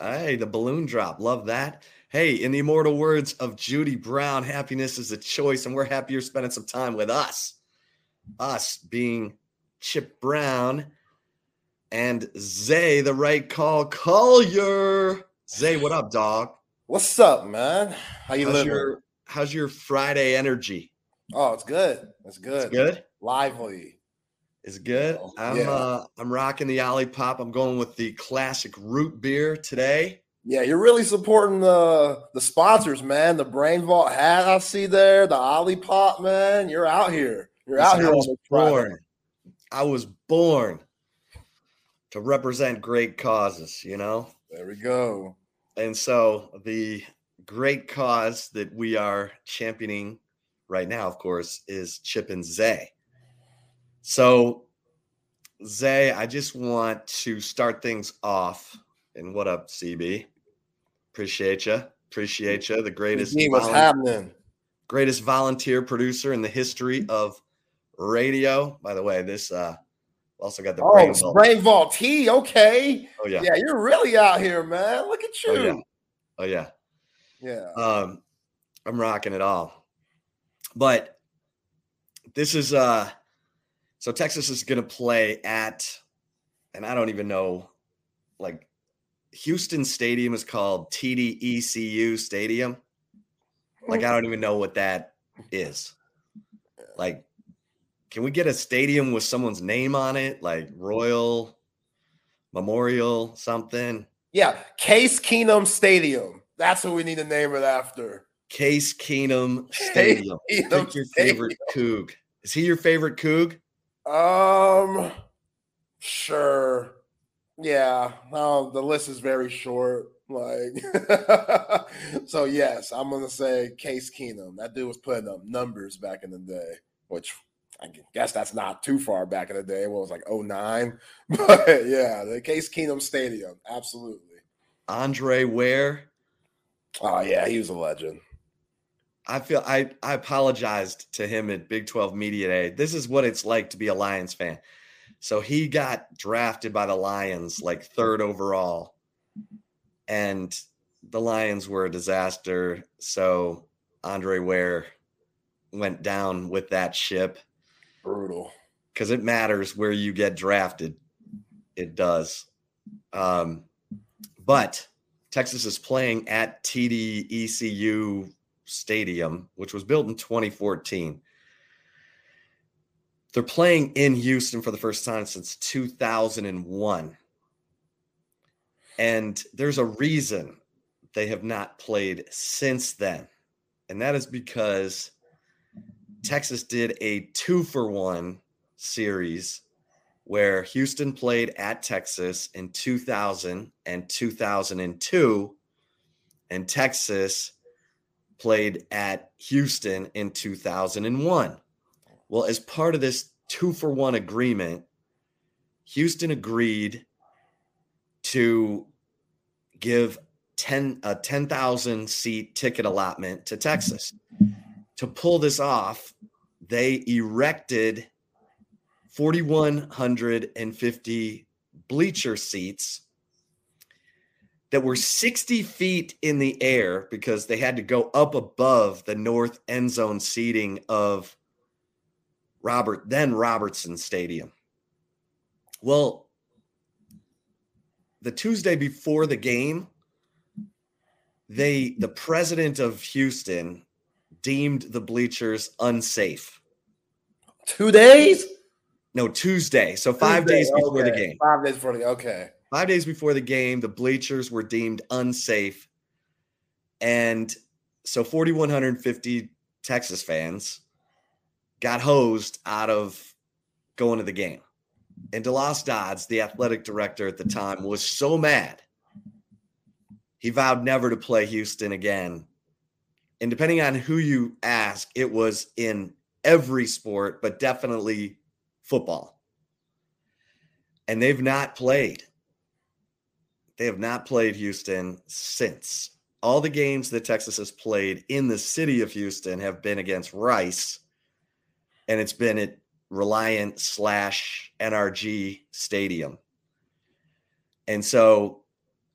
Hey, the balloon drop. Love that. Hey, in the immortal words of Judy Brown, happiness is a choice, and we're happy you're spending some time with us. Us being Chip Brown and Zay, the right call. Collier. Zay, what up, dog? What's up, man? How you how's living? Your, how's your Friday energy? Oh, it's good. It's good. It's good. Lively. Is good. Oh, I'm yeah. uh I'm rocking the Olipop. I'm going with the classic root beer today. Yeah, you're really supporting the the sponsors, man. The Brain Vault hat I see there, the Olipop, man. You're out here. You're out here I was Friday. born. I was born to represent great causes, you know? There we go. And so the great cause that we are championing right now, of course, is Chip and Zay. So, Zay, I just want to start things off. And what up, CB? Appreciate you. Appreciate you. The greatest, what's happening? greatest volunteer producer in the history of radio. By the way, this uh also got the Oh, brain vault. Brain Vault T. Okay. Oh yeah. Yeah, you're really out here, man. Look at you. Oh yeah. Oh yeah. yeah. Um, I'm rocking it all. But this is uh so Texas is gonna play at and I don't even know like Houston Stadium is called TDECU Stadium. Like I don't even know what that is. Like can we get a stadium with someone's name on it like Royal Memorial something? Yeah, Case Keenum Stadium. That's what we need to name it after. Case Keenum Case Stadium. Keenum Pick your favorite Coug. Is he your favorite Coug? Um, sure. Yeah. No, the list is very short. Like, so yes, I'm gonna say Case Keenum. That dude was putting up numbers back in the day, which I guess that's not too far back in the day. What was like 09? But yeah, the Case Keenum Stadium, absolutely. Andre Ware. Oh yeah, he was a legend. I feel I I apologized to him at Big 12 Media Day. This is what it's like to be a Lions fan. So he got drafted by the Lions like third overall. And the Lions were a disaster. So Andre Ware went down with that ship Brutal. because it matters where you get drafted. It does. Um, but Texas is playing at TDECU Stadium, which was built in 2014. They're playing in Houston for the first time since 2001. And there's a reason they have not played since then. And that is because Texas did a two for one series where Houston played at Texas in 2000 and 2002, and Texas played at Houston in 2001. Well, as part of this two for one agreement, Houston agreed to give 10 a 10,000 seat ticket allotment to Texas. To pull this off, they erected 4150 bleacher seats that were 60 feet in the air because they had to go up above the north end zone seating of Robert then Robertson Stadium. Well, the Tuesday before the game, they the president of Houston deemed the bleachers unsafe. Two days? No, Tuesday. So five Tuesday, days before the game. Five days before the game. Okay. Five days before the game, the bleachers were deemed unsafe. And so 4,150 Texas fans got hosed out of going to the game. And DeLoss Dodds, the athletic director at the time, was so mad. He vowed never to play Houston again. And depending on who you ask, it was in every sport, but definitely football. And they've not played. They have not played Houston since. All the games that Texas has played in the city of Houston have been against Rice, and it's been at Reliant slash NRG Stadium. And so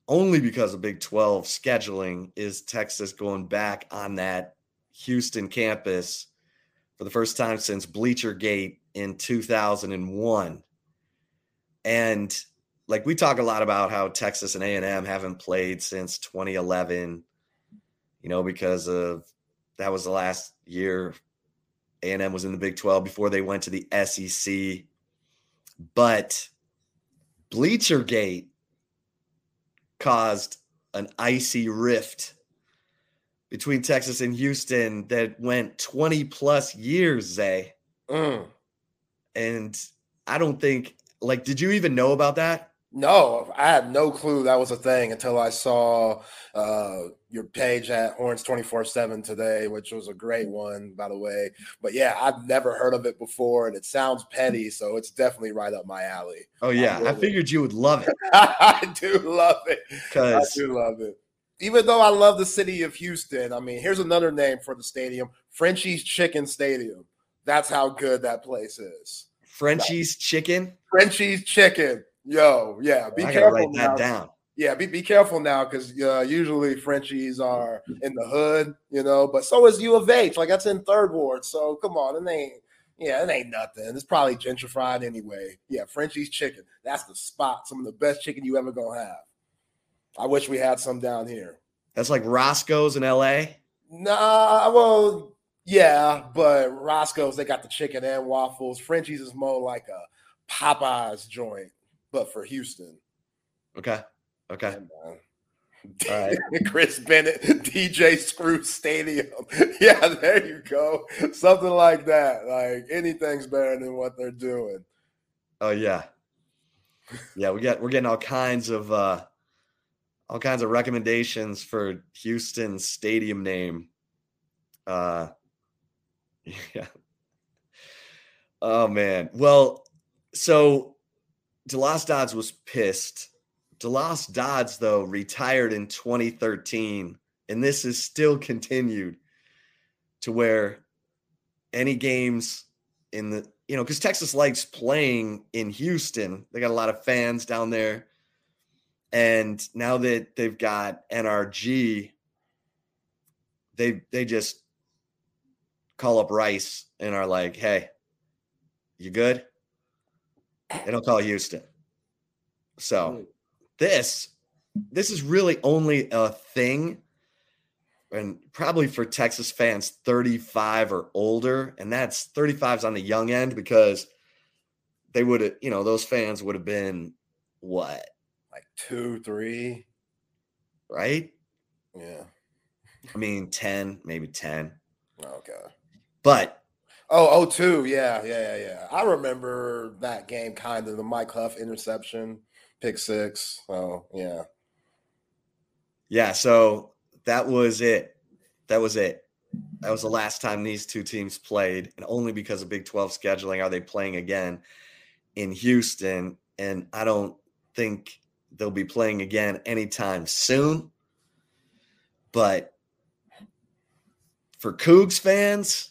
only because of Big 12 scheduling is Texas going back on that Houston campus for the first time since Bleacher Gate in 2001. And like we talk a lot about how Texas and A&M haven't played since 2011, you know, because of that was the last year A&M was in the Big 12 before they went to the SEC. But Bleacher Gate caused an icy rift between Texas and Houston that went 20 plus years, Zay. Mm. And I don't think, like, did you even know about that? No, I had no clue that was a thing until I saw uh, your page at Horns 24 7 today, which was a great one, by the way. But yeah, I've never heard of it before, and it sounds petty, so it's definitely right up my alley. Oh, yeah. I, I figured you would love it. I do love it. I do love it. Even though I love the city of Houston, I mean, here's another name for the stadium Frenchie's Chicken Stadium. That's how good that place is. Frenchie's Chicken? Frenchie's Chicken. Yo, yeah, be I careful. Write now. that down. Yeah, be, be careful now because uh, usually Frenchies are in the hood, you know, but so is U of H. Like that's in third ward. So come on, it ain't yeah, it ain't nothing. It's probably gentrified anyway. Yeah, Frenchie's chicken. That's the spot. Some of the best chicken you ever gonna have. I wish we had some down here. That's like Roscoe's in LA. Nah, well, yeah, but Roscoe's they got the chicken and waffles. Frenchie's is more like a Popeyes joint but for Houston. Okay. Okay. All right. Chris Bennett, DJ Screw Stadium. yeah, there you go. Something like that. Like anything's better than what they're doing. Oh yeah. Yeah, we get we're getting all kinds of uh all kinds of recommendations for Houston stadium name. Uh yeah. Oh man. Well, so DeLoss Dodds was pissed. DeLoss Dodds, though, retired in 2013, and this is still continued to where any games in the you know because Texas likes playing in Houston. They got a lot of fans down there, and now that they've got NRG, they they just call up Rice and are like, "Hey, you good?" They don't call Houston. So hmm. this this is really only a thing and probably for Texas fans 35 or older and that's 35s on the young end because they would have, you know, those fans would have been what? Like 2, 3, right? Yeah. I mean 10, maybe 10. Okay. But Oh, oh, two, yeah, yeah, yeah. I remember that game kind of the Mike Huff interception, pick six. Oh, yeah, yeah. So that was it. That was it. That was the last time these two teams played, and only because of Big Twelve scheduling are they playing again in Houston. And I don't think they'll be playing again anytime soon. But for Cougs fans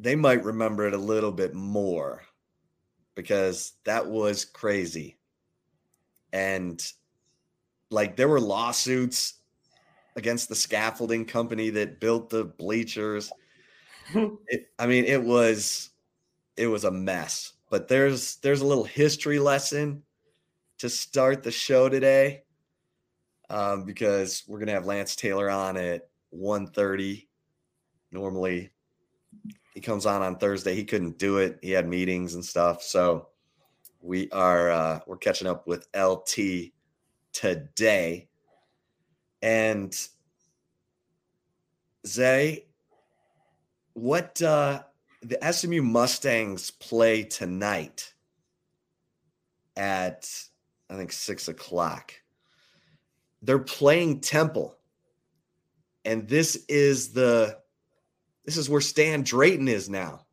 they might remember it a little bit more because that was crazy. And like there were lawsuits against the scaffolding company that built the bleachers. it, I mean, it was it was a mess. But there's there's a little history lesson to start the show today. Um, because we're gonna have Lance Taylor on at 1:30. Normally he comes on on Thursday. He couldn't do it. He had meetings and stuff. So we are uh, we're catching up with LT today. And Zay, what uh, the SMU Mustangs play tonight at I think six o'clock. They're playing Temple, and this is the this is where Stan Drayton is now.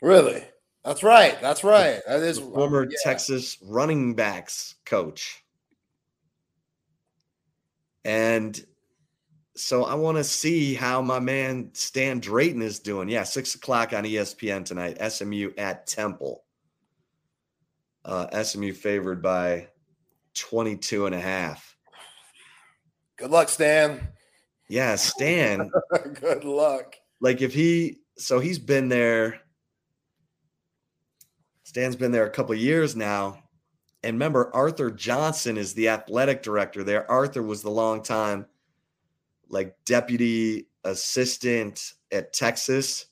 Really? That's right. That's right. That is the former yeah. Texas running backs coach. And so I want to see how my man Stan Drayton is doing. Yeah, six o'clock on ESPN tonight. SMU at Temple. Uh, SMU favored by 22 and a half. Good luck, Stan. Yeah, Stan. Good luck. Like if he so he's been there. Stan's been there a couple years now. And remember, Arthur Johnson is the athletic director there. Arthur was the long time like deputy assistant at Texas.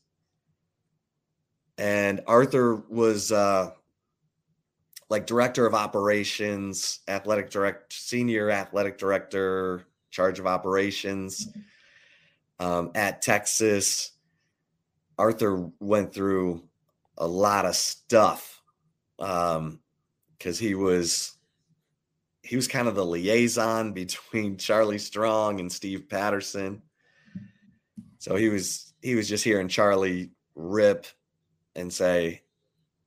And Arthur was uh like director of operations, athletic direct, senior athletic director, charge of operations um, at Texas. Arthur went through a lot of stuff because um, he was he was kind of the liaison between Charlie Strong and Steve Patterson. So he was he was just hearing Charlie rip and say,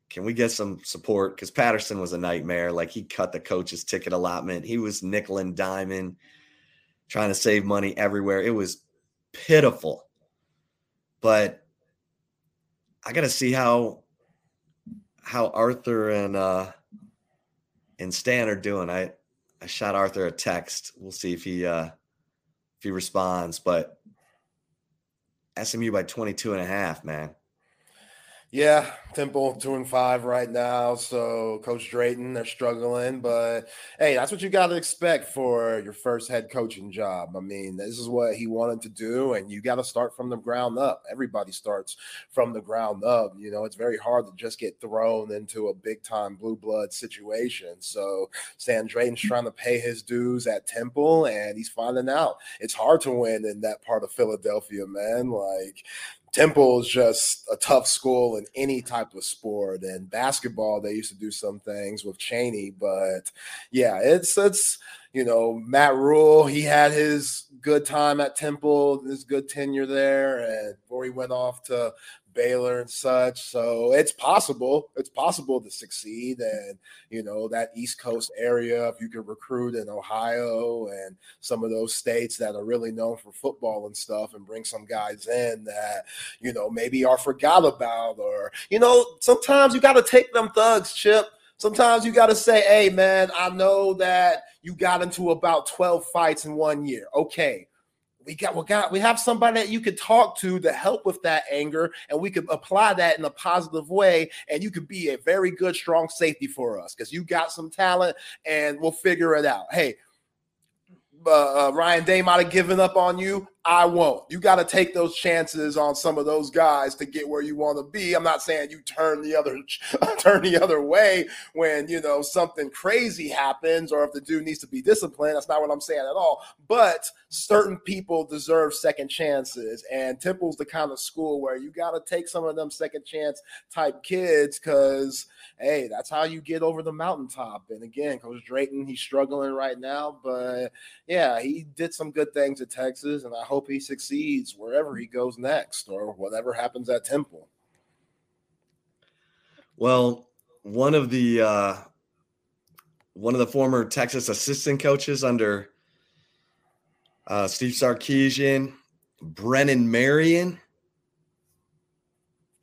can we get some support? Because Patterson was a nightmare. Like he cut the coach's ticket allotment. He was nickel and diamond, trying to save money everywhere. It was pitiful. But I got to see how how Arthur and uh and Stan are doing. I I shot Arthur a text. We'll see if he uh if he responds. But SMU by 22 and a half, man. Yeah, Temple two and five right now. So Coach Drayton, they're struggling, but hey, that's what you got to expect for your first head coaching job. I mean, this is what he wanted to do, and you got to start from the ground up. Everybody starts from the ground up. You know, it's very hard to just get thrown into a big time blue blood situation. So Stan Drayton's mm. trying to pay his dues at Temple, and he's finding out it's hard to win in that part of Philadelphia, man. Like Temple is just a tough school in any type of sport. And basketball, they used to do some things with Chaney, but yeah, it's it's you know Matt Rhule. He had his good time at Temple, his good tenure there, and before he went off to Baylor and such. So it's possible. It's possible to succeed. And, you know, that East Coast area, if you could recruit in Ohio and some of those states that are really known for football and stuff and bring some guys in that, you know, maybe are forgot about or, you know, sometimes you got to take them thugs, Chip. Sometimes you got to say, hey, man, I know that you got into about 12 fights in one year. Okay we got we got we have somebody that you could talk to to help with that anger and we could apply that in a positive way and you could be a very good strong safety for us because you got some talent and we'll figure it out hey uh, uh, Ryan Day might have given up on you. I won't. You got to take those chances on some of those guys to get where you want to be. I'm not saying you turn the other turn the other way when you know something crazy happens or if the dude needs to be disciplined. That's not what I'm saying at all. But certain people deserve second chances, and Temple's the kind of school where you got to take some of them second chance type kids because hey, that's how you get over the mountaintop. And again, Coach Drayton, he's struggling right now, but yeah, he did some good things at Texas, and I hope he succeeds wherever he goes next or whatever happens at Temple. Well, one of the uh, one of the former Texas assistant coaches under uh, Steve Sarkisian, Brennan Marion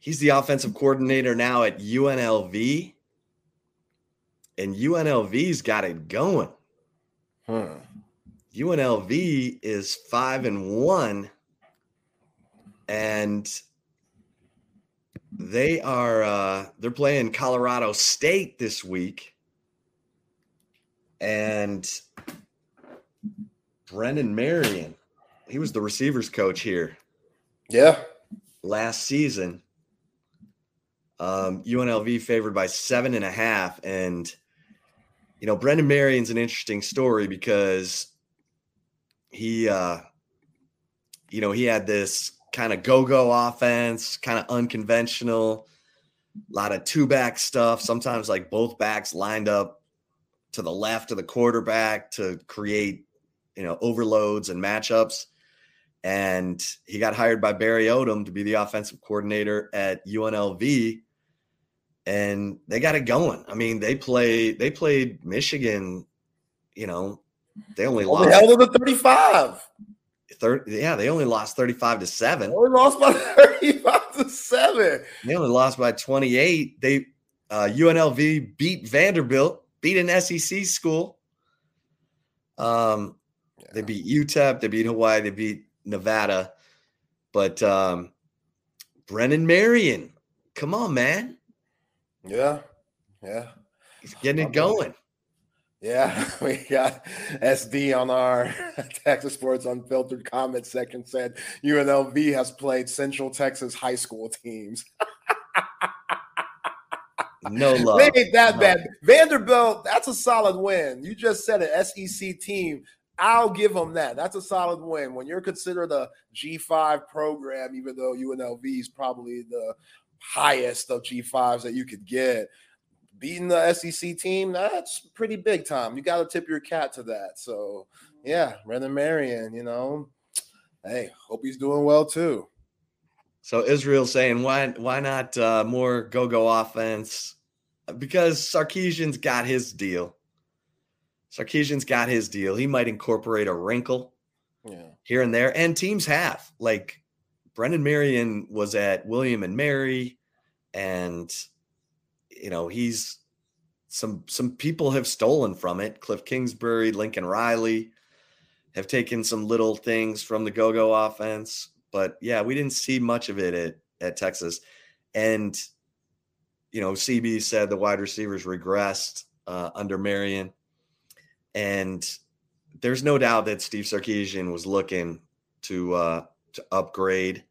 He's the offensive coordinator now at UNLV. And UNLV's got it going. Huh. UNLV is five and one. And they are uh they're playing Colorado State this week. And Brendan Marion, he was the receivers coach here. Yeah. Last season. Um, UNLV favored by seven and a half. And, you know, Brendan Marion's an interesting story because he, uh, you know, he had this kind of go go offense, kind of unconventional, a lot of two back stuff. Sometimes like both backs lined up to the left of the quarterback to create, you know, overloads and matchups. And he got hired by Barry Odom to be the offensive coordinator at UNLV and they got it going. I mean, they play they played Michigan, you know, they only lost held the 35. 30, yeah, they only lost 35 to 7. They only lost by 35 to 7. They only lost by 28. They uh, UNLV beat Vanderbilt, beat an SEC school. Um yeah, They beat UTEP, they beat Hawaii, they beat Nevada. But um Brennan Marion, come on, man. Yeah. Yeah. He's getting it going. Yeah, we got SD on our Texas Sports Unfiltered comment section said UNLV has played Central Texas high school teams. no love. They ain't that no. bad. Vanderbilt, that's a solid win. You just said an SEC team. I'll give them that. That's a solid win. When you're considered a G5 program, even though UNLV is probably the highest of G5s that you could get, beating the SEC team, that's pretty big time. You got to tip your cat to that. So, yeah, Brendan Marion, you know, hey, hope he's doing well too. So Israel saying why why not uh, more go go offense? Because Sarkisian's got his deal. Sarkisian's got his deal. He might incorporate a wrinkle yeah. here and there, and teams have like Brendan Marion was at William and Mary, and you know, he's some some people have stolen from it. Cliff Kingsbury, Lincoln Riley have taken some little things from the go-go offense, but yeah, we didn't see much of it at at Texas. And you know, CB said the wide receivers regressed uh, under Marion, and there's no doubt that Steve Sarkisian was looking to uh, to upgrade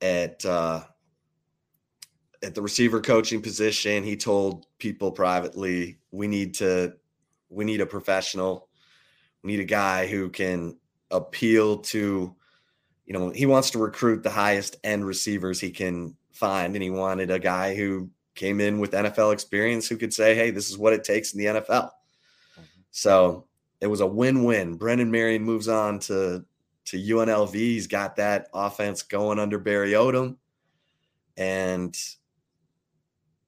at uh, at the receiver coaching position, he told people privately, we need to we need a professional. We need a guy who can appeal to, you know, he wants to recruit the highest end receivers he can find. And he wanted a guy who came in with NFL experience who could say, hey, this is what it takes in the NFL. Mm-hmm. So it was a win-win. Brendan Marion moves on to to UNLV. He's got that offense going under Barry Odom. And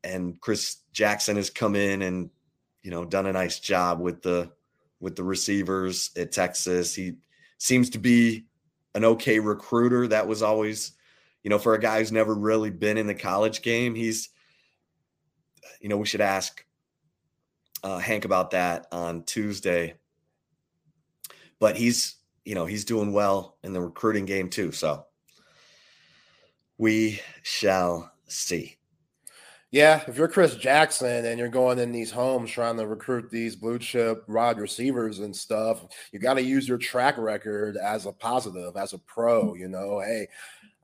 and Chris Jackson has come in and you know done a nice job with the with the receivers at Texas. He seems to be an okay recruiter. That was always, you know, for a guy who's never really been in the college game, he's you know, we should ask uh, Hank about that on Tuesday. But he's, you know, he's doing well in the recruiting game too. So we shall see. Yeah, if you're Chris Jackson and you're going in these homes trying to recruit these blue chip rod receivers and stuff, you got to use your track record as a positive, as a pro. You know, hey,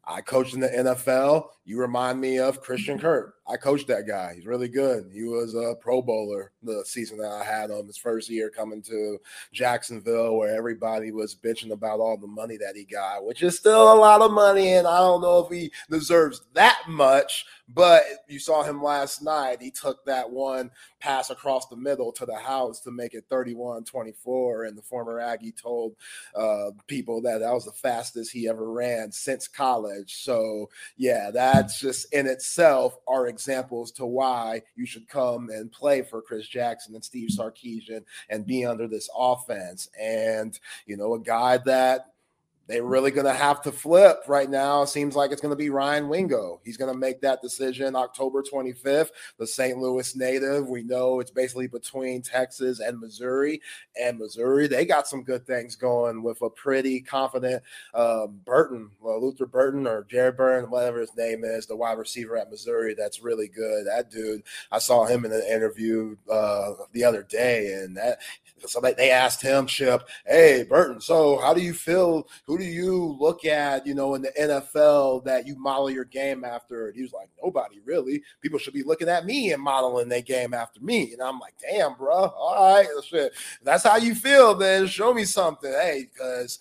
I coached in the NFL. You remind me of Christian Kirk. I coached that guy. He's really good. He was a Pro Bowler the season that I had him his first year coming to Jacksonville, where everybody was bitching about all the money that he got, which is still a lot of money. And I don't know if he deserves that much, but you saw him last night. He took that one pass across the middle to the house to make it 31 24. And the former Aggie told uh, people that that was the fastest he ever ran since college. So, yeah, that's just in itself are examples to why you should come and play for Chris Jackson and Steve Sarkisian and be under this offense. And, you know, a guy that they're really going to have to flip right now. Seems like it's going to be Ryan Wingo. He's going to make that decision October 25th. The St. Louis native, we know it's basically between Texas and Missouri. And Missouri, they got some good things going with a pretty confident um, Burton, well, Luther Burton or Jared Burton, whatever his name is, the wide receiver at Missouri. That's really good. That dude, I saw him in an interview uh, the other day, and that so they asked him, Chip, hey, Burton, so how do you feel? Who do you look at, you know, in the NFL that you model your game after? And he was like, nobody really. People should be looking at me and modeling their game after me. And I'm like, damn, bro. All right, shit. That's how you feel, then show me something. Hey, because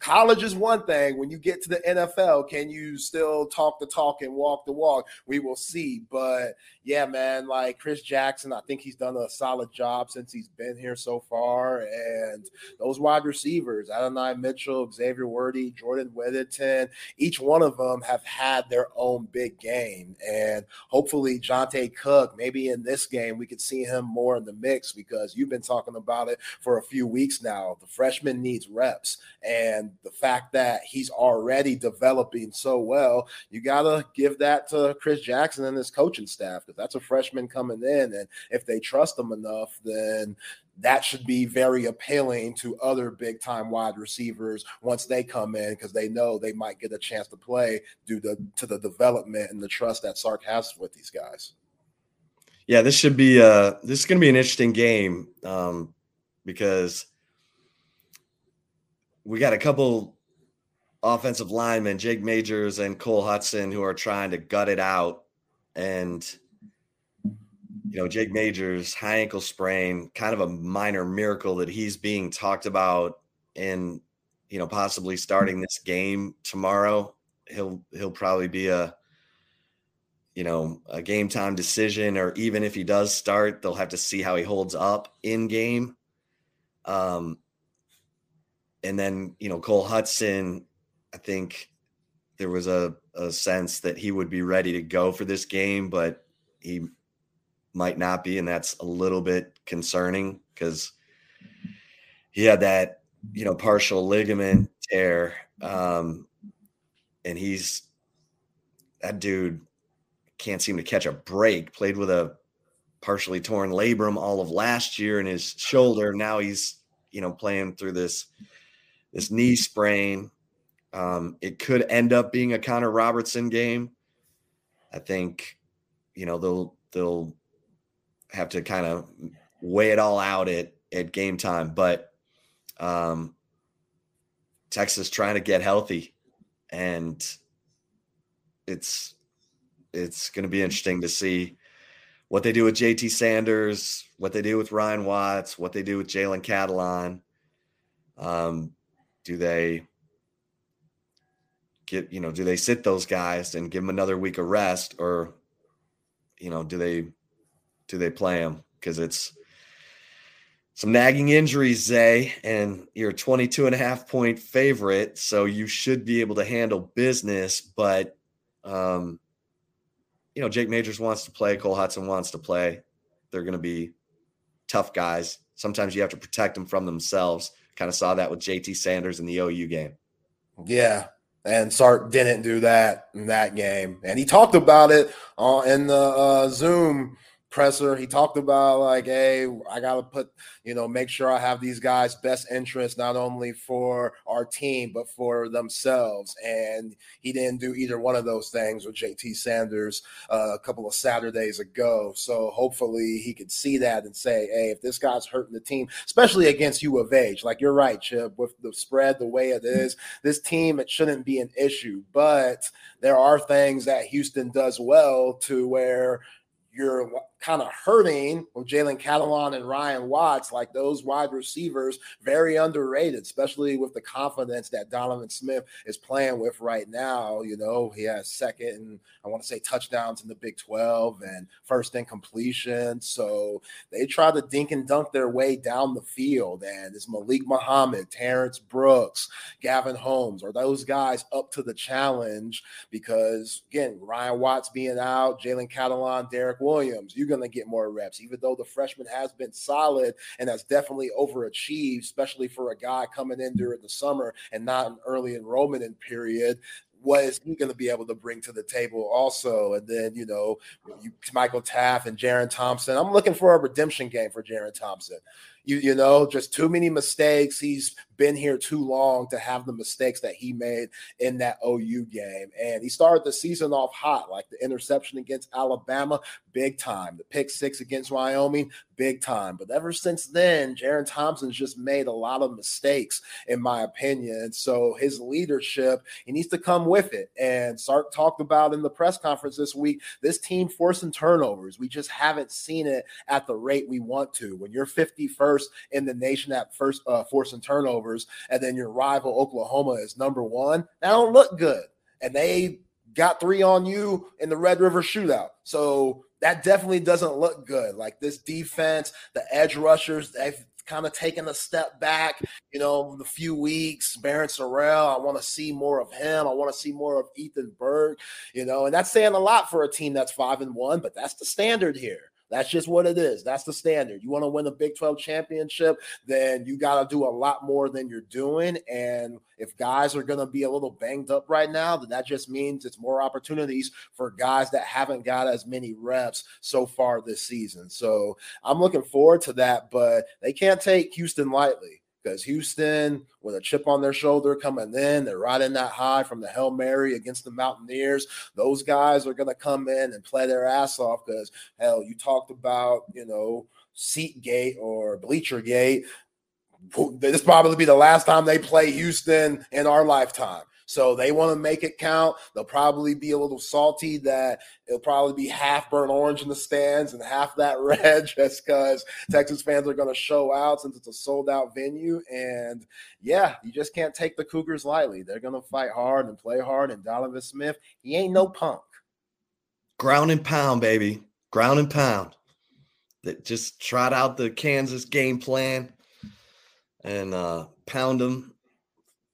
College is one thing. When you get to the NFL, can you still talk the talk and walk the walk? We will see. But yeah, man, like Chris Jackson, I think he's done a solid job since he's been here so far. And those wide receivers, Adonai Mitchell, Xavier Worthy, Jordan Whittington, each one of them have had their own big game. And hopefully, Johntay Cook, maybe in this game, we could see him more in the mix because you've been talking about it for a few weeks now. The freshman needs reps. And The fact that he's already developing so well, you got to give that to Chris Jackson and his coaching staff because that's a freshman coming in. And if they trust him enough, then that should be very appealing to other big time wide receivers once they come in because they know they might get a chance to play due to, to the development and the trust that Sark has with these guys. Yeah, this should be uh this is to be an interesting game um, because we got a couple offensive linemen, Jake Majors and Cole Hudson, who are trying to gut it out. And, you know, Jake Majors, high ankle sprain, kind of a minor miracle that he's being talked about in, you know, possibly starting this game tomorrow. He'll he'll probably be a you know, a game time decision, or even if he does start, they'll have to see how he holds up in game. Um, and then you know Cole Hudson, I think there was a, a sense that he would be ready to go for this game, but he might not be, and that's a little bit concerning because he had that you know partial ligament tear, um, and he's that dude can't seem to catch a break. Played with a partially torn labrum all of last year in his shoulder. Now he's you know playing through this this knee sprain. Um, it could end up being a Connor Robertson game. I think, you know, they'll they'll have to kind of weigh it all out at at game time. But um, Texas trying to get healthy, and it's it's going to be interesting to see what they do with JT Sanders, what they do with Ryan Watts, what they do with Jalen Catalon. Um, do they get, you know, do they sit those guys and give them another week of rest or, you know, do they, do they play them? Because it's some nagging injuries, Zay, and you're a 22 and a half point favorite. So you should be able to handle business. But, um, you know, Jake Majors wants to play, Cole Hudson wants to play. They're going to be tough guys. Sometimes you have to protect them from themselves. Kind of saw that with JT Sanders in the OU game. Yeah. And Sark didn't do that in that game. And he talked about it uh, in the uh, Zoom presser. He talked about like, hey, I gotta put, you know, make sure I have these guys' best interest not only for our team but for themselves. And he didn't do either one of those things with JT Sanders uh, a couple of Saturdays ago. So hopefully he could see that and say, hey, if this guy's hurting the team, especially against U of H, like you're right, Chip, with the spread the way it is, this team it shouldn't be an issue. But there are things that Houston does well to where you're kind of hurting with Jalen Catalon and Ryan Watts, like those wide receivers, very underrated, especially with the confidence that Donovan Smith is playing with right now. You know, he has second and I want to say touchdowns in the Big 12 and first in completion. So they try to dink and dunk their way down the field. And it's Malik Muhammad, Terrence Brooks, Gavin Holmes, are those guys up to the challenge? Because again, Ryan Watts being out, Jalen Catalon, Derek Williams, you going to get more reps, even though the freshman has been solid and has definitely overachieved, especially for a guy coming in during the summer and not an early enrollment in period what is he going to be able to bring to the table also? And then, you know, you, Michael Taaffe and Jerrin Thompson. I'm looking for a redemption game for Jerrin Thompson. You, you know, just too many mistakes. He's been here too long to have the mistakes that he made in that OU game. And he started the season off hot, like the interception against Alabama, big time. The pick six against Wyoming, big time. But ever since then, Jerrin Thompson's just made a lot of mistakes, in my opinion. So his leadership, he needs to come with it. And Sark talked about in the press conference this week, this team forcing turnovers. We just haven't seen it at the rate we want to. When you're 51st in the nation at first uh, forcing turnovers, and then your rival Oklahoma is number one. That don't look good. And they got three on you in the Red River shootout. So that definitely doesn't look good. Like this defense, the edge rushers, they've kind of taken a step back, you know, the few weeks. Barryn Sorrell, I want to see more of him. I want to see more of Ethan Burke, you know, and that's saying a lot for a team that's five and one, but that's the standard here. That's just what it is. That's the standard. You want to win a Big 12 championship, then you got to do a lot more than you're doing. And if guys are going to be a little banged up right now, then that just means it's more opportunities for guys that haven't got as many reps so far this season. So I'm looking forward to that, but they can't take Houston lightly because Houston, with a chip on their shoulder coming in, they're riding that high from the Hail Mary against the Mountaineers. Those guys are going to come in and play their ass off because, hell, you talked about, you know, seat gate or bleacher gate. This probably be the last time they play Houston in our lifetime. So they want to make it count. They'll probably be a little salty that it'll probably be half burnt orange in the stands and half that red just because Texas fans are going to show out since it's a sold out venue. And yeah, you just can't take the Cougars lightly. They're going to fight hard and play hard. And Donovan Smith, he ain't no punk. Ground and pound, baby. Ground and pound. That just trot out the Kansas game plan and uh, pound them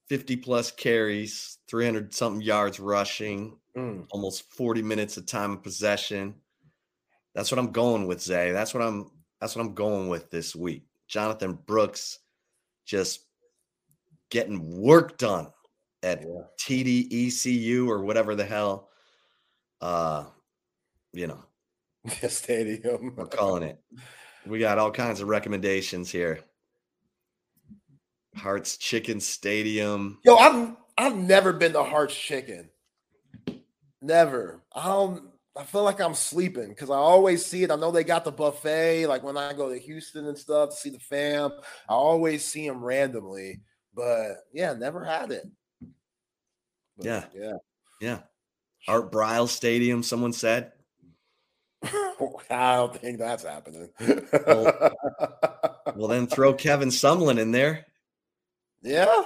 50 plus carries, 300 something yards rushing, mm. almost 40 minutes of time of possession. That's what I'm going with, Zay. That's what I'm that's what I'm going with this week. Jonathan Brooks just getting work done at yeah. TDECU or whatever the hell uh you know stadium we're calling it. We got all kinds of recommendations here. Hartz Chicken Stadium. Yo, I've I've never been to Hartz Chicken. Never. I don't. I feel like I'm sleeping because I always see it. I know they got the buffet. Like when I go to Houston and stuff to see the fam, I always see them randomly. But yeah, never had it. But, yeah, yeah, yeah. Art Briles Stadium. Someone said. I don't think that's happening. well, well, then throw Kevin Sumlin in there. Yeah.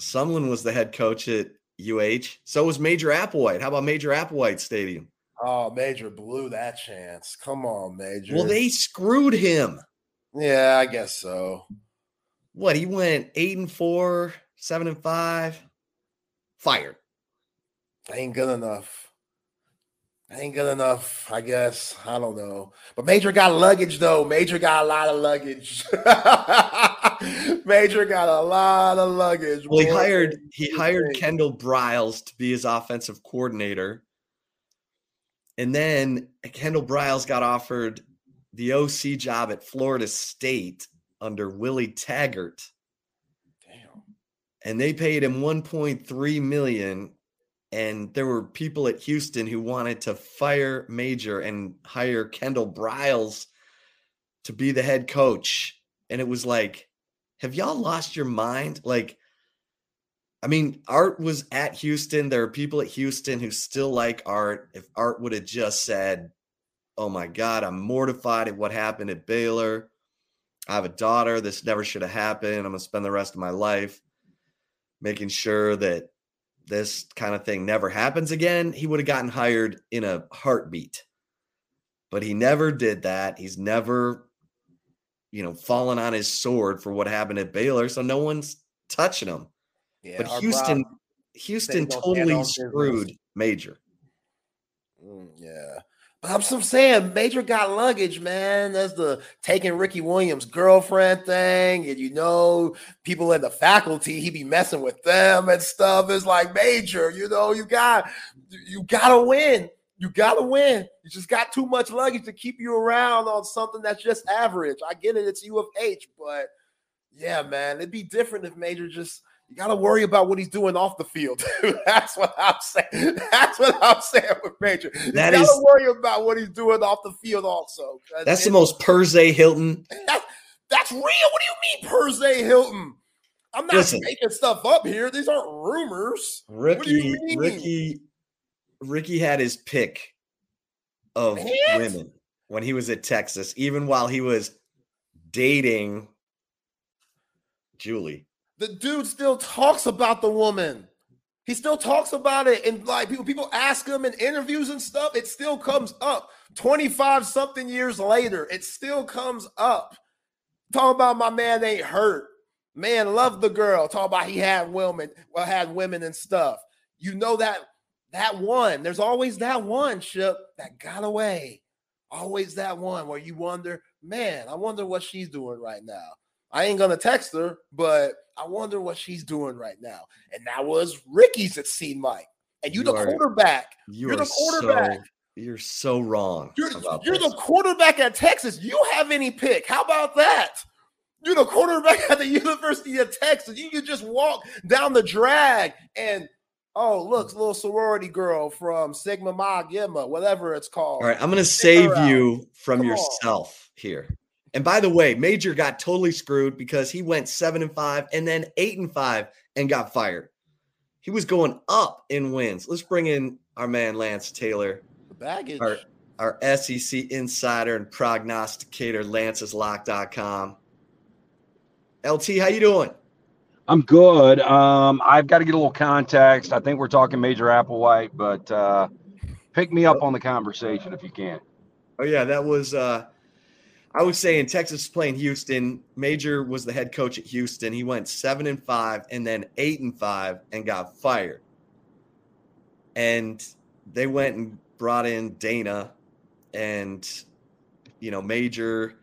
Sumlin was the head coach at UH. So was Major Applewhite. How about Major Applewhite Stadium? Oh, Major blew that chance. Come on, Major. Well, they screwed him. Yeah, I guess so. What he went eight and four, seven and five, fired. Ain't good enough. Ain't good enough, I guess. I don't know. But Major got luggage though. Major got a lot of luggage. Major got a lot of luggage. Well, he hired he hired Kendall Briles to be his offensive coordinator. And then Kendall Briles got offered the OC job at Florida State under Willie Taggart. Damn. And they paid him 1.3 million and there were people at Houston who wanted to fire Major and hire Kendall Briles to be the head coach. And it was like, have y'all lost your mind? Like, I mean, Art was at Houston. There are people at Houston who still like Art. If Art would have just said, Oh my God, I'm mortified at what happened at Baylor. I have a daughter. This never should have happened. I'm going to spend the rest of my life making sure that this kind of thing never happens again, he would have gotten hired in a heartbeat. But he never did that. He's never, you know, fallen on his sword for what happened at Baylor. So no one's touching him. Yeah, but Houston, Houston totally screwed Major. Mm, yeah. I'm saying Major got luggage, man. That's the taking Ricky Williams' girlfriend thing. And you know, people in the faculty, he be messing with them and stuff. It's like Major, you know, you got you gotta win. You gotta win. You just got too much luggage to keep you around on something that's just average. I get it, it's U of H, but yeah, man, it'd be different if Major just you got to worry about what he's doing off the field. That's what I'm saying. That's what I'm saying with Major. You got to worry about what he's doing off the field also. That's the most Perez Hilton. That, that's real. What do you mean Perez Hilton? I'm not Listen, making stuff up here. These aren't rumors. Ricky, Ricky, Ricky had his pick of Man. women when he was at Texas, even while he was dating Julie the dude still talks about the woman. He still talks about it, and like people, people ask him in interviews and stuff. It still comes up. Twenty five something years later, it still comes up. Talk about my man ain't hurt. Man loved the girl. Talk about he had women, well, had women and stuff. You know that that one. There's always that one ship that got away. always that one where you wonder, man, I wonder what she's doing right now. I ain't gonna text her, but I wonder what she's doing right now. And that was Ricky's at Scene Mike. And you, you the are, quarterback. You are the quarterback. So, you're so wrong. You're, you're the quarterback at Texas. You have any pick. How about that? You're the quarterback at the University of Texas. You can just walk down the drag and oh, look, little sorority girl from Sigma Ma Gamma, whatever it's called. All right, I'm gonna save you from Come yourself on. here. And by the way, Major got totally screwed because he went seven and five and then eight and five and got fired. He was going up in wins. Let's bring in our man Lance Taylor. The baggage. Our, our SEC insider and prognosticator, lanceslock.com. LT, how you doing? I'm good. Um, I've got to get a little context. I think we're talking Major Applewhite, but uh, pick me up on the conversation if you can. Oh yeah, that was uh, I was saying Texas playing Houston. Major was the head coach at Houston. He went seven and five and then eight and five and got fired. And they went and brought in Dana and you know, Major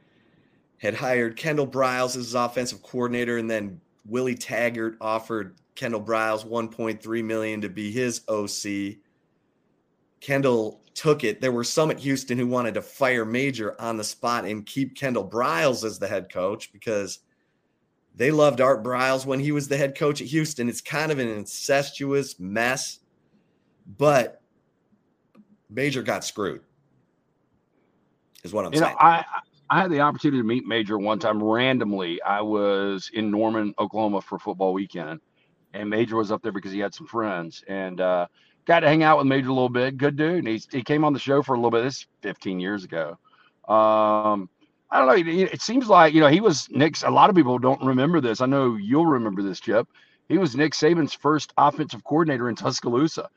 had hired Kendall Briles as his offensive coordinator, and then Willie Taggart offered Kendall Briles 1.3 million to be his OC. Kendall took it. There were some at Houston who wanted to fire Major on the spot and keep Kendall Briles as the head coach because they loved Art Briles when he was the head coach at Houston. It's kind of an incestuous mess, but Major got screwed. Is what I'm you saying. Know, I I had the opportunity to meet Major one time randomly. I was in Norman, Oklahoma for football weekend, and Major was up there because he had some friends. And uh, got to hang out with Major a little bit. Good dude. And he came on the show for a little bit. This 15 years ago. Um, I don't know. It seems like you know he was Nick's. A lot of people don't remember this. I know you'll remember this, Chip. He was Nick Saban's first offensive coordinator in Tuscaloosa,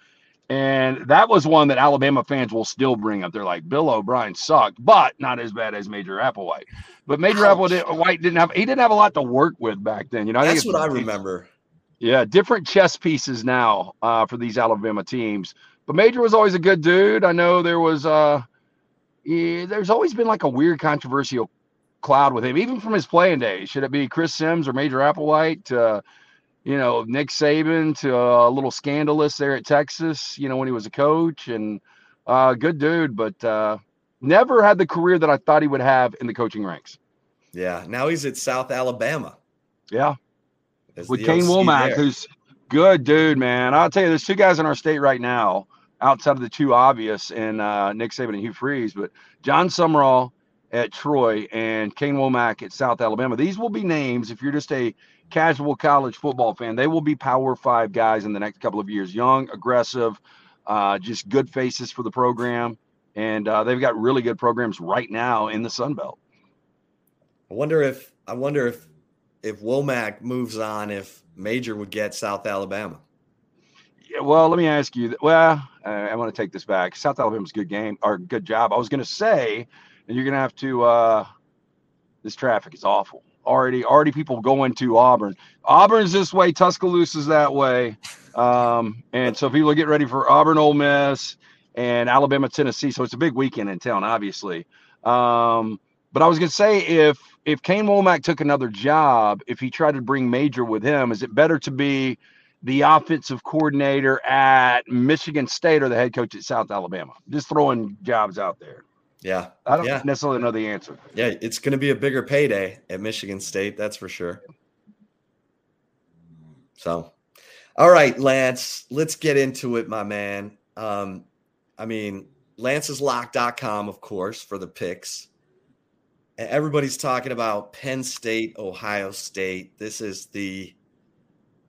and that was one that Alabama fans will still bring up. They're like, Bill O'Brien sucked, but not as bad as Major Applewhite. But Major Ouch. Applewhite didn't have he didn't have a lot to work with back then. You know, that's what I remember. Yeah, different chess pieces now uh, for these Alabama teams. But Major was always a good dude. I know there was uh yeah, there's always been like a weird controversial cloud with him, even from his playing days. Should it be Chris Sims or Major Applewhite? Uh, you know, Nick Saban to a little scandalous there at Texas, you know, when he was a coach and uh good dude, but uh never had the career that I thought he would have in the coaching ranks. Yeah. Now he's at South Alabama. Yeah with Kane Wommack, who's good dude, man. I'll tell you, there's two guys in our state right now, outside of the two obvious, and uh, Nick Saban and Hugh Freeze, but Jon Sumrall at Troy and Kane Wommack at South Alabama. These will be names if you're just a casual college football fan. They will be Power Five guys in the next couple of years. Young, aggressive, uh, just good faces for the program, and uh, they've got really good programs right now in the Sun Belt. I wonder if I wonder if if Wommack moves on, if Major would get South Alabama. Yeah, well, let me ask you. Well, I want to take this back. South Alabama's good game or good job. I was going to say, and you're going to have to. uh This traffic is awful. Already, already people going to Auburn. Auburn's this way. Tuscaloosa's that way. Um, and so people get ready for Auburn, Ole Miss, and Alabama, Tennessee. So it's a big weekend in town, obviously. Um, but I was going to say if if Kane Wommack took another job, if he tried to bring Major with him, is it better to be the offensive coordinator at Michigan State or the head coach at South Alabama? Just throwing jobs out there. Yeah. I don't yeah. necessarily know the answer. Yeah, it's going to be a bigger payday at Michigan State, that's for sure. So, all right, Lance, let's get into it, my man. Um, I mean, lanceslock.com, of course, for the picks everybody's talking about Penn State, Ohio State. This is the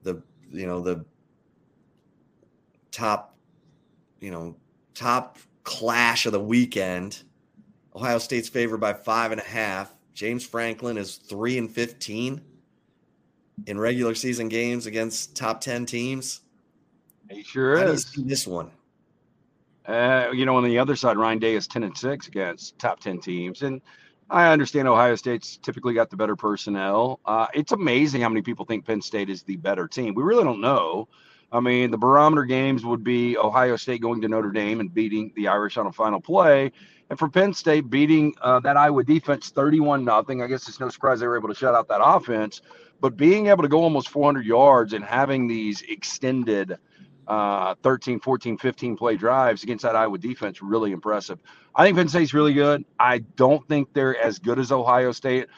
the you know the top you know top clash of the weekend. Ohio State's favored by five and a half. James Franklin is three and fifteen in regular season games against top ten teams. He sure How is. this one. Uh, you know, on the other side, Ryan Day is ten and six against top ten teams, and I understand Ohio State's typically got the better personnel. Uh, it's amazing how many people think Penn State is the better team. We really don't know. I mean, the barometer games would be Ohio State going to Notre Dame and beating the Irish on a final play. And for Penn State beating uh, that Iowa defense 31 nothing, I guess it's no surprise they were able to shut out that offense. But being able to go almost 400 yards and having these extended uh, 13, 14, 15 play drives against that Iowa defense, really impressive. I think Penn State's really good. I don't think they're as good as Ohio State.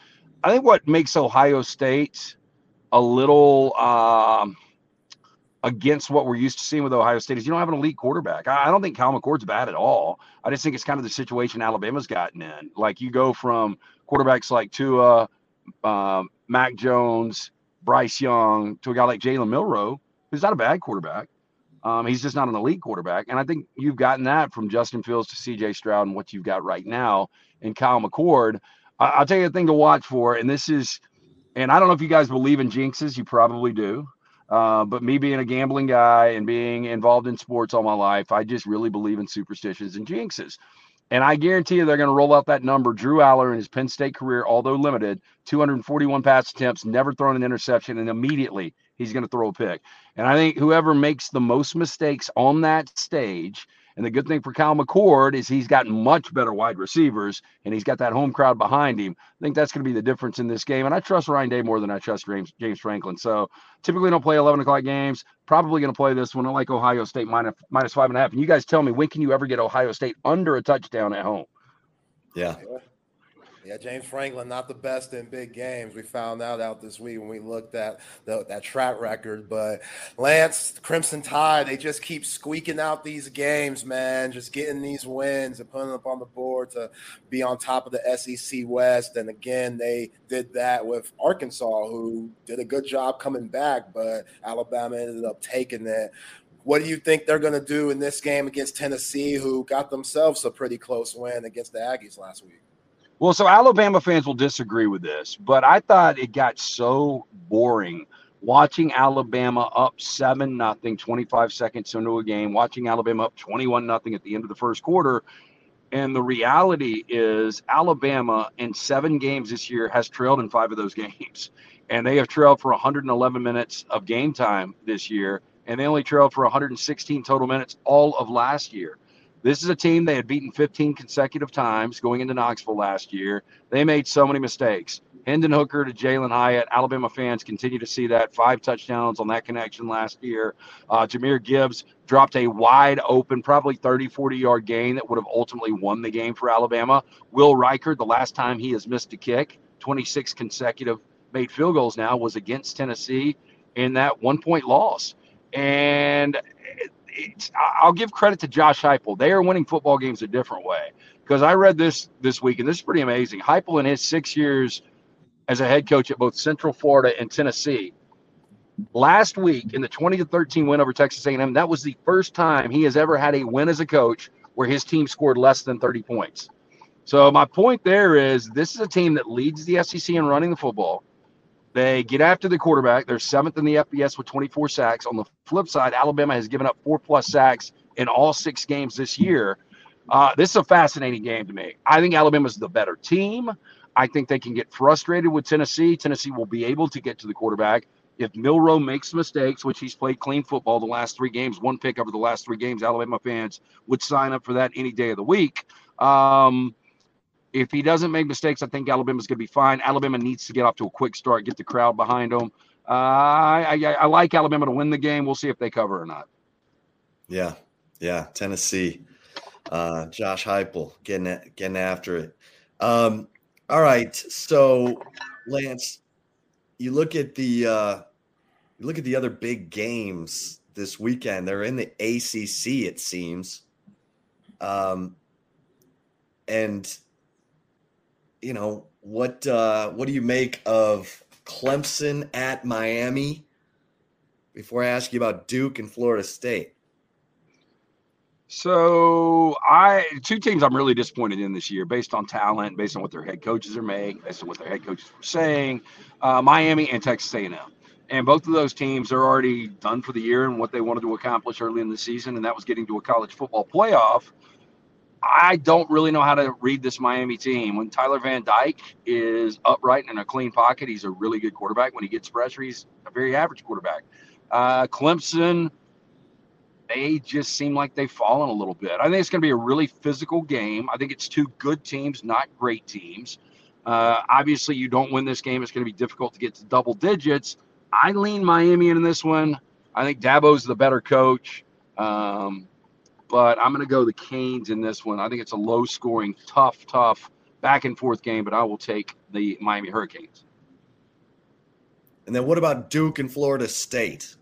I think what makes Ohio State a little um, against what we're used to seeing with Ohio State is you don't have an elite quarterback. I, I don't think Kyle McCord's bad at all. I just think it's kind of the situation Alabama's gotten in. Like you go from quarterbacks like Tua, um, Mac Jones, Bryce Young to a guy like Jalen Milroe, who's not a bad quarterback. Um, he's just not an elite quarterback. And I think you've gotten that from Justin Fields to CJ Stroud and what you've got right now in Kyle McCord. I- will tell you a thing to watch for, and this is, and I don't know if you guys believe in jinxes, you probably do. Uh, but me being a gambling guy and being involved in sports all my life, I just really believe in superstitions and jinxes. And I guarantee you they're going to roll out that number. Drew Allar in his Penn State career, although limited, 241 pass attempts, never thrown an interception, and immediately he's going to throw a pick. And I think whoever makes the most mistakes on that stage – and the good thing for Kyle McCord is he's got much better wide receivers and he's got that home crowd behind him. I think that's going to be the difference in this game. And I trust Ryan Day more than I trust James, James Franklin. So typically don't play 11 o'clock games. Probably going to play this one. I like Ohio State minus, minus five and a half. And you guys tell me, when can you ever get Ohio State under a touchdown at home? Yeah. Yeah, James Franklin not the best in big games. We found that out this week when we looked at the, that track record. But Lance, Crimson Tide, they just keep squeaking out these games, man. Just getting these wins and putting them up on the board to be on top of the SEC West. And again, they did that with Arkansas, who did a good job coming back, but Alabama ended up taking it. What do you think they're going to do in this game against Tennessee, who got themselves a pretty close win against the Aggies last week? Well, so Alabama fans will disagree with this, but I thought it got so boring watching Alabama up 7 nothing 25 seconds into a game, watching Alabama up 21 nothing at the end of the first quarter. And the reality is Alabama in 7 games this year has trailed in 5 of those games. And they have trailed for 111 minutes of game time this year, and they only trailed for 116 total minutes all of last year. This is a team they had beaten 15 consecutive times going into Knoxville last year. They made so many mistakes. Hendon Hooker to Jalin Hyatt. Alabama fans continue to see that. Five touchdowns on that connection last year. Uh, Jahmyr Gibbs dropped a wide open, probably 30, 40 yard gain that would have ultimately won the game for Alabama. Will Reichard, the last time he has missed a kick, 26 consecutive made field goals now, was against Tennessee in that one point loss. And I'll give credit to Josh Heupel. They are winning football games a different way. Because I read this this week, and this is pretty amazing. Heupel in his six years as a head coach at both Central Florida and Tennessee, last week in the 20 to 13 win over Texas A&M, that was the first time he has ever had a win as a coach where his team scored less than 30 points. So my point there is this is a team that leads the SEC in running the football. They get after the quarterback. They're seventh in the FBS with 24 sacks. On the flip side, Alabama has given up four plus sacks in all six games this year. Uh, this is a fascinating game to me. I think Alabama's the better team. I think they can get frustrated with Tennessee. Tennessee will be able to get to the quarterback. If Milroe makes mistakes, which he's played clean football the last three games, one pick over the last three games, Alabama fans would sign up for that any day of the week. Um, if he doesn't make mistakes, I think Alabama's going to be fine. Alabama needs to get off to a quick start, get the crowd behind them. Uh, I, I, I like Alabama to win the game. We'll see if they cover or not. Yeah, yeah, Tennessee. Uh, Josh Heupel getting getting after it. Um, all right, so Lance, you look at the uh, you look at the other big games this weekend. They're in the ACC, it seems. Um, and you know what uh, what do you make of Clemson at Miami? Before I ask you about Duke and Florida State. So I two teams I'm really disappointed in this year, based on talent, based on what their head coaches are making, based on what their head coaches were saying. Uh, Miami and Texas A&M, and both of those teams are already done for the year and what they wanted to accomplish early in the season, and that was getting to a college football playoff. I don't really know how to read this Miami team. When Tyler Van Dyke is upright and in a clean pocket, he's a really good quarterback. When he gets pressure, he's a very average quarterback. Uh, Clemson, they just seem like they've fallen a little bit. I think it's going to be a really physical game. I think it's two good teams, not great teams. Uh, obviously, you don't win this game, it's going to be difficult to get to double digits. I lean Miami in this one. I think Dabo's the better coach. Um, but I'm going to go the Canes in this one. I think it's a low scoring, tough, tough back and forth game, but I will take the Miami Hurricanes. And then what about Duke and Florida State?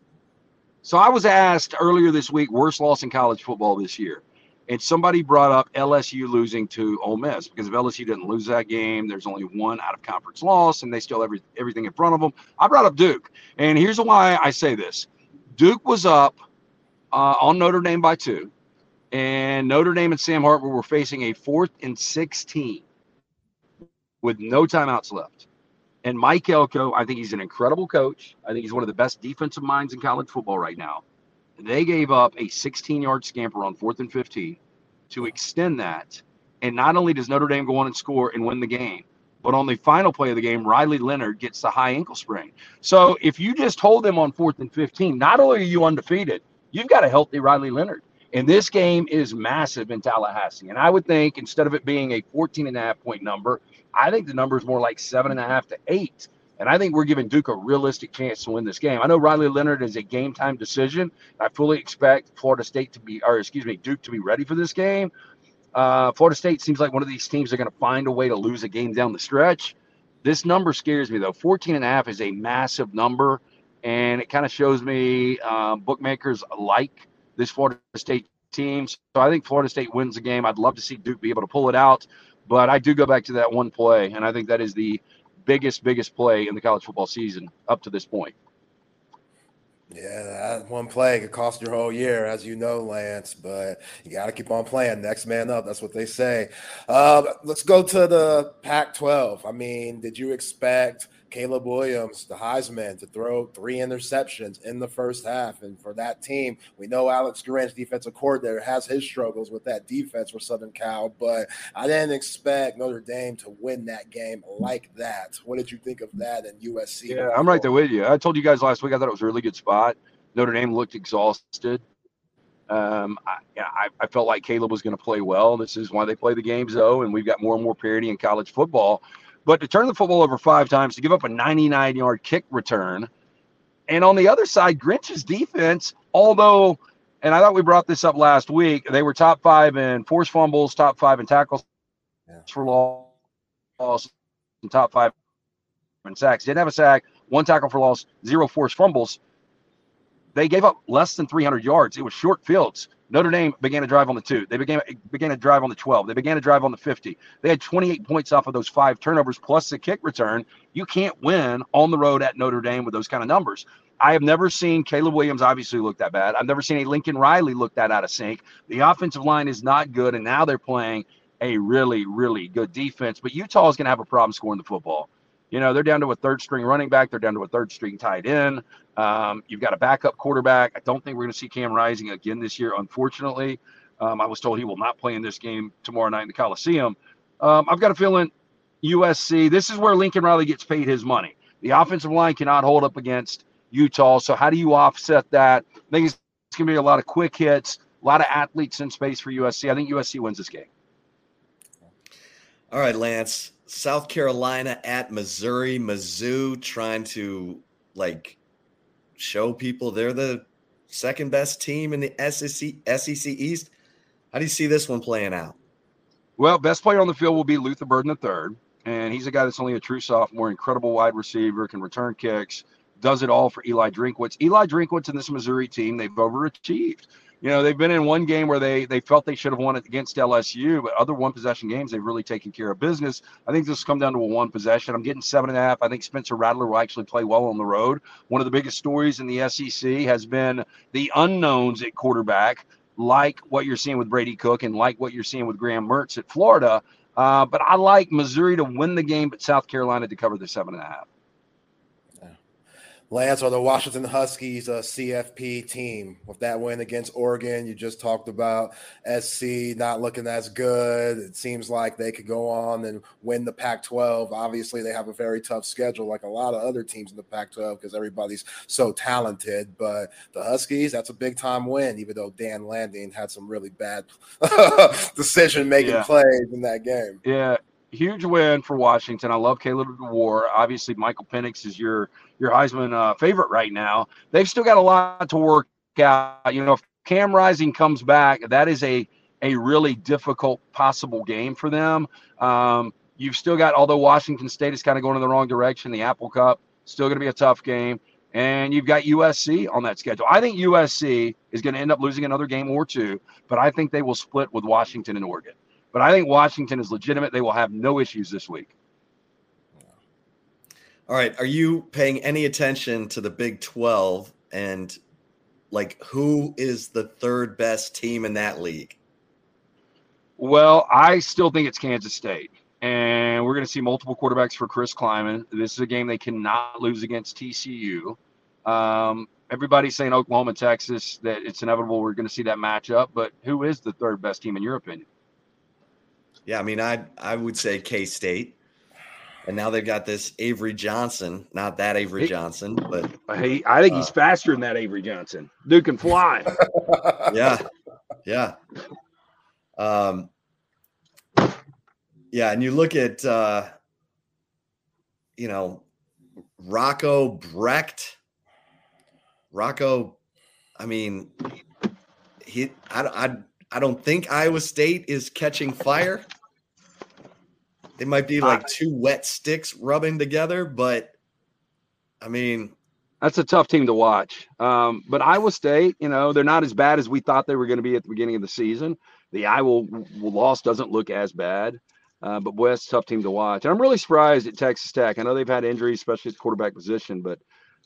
So I was asked earlier this week, worst loss in college football this year. And somebody brought up LSU losing to Ole Miss because if LSU didn't lose that game, there's only one out of conference loss, and they still have every, everything in front of them. I brought up Duke, and here's why I say this: Duke was up uh, on Notre Dame by two, and Notre Dame and Sam Hartman were facing a fourth and 16 with no timeouts left. And Mike Elko, I think he's an incredible coach. I think he's one of the best defensive minds in college football right now. They gave up a 16 yard scamper on fourth and 15 to extend that. And not only does Notre Dame go on and score and win the game, but on the final play of the game, Riley Leonard gets the high ankle sprain. So if you just hold them on fourth and 15, not only are you undefeated, you've got a healthy Riley Leonard. And this game is massive in Tallahassee. And I would think instead of it being a 14 and a half point number, I think the number is more like seven and a half to eight. And I think we're giving Duke a realistic chance to win this game. I know Riley Leonard is a game time decision. I fully expect Florida State to be, or excuse me, Duke to be ready for this game. Uh, Florida State seems like one of these teams are going to find a way to lose a game down the stretch. This number scares me though. 14 and a half is a massive number. And it kind of shows me um, bookmakers like this Florida State team. So I think Florida State wins the game. I'd love to see Duke be able to pull it out. But I do go back to that one play, and I think that is the biggest, biggest play in the college football season up to this point. Yeah, that one play could cost your whole year, as you know, Lance. But you got to keep on playing. Next man up. That's what they say. Uh, let's go to the Pac-12. I mean, did you expect Caleb Williams, the Heisman, to throw three interceptions in the first half. And for that team, we know Alex Grinch, defensive coordinator, has his struggles with that defense for Southern Cal, but I didn't expect Notre Dame to win that game like that. What did you think of that in USC? Yeah, I'm right there with you. I told you guys last week I thought it was a really good spot. Notre Dame looked exhausted. Um, I, I, felt like Caleb was going to play well. This is why they play the games, though, and we've got more and more parity in college football. But to turn the football over five times, to give up a 99 yard kick return. And on the other side, Grinch's defense, although, and I thought we brought this up last week, they were top five in forced fumbles, top five in tackles yeah. for loss, and top five in sacks. Didn't have a sack, one tackle for loss, zero forced fumbles. They gave up less than 300 yards. It was short fields. Notre Dame began to drive on the two. They began began to drive on the 12. They began to drive on the 50. They had 28 points off of those five turnovers plus the kick return. You can't win on the road at Notre Dame with those kind of numbers. I have never seen Caleb Williams obviously look that bad. I've never seen a Lincoln Riley look that out of sync. The offensive line is not good, and now they're playing a really, really good defense. But Utah is going to have a problem scoring the football. You know, they're down to a third string running back. They're down to a third string tight end. Um, you've got a backup quarterback. I don't think we're going to see Cam Rising again this year, unfortunately. Um, I was told he will not play in this game tomorrow night in the Coliseum. Um, I've got a feeling USC, this is where Lincoln Riley gets paid his money. The offensive line cannot hold up against Utah. So, how do you offset that? I think it's, it's going to be a lot of quick hits, a lot of athletes in space for USC. I think USC wins this game. All right, Lance. South Carolina at Missouri, Mizzou trying to like show people they're the second best team in the SEC SEC East. How do you see this one playing out? Well, best player on the field will be Luther Burden III, and he's a guy that's only a true sophomore, incredible wide receiver, can return kicks, does it all for Eli Drinkwitz. Eli Drinkwitz and this Missouri team, they've overachieved you know they've been in one game where they they felt they should have won it against LSU, but other one possession games they've really taken care of business. I think this will come down to a one possession. I'm getting seven and a half. I think Spencer Rattler will actually play well on the road. One of the biggest stories in the SEC has been the unknowns at quarterback, like what you're seeing with Brady Cook and like what you're seeing with Graham Mertz at Florida. Uh, but I like Missouri to win the game, but South Carolina to cover the seven and a half. Lance, are the Washington Huskies uh, a CFP team with that win against Oregon? You just talked about SC not looking as good. It seems like they could go on and win the Pac 12. Obviously, they have a very tough schedule, like a lot of other teams in the Pac 12, because everybody's so talented. But the Huskies, that's a big time win, even though Dan Lanning had some really bad decision making yeah. plays in that game. Yeah, huge win for Washington. I love Kalen DeBoer. Obviously, Michael Penix is your your Heisman uh, favorite right now. They've still got a lot to work out. You know, if Cam Rising comes back, that is a a really difficult possible game for them. Um, you've still got, although Washington State is kind of going in the wrong direction, the Apple Cup still going to be a tough game. And you've got USC on that schedule. I think USC is going to end up losing another game or two, but I think they will split with Washington and Oregon. But I think Washington is legitimate. They will have no issues this week. All right. Are you paying any attention to the Big 12 and like who is the third best team in that league? Well, I still think it's Kansas State. And we're going to see multiple quarterbacks for Chris Klieman. This is a game they cannot lose against TCU. Um, everybody's saying Oklahoma, Texas, that it's inevitable we're going to see that matchup. But who is the third best team in your opinion? Yeah, I mean, I I would say K State, and now they've got this Avery Johnson. Not that Avery Johnson, but hey, I think uh, he's faster than that Avery Johnson. Dude can fly. yeah, yeah. Um, yeah, and you look at uh, you know Rocco Becht. Rocco, I mean, he I I I don't think Iowa State is catching fire. They might be like two wet sticks rubbing together, but I mean, that's a tough team to watch. Um, but Iowa State, you know, they're not as bad as we thought they were going to be at the beginning of the season. The Iowa loss doesn't look as bad, uh, but boy, that's a tough team to watch. And I'm really surprised at Texas Tech. I know they've had injuries, especially at the quarterback position, but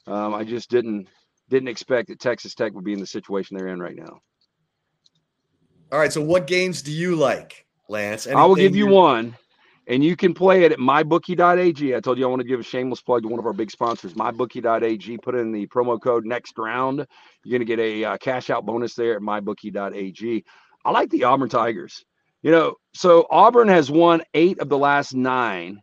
um, I just didn't didn't expect that Texas Tech would be in the situation they're in right now. All right. So, what games do you like, Lance? Anything I will give you one, and you can play it at mybookie.ag. I told you I want to give a shameless plug to one of our big sponsors, mybookie.ag. Put in the promo code next round. You're going to get a uh, cash out bonus there at mybookie.ag. I like the Auburn Tigers. You know, so Auburn has won eight of the last nine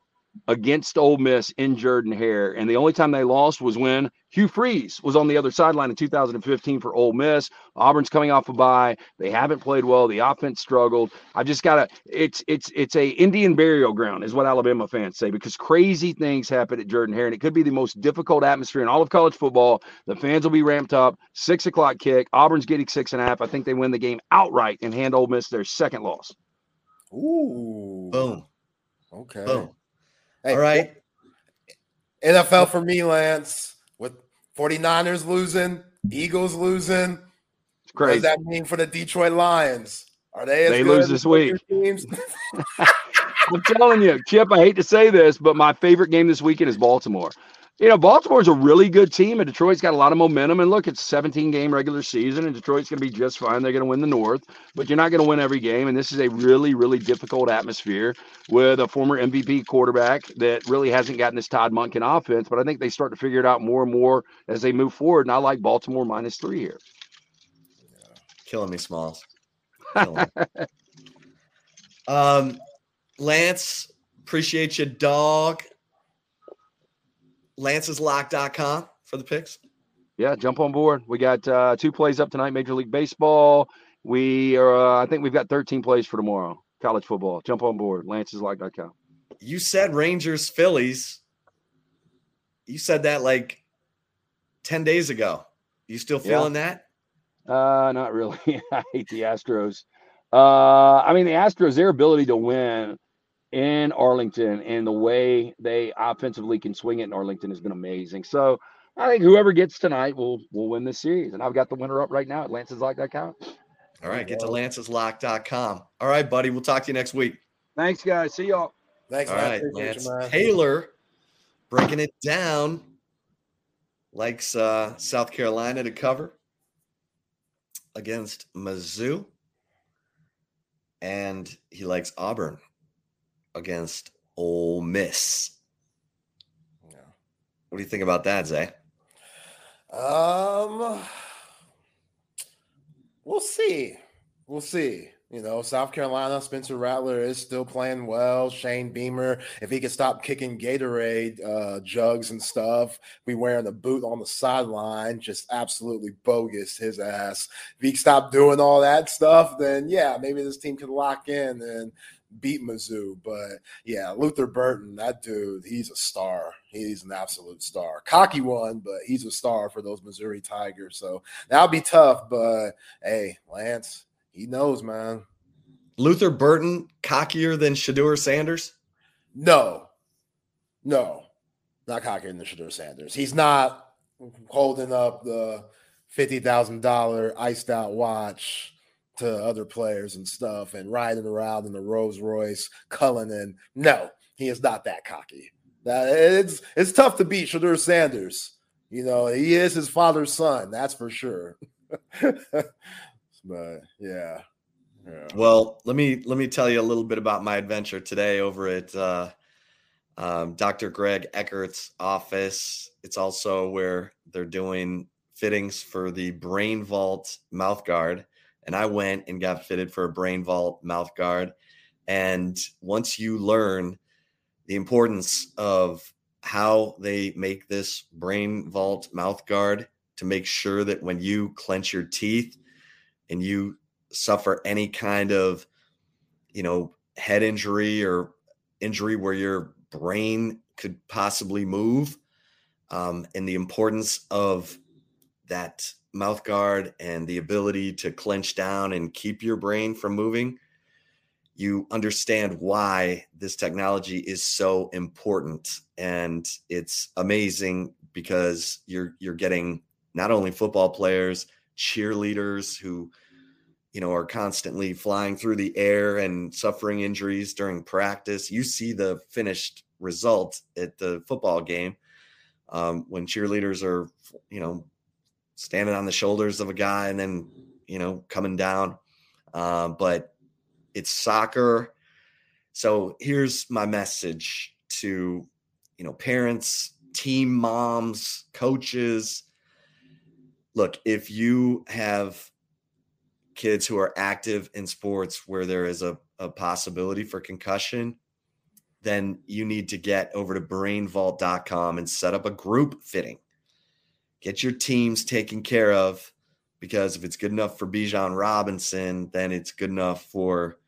against Ole Miss in Jordan Hare. And the only time they lost was when Hugh Freeze was on the other sideline in 2015 for Ole Miss. Auburn's coming off a bye. They haven't played well. The offense struggled. I just gotta it's it's it's a Indian burial ground, is what Alabama fans say, because crazy things happen at Jordan Hare. And it could be the most difficult atmosphere in all of college football. The fans will be ramped up. Six o'clock kick. Auburn's getting six and a half. I think they win the game outright and hand Ole Miss their second loss. Ooh. Boom. Okay. Boom. Hey, All right. NFL for me, Lance, with 49ers losing, Eagles losing. It's crazy. What does that mean for the Detroit Lions? Are they they lose this week? I'm telling you, Chip, I hate to say this, but my favorite game this weekend is Baltimore you know, Baltimore's a really good team, and Detroit's got a lot of momentum. And look, it's 17 game regular season, and Detroit's going to be just fine. They're going to win the North, but you're not going to win every game. And this is a really, really difficult atmosphere with a former MVP quarterback that really hasn't gotten this Todd Monken offense. But I think they start to figure it out more and more as they move forward. And I like Baltimore minus three here. Killing me, Smalls. Killing me. um, Lance, appreciate you, dog lanceslock.com for the picks. Yeah, jump on board. We got uh, two plays up tonight, Major League Baseball. We are, uh, I think we've got 13 plays for tomorrow, college football. Jump on board, lanceslock.com. You said Rangers, Phillies. You said that like 10 days ago. You still feeling yeah. that? Uh, not really. I hate the Astros. Uh, I mean, the Astros, their ability to win in Arlington and the way they offensively can swing it in Arlington has been amazing. So I think whoever gets tonight will will win this series. And I've got the winner up right now at lanceslock.com. All right, get to lanceslock.com. All right, buddy. We'll talk to you next week. Thanks, guys. See y'all. Thanks, All right, Lance Taylor breaking it down. Likes uh, South Carolina to cover against Mizzou. And he likes Auburn against Ole Miss. Yeah. What do you think about that, Zay? Um, we'll see. We'll see. You know, South Carolina, Spencer Rattler is still playing well. Shane Beamer, if he could stop kicking Gatorade uh, jugs and stuff, be wearing a boot on the sideline, just absolutely bogus his ass. If he could stop doing all that stuff, then yeah, maybe this team could lock in and beat Mizzou. But yeah, Luther Burden, that dude, he's a star. He's an absolute star. Cocky one, but he's a star for those Missouri Tigers. So that'll be tough. But hey, Lance he knows, man. Luther Burden cockier than Shedeur Sanders? No, no, not cockier than Shedeur Sanders. He's not holding up the fifty thousand dollar iced out watch to other players and stuff and riding around in the Rolls Royce Cullinan. No, he is not that cocky. That it's it's tough to beat Shedeur Sanders. You know, he is his father's son, that's for sure. But yeah. yeah. Well, let me let me tell you a little bit about my adventure today over at uh, um, Dr. Greg Eckert's office. It's also where they're doing fittings for the Brain Vault mouth guard, and I went and got fitted for a Brain Vault mouth guard. And once you learn the importance of how they make this Brain Vault mouth guard to make sure that when you clench your teeth and you suffer any kind of, you know, head injury or injury where your brain could possibly move, um, and the importance of that mouth guard and the ability to clench down and keep your brain from moving, you understand why this technology is so important. And it's amazing because you're you're getting not only football players, cheerleaders who you know are constantly flying through the air and suffering injuries during practice you see the finished result at the football game um, when cheerleaders are you know standing on the shoulders of a guy and then you know coming down. Uh, but it's soccer. So here's my message to you know parents team moms coaches. Look, if you have kids who are active in sports where there is a, a possibility for concussion, then you need to get over to brainvault.com and set up a group fitting. Get your teams taken care of because if it's good enough for Bijan Robinson, then it's good enough for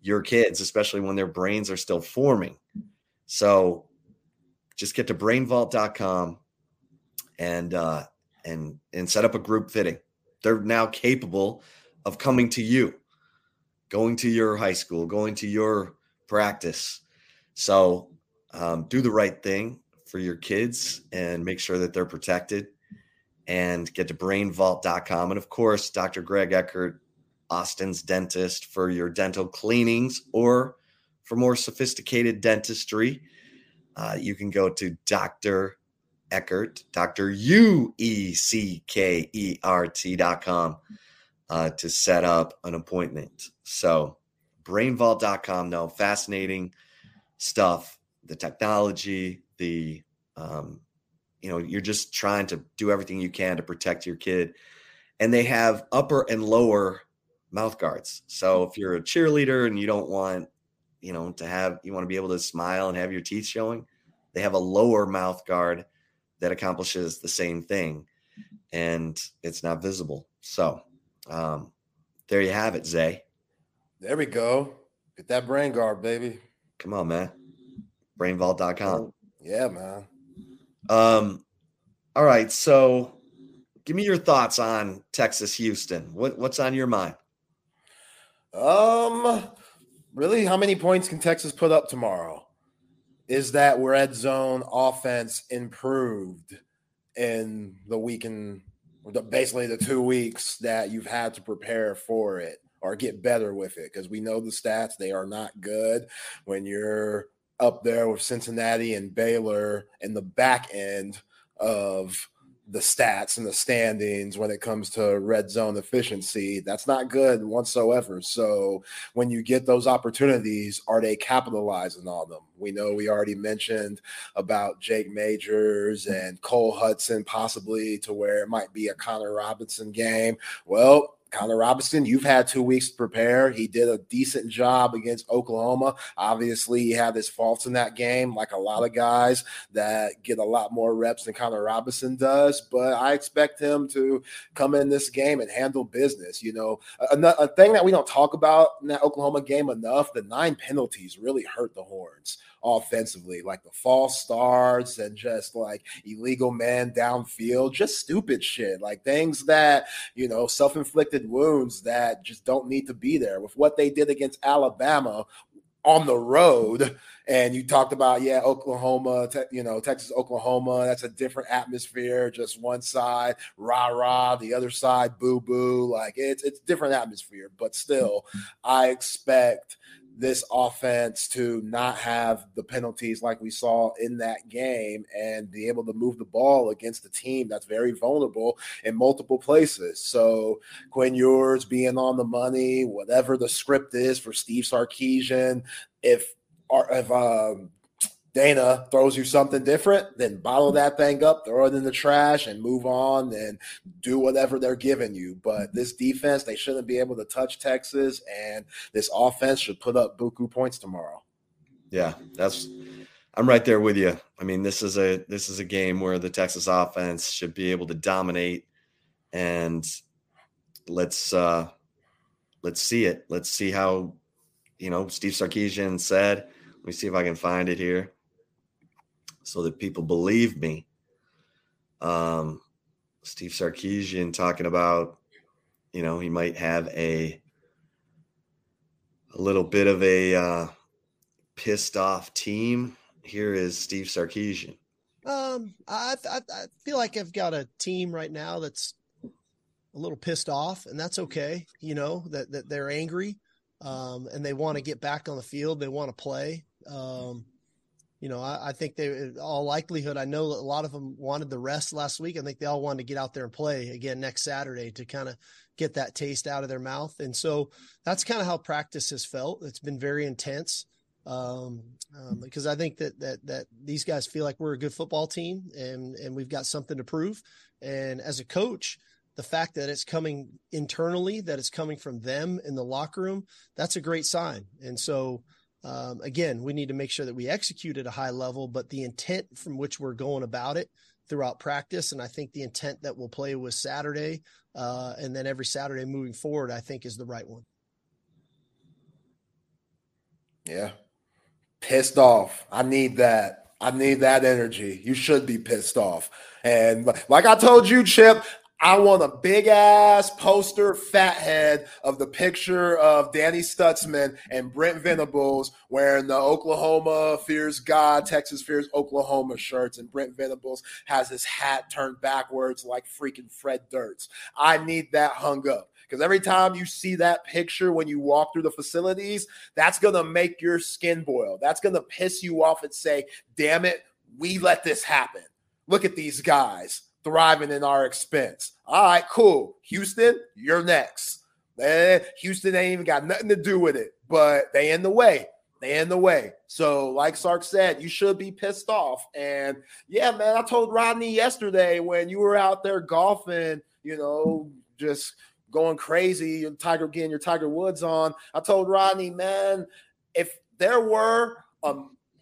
your kids, especially when their brains are still forming. So just get to brainvault.com and uh, and and set up a group fitting. They're now capable of coming to you, going to your high school, going to your practice. So um, do the right thing for your kids and make sure that they're protected and get to brainvault.com. And of course, Dr. Greg Eckert, Austin's dentist for your dental cleanings or for more sophisticated dentistry. Uh, you can go to Dr. Eckert, Dr. U E C K E R T dot com uh, to set up an appointment. So, brainvault.com, no, fascinating stuff. The technology, the, um, you know, you're just trying to do everything you can to protect your kid. And they have upper and lower mouth guards. So, if you're a cheerleader and you don't want, you know, to have, you want to be able to smile and have your teeth showing, they have a lower mouth guard that accomplishes the same thing and it's not visible. So um, there you have it, Zay. There we go. Get that brain guard, baby. Come on, man. Brainvault.com. Yeah, man. Um, all right. So give me your thoughts on Texas Houston. What what's on your mind? Um really, how many points can Texas put up tomorrow? is that red zone offense improved in the week and basically the two weeks that you've had to prepare for it or get better with it because we know the stats they are not good when you're up there with Cincinnati and Baylor in the back end of the stats and the standings when it comes to red zone efficiency. That's not good whatsoever. So when you get those opportunities, are they capitalizing on them? We know we already mentioned about Jake Majors and Cole Hutson possibly to where it might be a Connor Robinson game. Well, Connor Robinson, you've had two weeks to prepare. He did a decent job against Oklahoma. Obviously, he had his faults in that game, like a lot of guys that get a lot more reps than Connor Robinson does. But I expect him to come in this game and handle business. You know, a, a thing that we don't talk about in that Oklahoma game enough the nine penalties really hurt the horns offensively, like the false starts and just like illegal man downfield, just stupid shit, like things that, you know, self inflicted wounds that just don't need to be there. With what they did against Alabama on the road, and you talked about, yeah, Oklahoma, te- you know, Texas, Oklahoma, that's a different atmosphere, just one side, rah, rah, the other side, boo, boo. Like it's, it's different atmosphere, but still, I expect this offense to not have the penalties like we saw in that game and be able to move the ball against a team that's very vulnerable in multiple places. So Quinn Ewers being on the money, whatever the script is for Steve Sarkisian, if if um, Dana throws you something different, then bottle that thing up, throw it in the trash, and move on and do whatever they're giving you. But this defense, they shouldn't be able to touch Texas, and this offense should put up buku points tomorrow. Yeah, that's I'm right there with you. I mean, this is a this is a game where the Texas offense should be able to dominate, and let's uh let's see it. Let's see how you know Steve Sarkisian said. Let me see if I can find it here so that people believe me. Um, Steve Sarkisian talking about, you know, he might have a a little bit of a uh, pissed off team. Here is Steve Sarkisian. Um, I, I, I feel like I've got a team right now that's a little pissed off, and that's okay. You know that that they're angry, um, and they want to get back on the field. They want to play. Um, you know, I, I, think they, all likelihood, I know a lot of them wanted the rest last week. I think they all wanted to get out there and play again next Saturday to kind of get that taste out of their mouth. And so that's kind of how practice has felt. It's been very intense. Um, um, because I think that, that, that these guys feel like we're a good football team and, and we've got something to prove. And as a coach, the fact that it's coming internally, that it's coming from them in the locker room, that's a great sign. And so, um, again, we need to make sure that we execute at a high level, but the intent from which we're going about it throughout practice, and I think the intent that we'll play with Saturday, uh, and then every Saturday moving forward, I think is the right one. Yeah, pissed off. I need that. I need that energy. You should be pissed off. And like I told you, Chip, I want a big ass poster, fat head of the picture of Danny Stutsman and Brent Venables wearing the Oklahoma fears God, Texas fears Oklahoma shirts, and Brent Venables has his hat turned backwards like freaking Fred Durst. I need that hung up because every time you see that picture when you walk through the facilities, that's gonna make your skin boil. That's gonna piss you off and say, "Damn it, we let this happen." Look at these guys thriving in our expense. All right, cool. Houston, you're next. Eh, Houston ain't even got nothing to do with it, but they in the way. They in the way. So, like Sark said, you should be pissed off. And yeah, man, I told Rodney yesterday when you were out there golfing, you know, just going crazy, Tiger getting your Tiger Woods on. I told Rodney, man, if there were a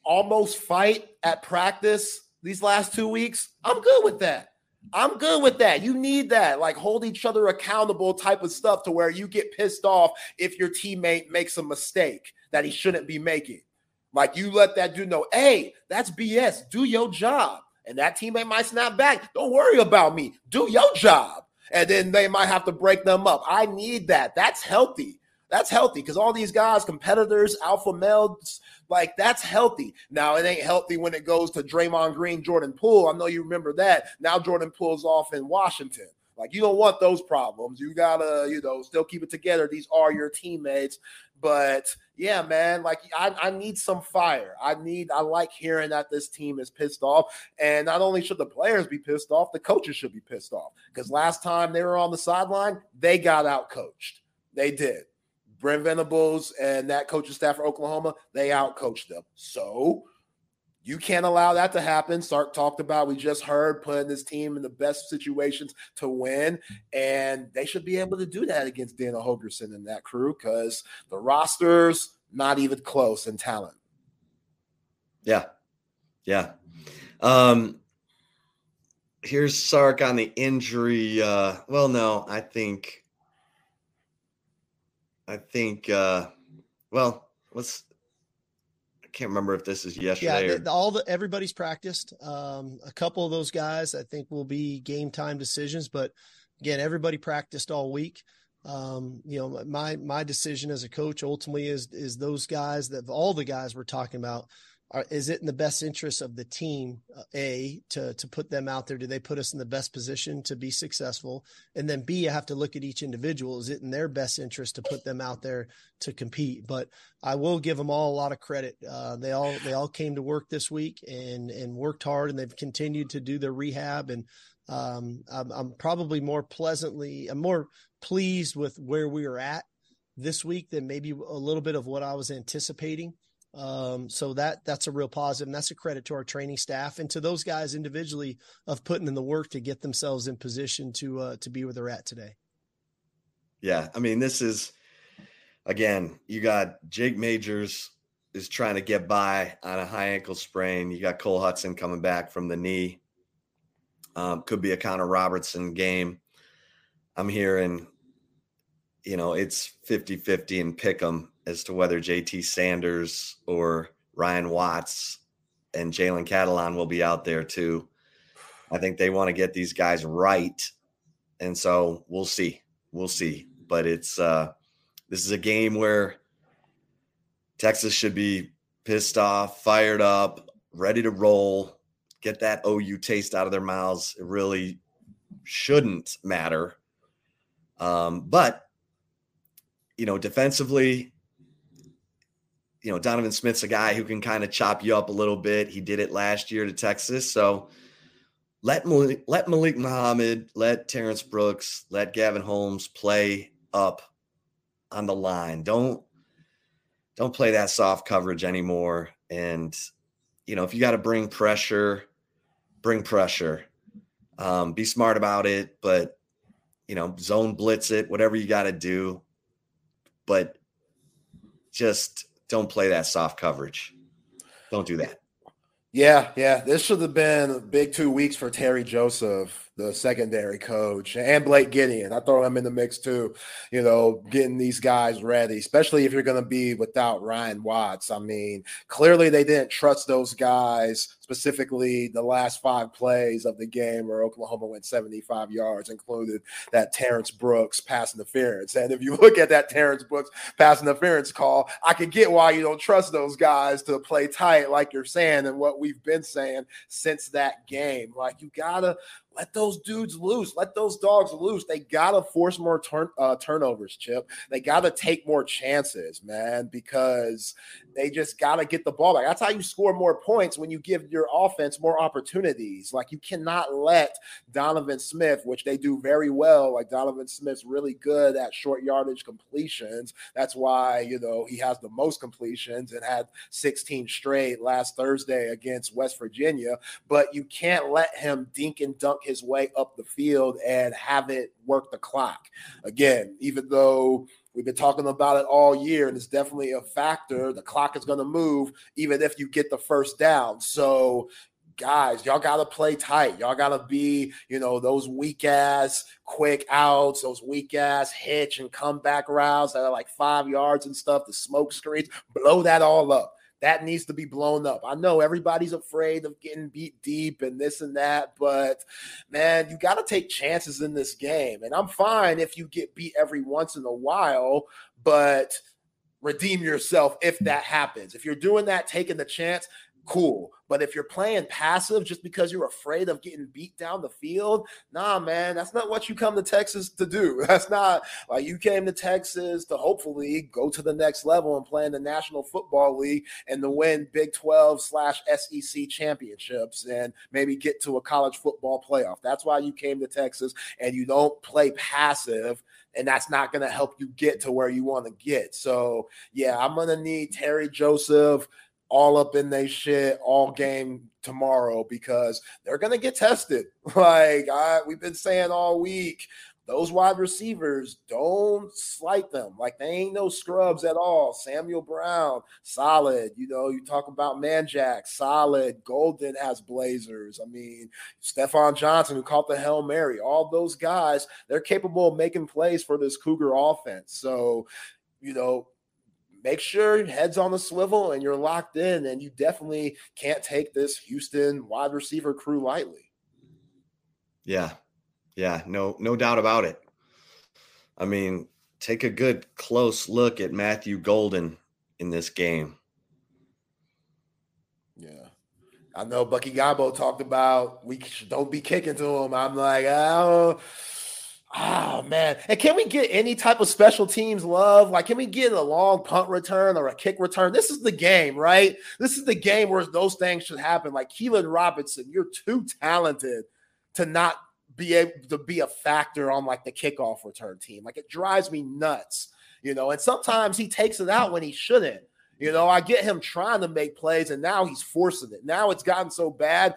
almost fight at practice these last two weeks, I'm good with that. I'm good with that. You need that, like hold each other accountable type of stuff to where you get pissed off if your teammate makes a mistake that he shouldn't be making. Like you let that dude know, hey, that's BS. Do your job. And that teammate might snap back. Don't worry about me. Do your job. And then they might have to break them up. I need that. That's healthy. That's healthy because all these guys, competitors, alpha males, like that's healthy. Now it ain't healthy when it goes to Draymond Green, Jordan Poole. I know you remember that. Now Jordan Poole's off in Washington. Like you don't want those problems. You gotta, you know, still keep it together. These are your teammates. But yeah, man, like I, I need some fire. I need, I like hearing that this team is pissed off. And not only should the players be pissed off, the coaches should be pissed off. Because last time they were on the sideline, they got out coached. They did. Brent Venables and that coaching staff for Oklahoma, they out coached them. So you can't allow that to happen. Sark talked about, we just heard, putting this team in the best situations to win. And they should be able to do that against Dana Holgorsen and that crew because the roster's not even close in talent. Yeah. Yeah. Um, here's Sark on the injury. Uh, well, no, I think, I think, uh, well, let's I can't remember if this is yesterday. Yeah, or... the, all the everybody's practiced. Um, a couple of those guys I think will be game time decisions, but again, everybody practiced all week. Um, you know, my my decision as a coach ultimately is is those guys that all the guys we're talking about are, is it in the best interest of the team uh, a to to put them out there? Do they put us in the best position to be successful? And then b i have to look at each individual. Is it in their best interest to put them out there to compete? But i will give them all a lot of credit. Uh, they all they all came to work this week and and worked hard and they've continued to do their rehab. And um, I'm, I'm probably more pleasantly i'm more pleased with where we are at this week than maybe a little bit of what i was anticipating um, so that that's a real positive, and that's a credit to our training staff and to those guys individually of putting in the work to get themselves in position to uh, to be where they're at today. Yeah, I mean, this is again, you got Jake Majors is trying to get by on a high ankle sprain. You got Cole Hutson coming back from the knee. Um, could be a Connor Robertson game. I'm hearing, you know, it's 50 50 and pick them as to whether JT Sanders or Ryan Watts and Jalen Catalon will be out there too. I think they want to get these guys right. And so we'll see. We'll see. But it's uh this is a game where Texas should be pissed off, fired up, ready to roll, get that OU taste out of their mouths. It really shouldn't matter. Um, but you know, defensively, you know, Donovan Smith's a guy who can kind of chop you up a little bit. He did it last year to Texas. So let Malik, let Malik Muhammad, let Terrence Brooks, let Gavin Holmes play up on the line. Don't don't play that soft coverage anymore. And you know, if you got to bring pressure, bring pressure. Um, be smart about it, but you know, zone blitz it, whatever you got to do. But just don't play that soft coverage. Don't do that. Yeah, yeah. This should have been big two weeks for Terry Joseph, the secondary coach, and Blake Gideon. I throw him in the mix too. You know, getting these guys ready, especially if you're going to be without Ryan Watts. I mean, clearly they didn't trust those guys specifically the last five plays of the game where Oklahoma went 75 yards, included that Terrence Brooks pass interference. And if you look at that Terrence Brooks pass interference call, I can get why you don't trust those guys to play tight, like you're saying, and what we've been saying since that game. Like you gotta let those dudes loose. Let those dogs loose. They gotta force more turn, uh, turnovers, Chip. They gotta take more chances, man, because they just gotta get the ball back. That's how you score more points when you give your offense more opportunities. Like you cannot let Donovan Smith, which they do very well. Like Donovan Smith's really good at short yardage completions. That's why you know he has the most completions and had 16 straight last Thursday against West Virginia. But you can't let him dink and dunk his way up the field and have it work the clock. Again, even though we've been talking about it all year, and it's definitely a factor, the clock is going to move even if you get the first down. So guys, y'all got to play tight. Y'all got to be, you know, those weak ass quick outs, those weak ass hitch and comeback routes that are like five yards and stuff, the smoke screens, blow that all up that needs to be blown up. I know everybody's afraid of getting beat deep and this and that, but man, you got to take chances in this game. And I'm fine if you get beat every once in a while, but redeem yourself if that happens. If you're doing that, taking the chance, cool. But if you're playing passive just because you're afraid of getting beat down the field, nah, man, that's not what you come to Texas to do. That's not like you came to Texas to hopefully go to the next level and play in the National Football League and to win Big 12 slash SEC championships and maybe get to a college football playoff. That's why you came to Texas and you don't play passive and that's not going to help you get to where you want to get. So, yeah, I'm going to need Terry Joseph all up in their shit all mm-hmm. game tomorrow because they're gonna get tested. Like I, we've been saying all week, those wide receivers don't slight them. Like they ain't no scrubs at all. Samuel Brown, solid. You know, you talk about Manjack, solid. Golden has blazers. I mean, Stephon Johnson, who caught the Hail Mary, all those guys, they're capable of making plays for this Cougar offense. So, you know, make sure your head's on the swivel and you're locked in. And you definitely can't take this Houston wide receiver crew lightly. Yeah. Yeah. No, no doubt about it. I mean, take a good close look at Matthew Golden in this game. Yeah. I know Bucky Gabo talked about we don't be kicking to him. I'm like, oh, Oh man. And can we get any type of special teams love? Like, can we get a long punt return or a kick return? This is the game, right? This is the game where those things should happen. Like Keilan Robinson, you're too talented to not be able to be a factor on like the kickoff return team. Like it drives me nuts, you know. And sometimes he takes it out when he shouldn't. You know, I get him trying to make plays and now he's forcing it. Now it's gotten so bad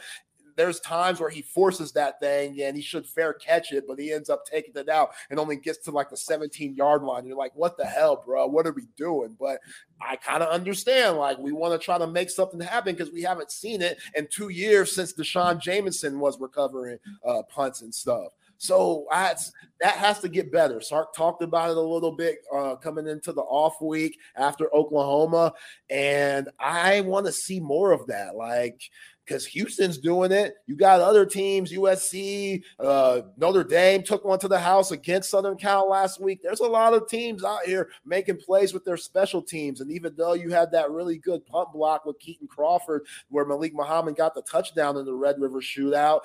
there's times where he forces that thing and he should fair catch it, but he ends up taking it out and only gets to like the 17 yard line. You're like, what the hell, bro? What are we doing? But I kind of understand. Like, we want to try to make something happen because we haven't seen it in two years since D'Shawn Jamison was recovering uh, punts and stuff. So that's that has to get better. Sark talked about it a little bit uh, coming into the off week after Oklahoma, and I want to see more of that. Like because Houston's doing it. You got other teams, USC, uh, Notre Dame took one to the house against Southern Cal last week. There's a lot of teams out here making plays with their special teams. And even though you had that really good punt block with Kitan Crawford, where Malik Muhammad got the touchdown in the Red River shootout,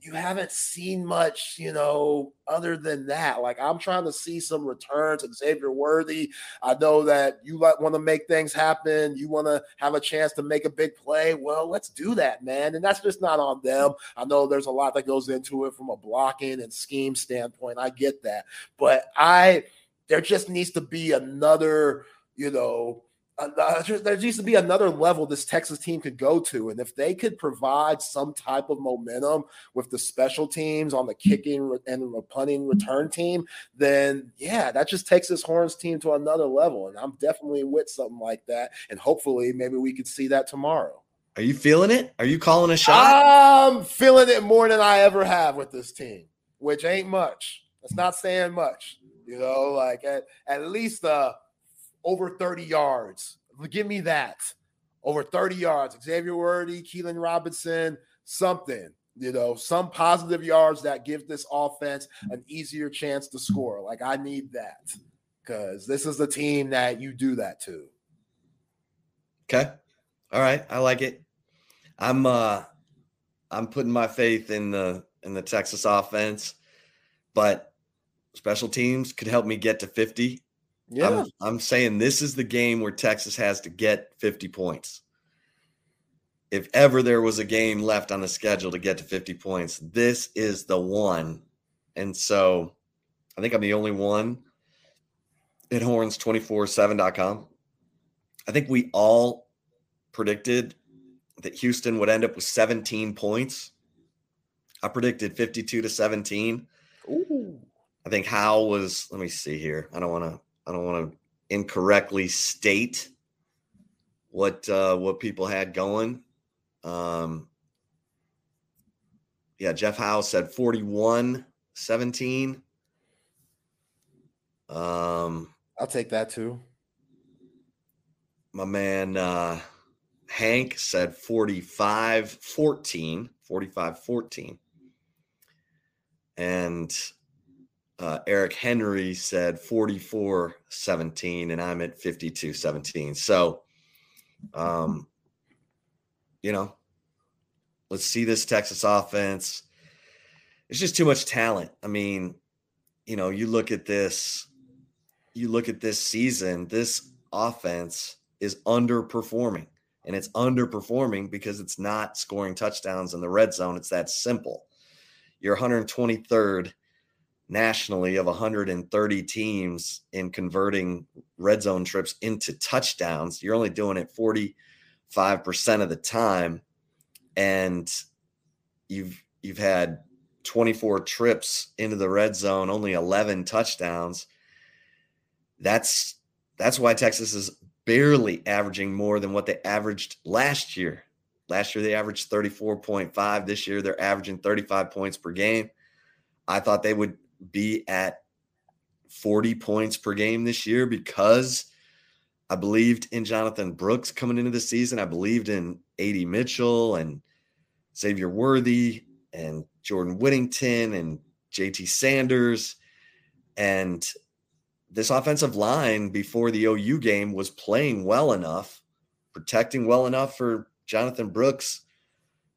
you haven't seen much, you know, other than that. Like I'm trying to see some returns. Xavier Worthy, I know that you want to make things happen. You want to have a chance to make a big play. Well, let's do that, man. And that's just not on them. I know there's a lot that goes into it from a blocking and scheme standpoint. I get that, but I there just needs to be another, you know, uh, there needs to be another level this Texas team could go to. And if they could provide some type of momentum with the special teams on the kicking and punting return team, then yeah, that just takes this Horns team to another level. And I'm definitely with something like that. And hopefully, maybe we could see that tomorrow. Are you feeling it? Are you calling a shot? I'm feeling it more than I ever have with this team, which ain't much. That's not saying much. You know, like at, at least uh over 30 yards. Give me that. Over 30 yards. Xavier Worthy, Keilan Robinson, something, you know, some positive yards that give this offense an easier chance to score. Like, I need that because this is the team that you do that to. Okay. All right. I like it. I'm uh I'm putting my faith in the in the Texas offense, but special teams could help me get to 50 yeah. I'm, I'm saying this is the game where Texas has to get 50 points. If ever there was a game left on the schedule to get to 50 points, this is the one. And so I think I'm the only one at horns247.com. I think we all predicted that Houston would end up with 17 points. I predicted 52 to 17. Ooh. I think Hal was, let me see here. I don't want to I don't want to incorrectly state what uh, what people had going. Um, yeah, Jeff Howe said 41 17. Um, I'll take that too. My man uh, Hank said 45 14, 45 14. And uh, Eric Henry said 44 17, and I'm at 52 17. So, um, you know, let's see this Texas offense. It's just too much talent. I mean, you know, you look at this, you look at this season, this offense is underperforming. And it's underperforming because it's not scoring touchdowns in the red zone. It's that simple. You're 123rd nationally of 130 teams in converting red zone trips into touchdowns. You're only doing it 45% of the time. And you've you've had 24 trips into the red zone, only 11 touchdowns. That's that's why Texas is barely averaging more than what they averaged last year. Last year they averaged 34.5. This year they're averaging 35 points per game. I thought they would be at 40 points per game this year because I believed in Jonathan Brooks coming into the season. I believed in AD Mitchell and Xavier Worthy and Jordan Whittington and JT Sanders. And this offensive line before the OU game was playing well enough, protecting well enough for Jonathan Brooks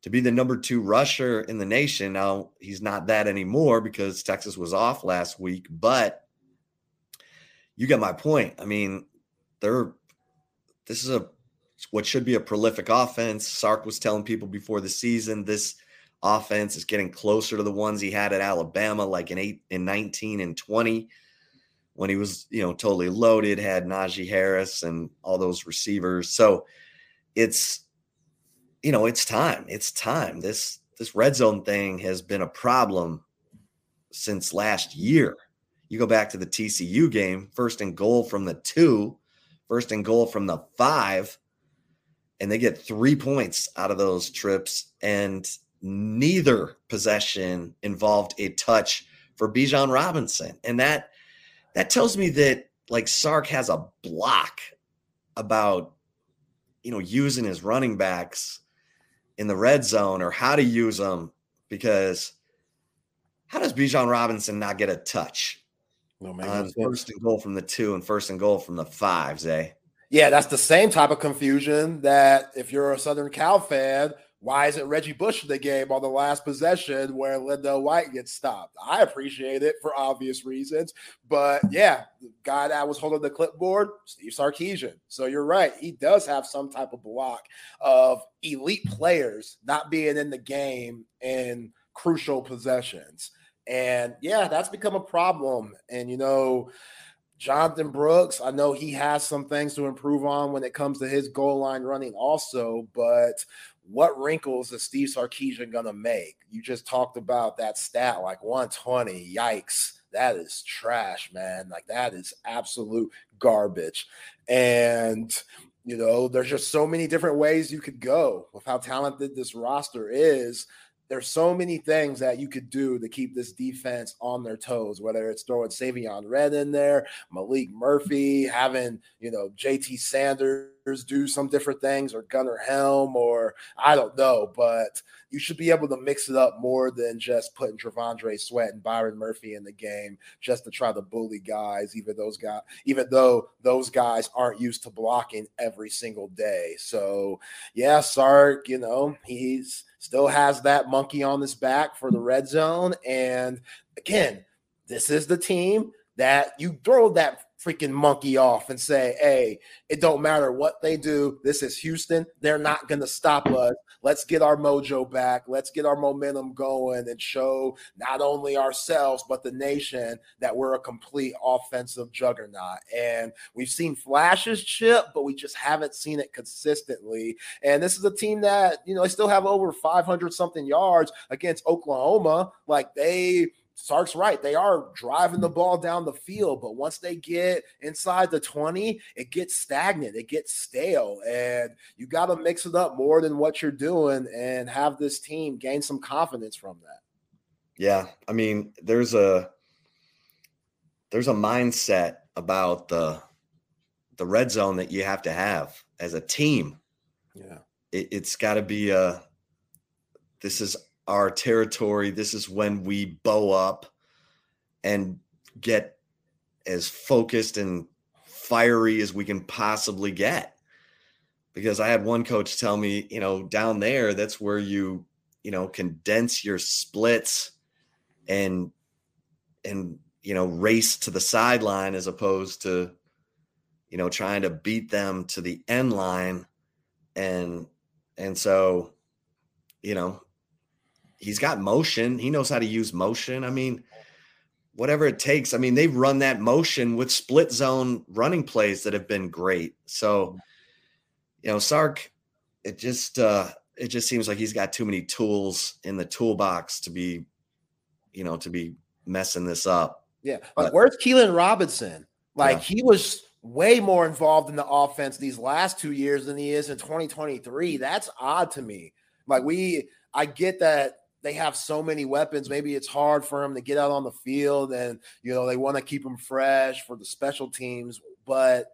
to be the number two rusher in the nation. Now, he's not that anymore because Texas was off last week, but you get my point. I mean, they're this is a what should be a prolific offense. Sark was telling people before the season this offense is getting closer to the ones he had at Alabama, like in eight in 19 and 20, when he was, you know, totally loaded, had Najee Harris and all those receivers. So it's you know, it's time. It's time. This this red zone thing has been a problem since last year. You go back to the TCU game, first and goal from the two, first and goal from the five, and they get three points out of those trips. And neither possession involved a touch for Bijan Robinson. And that that tells me that like Sark has a block about you know using his running backs in the red zone or how to use them because how does Bijan Robinson not get a touch no, man, first and goal from the two and first and goal from the five, Zay? Eh? Yeah, that's the same type of confusion that if you're a Southern Cal fan – why isn't Reggie Bush in the game on the last possession where LenDale White gets stopped? I appreciate it for obvious reasons. But yeah, the guy that was holding the clipboard, Steve Sarkisian. So you're right. He does have some type of block of elite players not being in the game in crucial possessions. And yeah, that's become a problem. And you know, Jonathan Brooks, I know he has some things to improve on when it comes to his goal line running, also, but what wrinkles is Steve Sarkisian gonna make? You just talked about that stat, like 120. Yikes, that is trash, man. Like that is absolute garbage. And you know, there's just so many different ways you could go with how talented this roster is there's so many things that you could do to keep this defense on their toes, whether it's throwing Savion Red in there, Malik Murphy, having, you know, JT Sanders do some different things, or Gunnar Helm, or I don't know, but you should be able to mix it up more than just putting T'Vondre Sweat and Byron Murphy in the game just to try to bully guys, even those guys, even though those guys aren't used to blocking every single day. So yeah, Sark, you know, he's still has that monkey on his back for the red zone. And again, this is the team that you throw that freaking monkey off and say, hey, it don't matter what they do. This is Houston. They're not going to stop us. Let's get our mojo back. Let's get our momentum going and show not only ourselves, but the nation that we're a complete offensive juggernaut. And we've seen flashes, Chip, but we just haven't seen it consistently. And this is a team that, you know, they still have over 500 something yards against Oklahoma. Like they, Sark's right. They are driving the ball down the field, but once they get inside the 20, it gets stagnant, it gets stale. And you got to mix it up more than what you're doing and have this team gain some confidence from that. Yeah. I mean, there's a there's a mindset about the the red zone that you have to have as a team. Yeah. It, it's got to be a this is our territory. This is when we bow up and get as focused and fiery as we can possibly get. because I had one coach tell me, you know, down there, that's where you, you know, condense your splits and, and, you know, race to the sideline as opposed to, you know, trying to beat them to the end line. And, and so, you know, he's got motion. He knows how to use motion. I mean, whatever it takes. I mean, they've run that motion with split zone running plays that have been great. So, you know, Sark, it just uh it just seems like he's got too many tools in the toolbox to be, you know, to be messing this up. Yeah. Like but, where's Keilan Robinson? Like yeah. he was way more involved in the offense these last two years than he is in 2023. That's odd to me. Like we I get that they have so many weapons. Maybe it's hard for them to get out on the field, and you know they want to keep them fresh for the special teams. But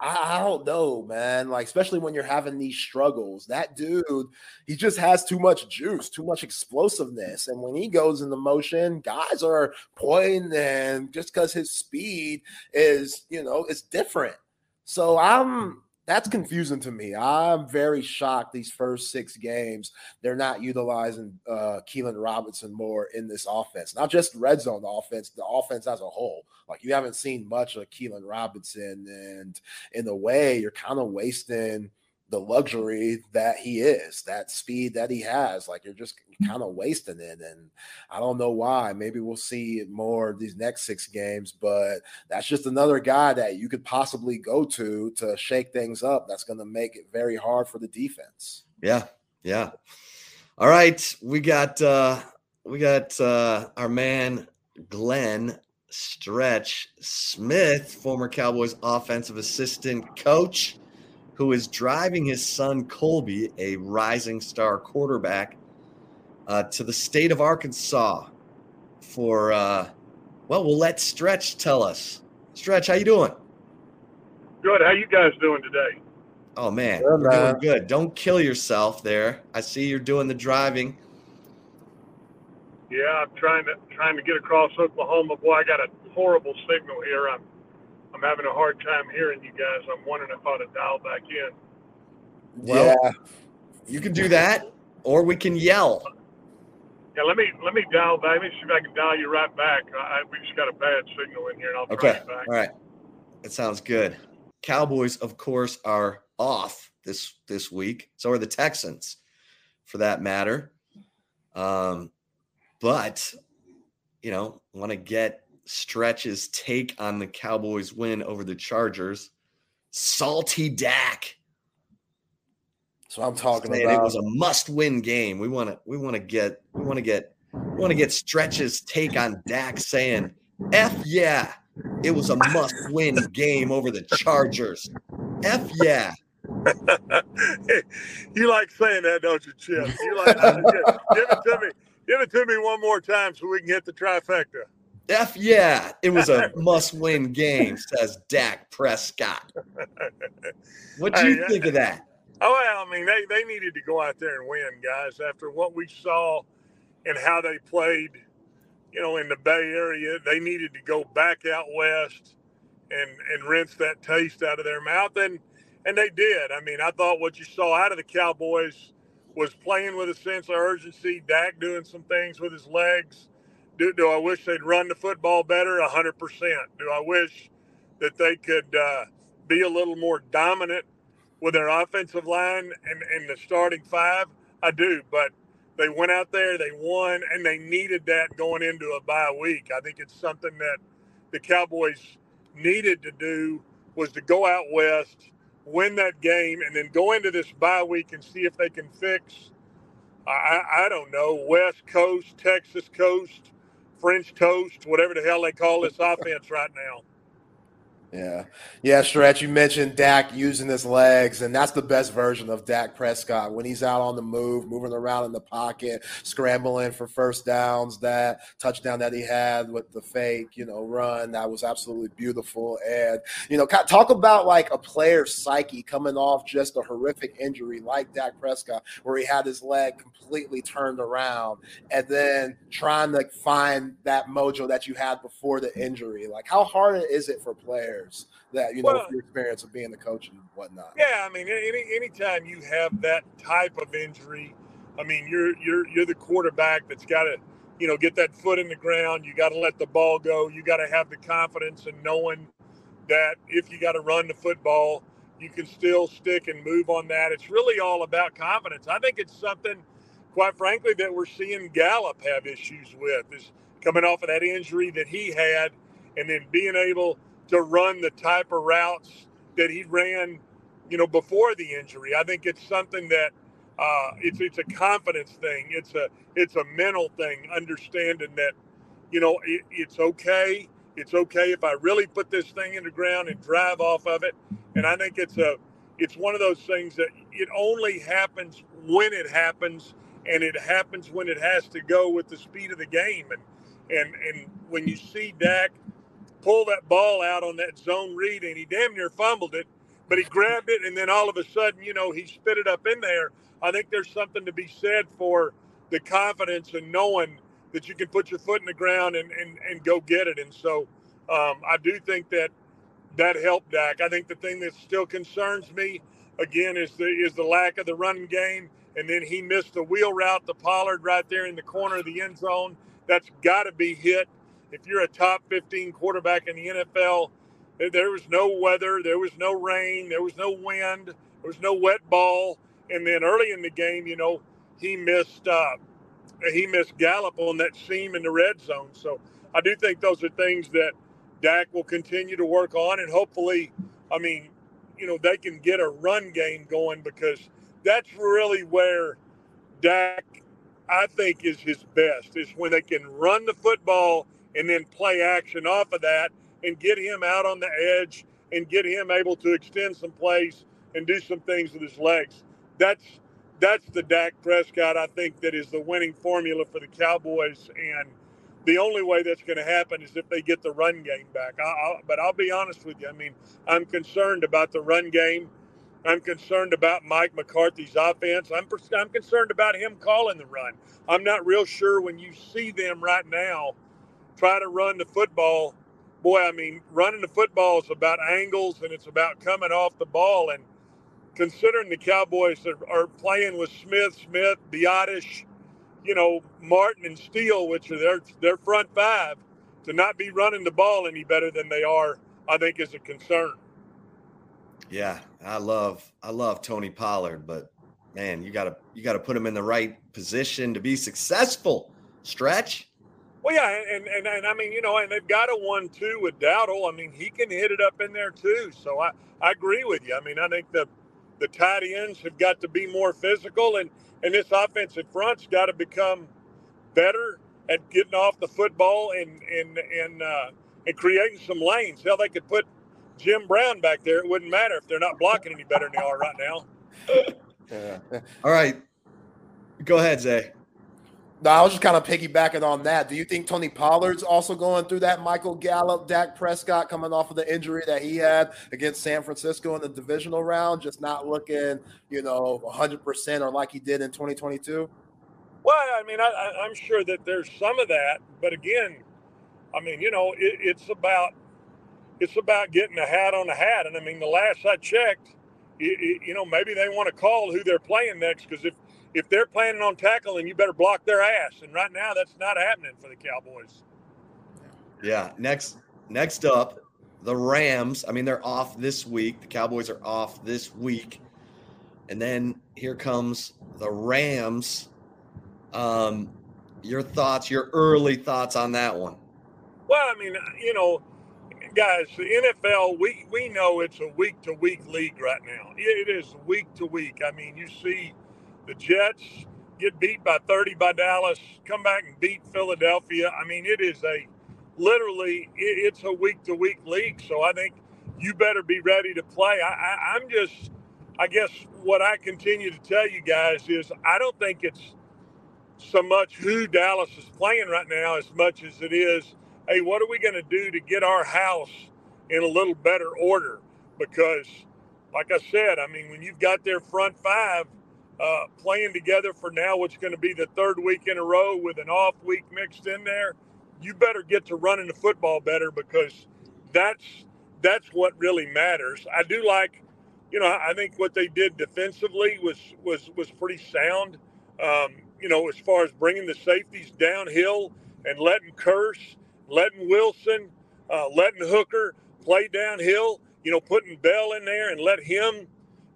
I, I, don't know, man. Like especially when you're having these struggles, that dude, he just has too much juice, too much explosiveness, and when he goes into motion, guys are pointing, and just because his speed is, you know, it's different. So I'm that's confusing to me. I'm very shocked these first six games they're not utilizing uh Keilan Robinson more in this offense. Not just red zone offense, the offense as a whole. Like you haven't seen much of Keilan Robinson, and in a way, you're kind of wasting the luxury that he is, that speed that he has. Like you're just kind of wasting it. And I don't know why. Maybe we'll see more these next six games, but that's just another guy that you could possibly go to to shake things up. That's going to make it very hard for the defense. Yeah. Yeah. All right. We got, uh, we got uh, our man Glenn Stretch Smith, former Cowboys offensive assistant coach who is driving his son Colby, a rising star quarterback, uh, to the state of Arkansas for. Uh, well, we'll let Stretch tell us. Stretch, how you doing? Good. How you guys doing today? Oh man, good, we're doing good. Don't kill yourself there. I see you're doing the driving. Yeah, I'm trying to trying to get across Oklahoma. Boy, I got a horrible signal here. I'm I'm having a hard time hearing you guys. I'm wondering if I ought to dial back in. Well, yeah. you can do that, or we can yell. Yeah, let me let me dial back. Let me see if I can dial you right back. I, we just got a bad signal in here, and I'll okay. try back. All right, that sounds good. Cowboys, of course, are off this this week. So are the Texans, for that matter. Um, but you know, want to get Stretch's take on the Cowboys win over the Chargers. Salty Dak. So I'm talking about. It was a must-win game. We want to. We want to get. We want to get. We want to get Stretch's take on Dak saying, "F yeah, it was a must-win game over the Chargers." F yeah. you like saying that, don't you, Chip? You like give it to me. Give it to me one more time so we can hit the trifecta. F yeah, it was a must-win game, says Dak Prescott. What do you hey, think of that? Oh well, I mean, they, they needed to go out there and win, guys. After what we saw and how they played, you know, in the Bay Area, they needed to go back out west and and rinse that taste out of their mouth, and and they did. I mean, I thought what you saw out of the Cowboys was playing with a sense of urgency. Dak doing some things with his legs do, do I wish they'd run the football better? 100%. Do I wish that they could uh, be a little more dominant with their offensive line and, and the starting five? I do, but they went out there, they won, and they needed that going into a bye week. I think it's something that the Cowboys needed to do was to go out west, win that game, and then go into this bye week and see if they can fix. I, I don't know West Coast, Texas Coast, French toast, whatever the hell they call this offense right now. Yeah. Yeah, Stretch, you mentioned Dak using his legs, and that's the best version of Dak Prescott when he's out on the move, moving around in the pocket, scrambling for first downs. That touchdown that he had with the fake, you know, run, that was absolutely beautiful. And, you know, talk about like a player's psyche coming off just a horrific injury like Dak Prescott, where he had his leg completely turned around and then trying to find that mojo that you had before the injury. Like, how hard is it for players? Players that you know Well- your experience of being the coach and whatnot. Yeah, I mean, any anytime you have that type of injury, I mean, you're you're you're the quarterback that's got to, you know, get that foot in the ground. You got to let the ball go. You got to have the confidence in knowing that if you got to run the football, you can still stick and move on that. It's really all about confidence. I think it's something, quite frankly, that we're seeing Gallup have issues with is coming off of that injury that he had, and then being able to run the type of routes that he ran you know, before the injury. I think it's something that uh, it's it's a confidence thing. It's a it's a mental thing. Understanding that, you know, it, it's okay. It's okay if I really put this thing in the ground and drive off of it. And I think it's a it's one of those things that it only happens when it happens, and it happens when it has to go with the speed of the game. And and and when you see Dak pull that ball out on that zone read, and he damn near fumbled it but he grabbed it and then all of a sudden, you know, he spit it up in there. I think there's something to be said for the confidence and knowing that you can put your foot in the ground and, and, and go get it. And so um, I do think that that helped Dak. I think the thing that still concerns me again is the is the lack of the running game. And then he missed the wheel route to Pollard right there in the corner of the end zone. That's got to be hit. If you're a top 15 quarterback in the NFL, there- was no weather, there was no rain, there was no wind, there was no wet ball. And then early in the game, you know, he missed uh, he missed Gallup on that seam in the red zone. So I do think those are things that Dak will continue to work on, and hopefully, I mean, you know, they can get a run game going because that's really where Dak, I think, is his best is when they can run the football and then play action off of that and get him out on the edge and get him able to extend some plays and do some things with his legs. That's that's the Dak Prescott I think that is the winning formula for the Cowboys and the only way that's going to happen is if they get the run game back. I, I, but I'll be honest with you. I mean, I'm concerned about the run game. I'm concerned about Mike McCarthy's offense. I'm, I'm concerned about him calling the run. I'm not real sure when you see them right now try to run the football. Boy, I mean, running the football is about angles and it's about coming off the ball. And considering the Cowboys are, playing with Smith, Smith, Biadasz, you know, Martin and Steele, which are their their front five, to not be running the ball any better than they are, I think is a concern. Yeah, I love I love Tony Pollard, but man, you gotta you gotta put him in the right position to be successful. Stretch. Well, yeah, and, and and I mean, you know, and they've got a one-two with Dowdle. I mean, he can hit it up in there too. So I I agree with you. I mean, I think the the tight ends have got to be more physical, and and this offensive front's got to become better at getting off the football and and and uh, and creating some lanes. Hell, they could put Jim Brown back there. It wouldn't matter if they're not blocking any better than they are right now. Yeah. All right. Go ahead, Zay. No, I was just kind of piggybacking on that. Do you think Tony Pollard's also going through that Michael Gallup, Dak Prescott coming off of the injury that he had against San Francisco in the divisional round, just not looking, you know, 100% or like he did in 2022? Well, I mean, I, I'm sure that there's some of that, but again, I mean, you know, it, it's about it's about getting a hat on a hat. And I mean, the last I checked, it, it, you know, maybe they want to call who they're playing next because if if they're planning on tackling, you better block their ass. And right now, that's not happening for the Cowboys. Yeah. Next next up, the Rams. I mean, they're off this week. The Cowboys are off this week. And then here comes the Rams. Um, your thoughts, your early thoughts on that one. Well, I mean, you know, guys, the NFL, we, we know it's a week to week league right now. It is week to week. I mean, you see the Jets get beat by 30 by Dallas, come back and beat Philadelphia. I mean, it is a literally, it, it's a week to week league. So I think you better be ready to play. I, I, I'm just, I guess what I continue to tell you guys is I don't think it's so much who Dallas is playing right now as much as it is hey, what are we going to do to get our house in a little better order? Because, like I said, I mean, when you've got their front five uh, playing together for now, what's going to be the third week in a row with an off week mixed in there, you better get to running the football better because that's that's what really matters. I do like, you know, I think what they did defensively was was was pretty sound. Um, you know, as far as bringing the safeties downhill and letting Kearse, letting Wilson, uh, letting Hooker play downhill. You know, putting Bell in there and let him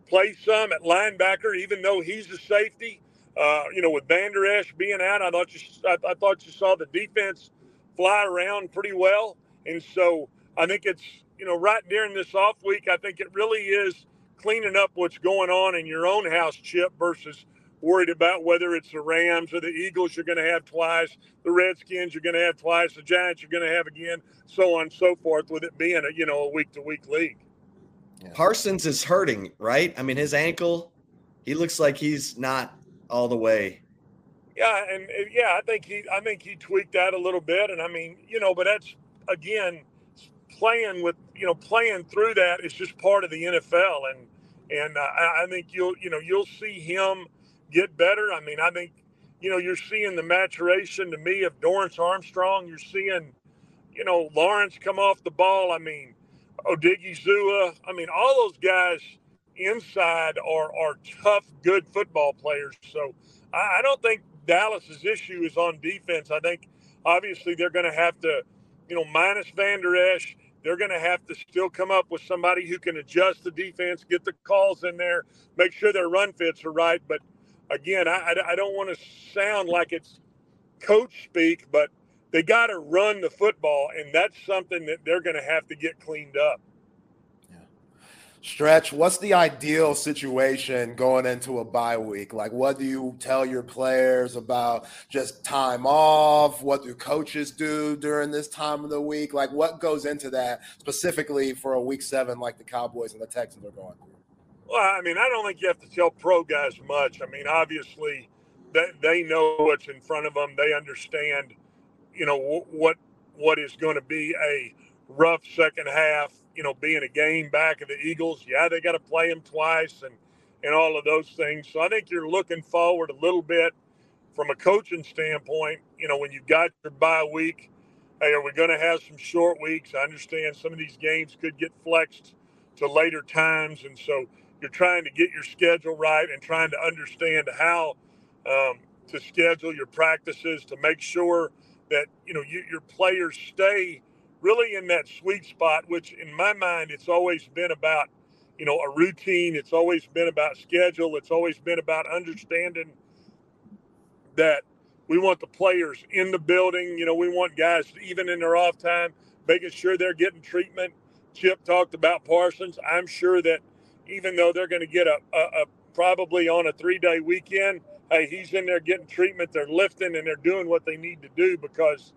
play some at linebacker, even though he's a safety. Uh, you know, with Vander Esch being out, I thought you I, I thought you saw the defense fly around pretty well, and so I think it's you know right during this off week, I think it really is cleaning up what's going on in your own house, Chip, versus worried about whether it's the Rams or the Eagles you're going to have twice, the Redskins you're going to have twice, the Giants you're going to have again, so on and so forth. With it being a you know a week to week league. Yeah. Parsons is hurting, right? I mean, his ankle, he looks like he's not all the way. Yeah, and yeah, I think he, I think he tweaked that a little bit, and I mean, you know, but that's again playing with, you know, playing through that is just part of the NFL, and and uh, I think you'll, you know, you'll see him get better. I mean, I think, you know, you're seeing the maturation to me of Dorance Armstrong. You're seeing, you know, Lawrence come off the ball. I mean, Odighizuwa. I mean, all those guys inside are are tough, good football players. So I, I don't think Dallas's issue is on defense. I think obviously they're going to have to, you know, minus Vander Esch, they're going to have to still come up with somebody who can adjust the defense, get the calls in there, make sure their run fits are right. But again, I, I don't want to sound like it's coach speak, but they got to run the football, and that's something that they're going to have to get cleaned up. Yeah. Stretch, what's the ideal situation going into a bye week? Like, what do you tell your players about just time off? What do coaches do during this time of the week? Like, what goes into that specifically for a week seven like the Cowboys and the Texans are going through? Well, I mean, I don't think you have to tell pro guys much. I mean, obviously, they, they know what's in front of them. They understand – you know what what is going to be a rough second half. You know, being a game back of the Eagles, yeah, they got to play them twice and and all of those things. So I think you're looking forward a little bit from a coaching standpoint. You know, when you've got your bye week, hey, are we going to have some short weeks? I understand some of these games could get flexed to later times, and so you're trying to get your schedule right and trying to understand how um, to schedule your practices to make sure that you know you, your players stay really in that sweet spot which in my mind it's always been about you know a routine. It's always been about schedule. It's always been about understanding that we want the players in the building. You know we want guys even in their off time making sure they're getting treatment. Chip talked about parsons. I'm sure that even though they're going to get a, a, a probably on a three day weekend hey, he's in there getting treatment. They're lifting and they're doing what they need to do because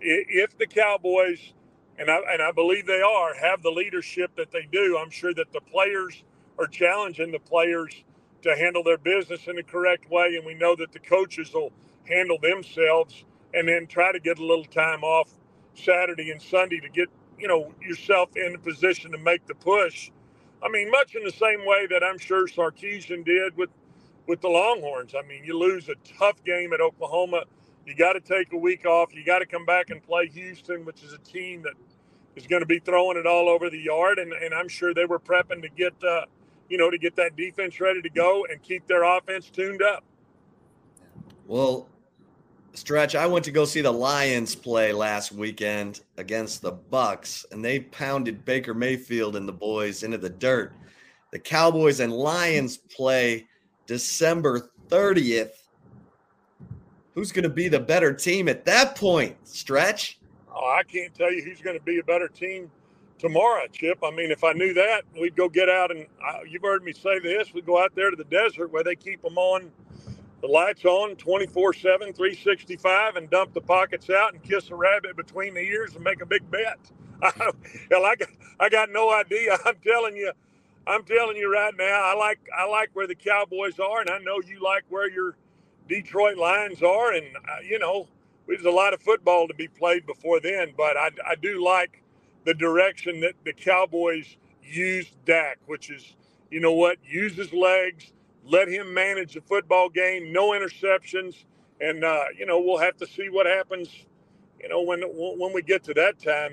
if the Cowboys, and I, and I believe they are, have the leadership that they do, I'm sure that the players are challenging the players to handle their business in the correct way. And we know that the coaches will handle themselves and then try to get a little time off Saturday and Sunday to get, you know, yourself in a position to make the push. I mean, much in the same way that I'm sure Sarkisian did with with the Longhorns. I mean, you lose a tough game at Oklahoma. You got to take a week off. You got to come back and play Houston, which is a team that is going to be throwing it all over the yard. And, and I'm sure they were prepping to get, uh, you know, to get that defense ready to go and keep their offense tuned up. Well, Stretch, I went to go see the Lions play last weekend against the Bucks, and they pounded Baker Mayfield and the boys into the dirt. The Cowboys and Lions play December 30th. Who's going to be the better team at that point? Stretch? Oh, I can't tell you who's going to be a better team tomorrow, Chip. I mean, if I knew that, we'd go get out and uh, you've heard me say this. We go out there to the desert where they keep them on, the lights on 24 7, 365, and dump the pockets out and kiss a rabbit between the ears and make a big bet. Hell, I got, I got no idea. I'm telling you, I'm telling you right now, I like I like where the Cowboys are, and I know you like where your Detroit Lions are, and uh, you know there's a lot of football to be played before then. But I, I do like the direction that the Cowboys used Dak, which is you know what, use his legs, let him manage the football game, no interceptions, and uh, you know we'll have to see what happens. You know when when we get to that time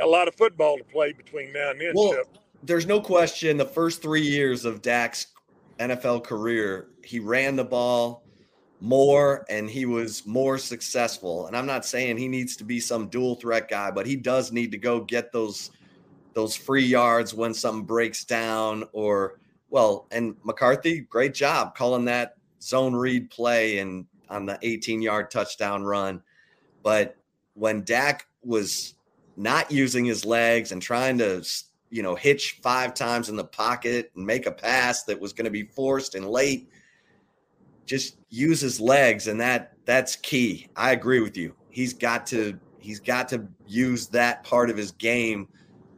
a lot of football to play between now and then. Well, Chip. There's no question the first three years of Dak's NFL career, he ran the ball more and he was more successful. And I'm not saying he needs to be some dual threat guy, but he does need to go get those those free yards when something breaks down or well, and McCarthy, great job calling that zone read play and on the 18 yard touchdown run. But when Dak was not using his legs and trying to, you know, hitch five times in the pocket and make a pass that was going to be forced and late, just use his legs. And that that's key. I agree with you. He's got to he's got to use that part of his game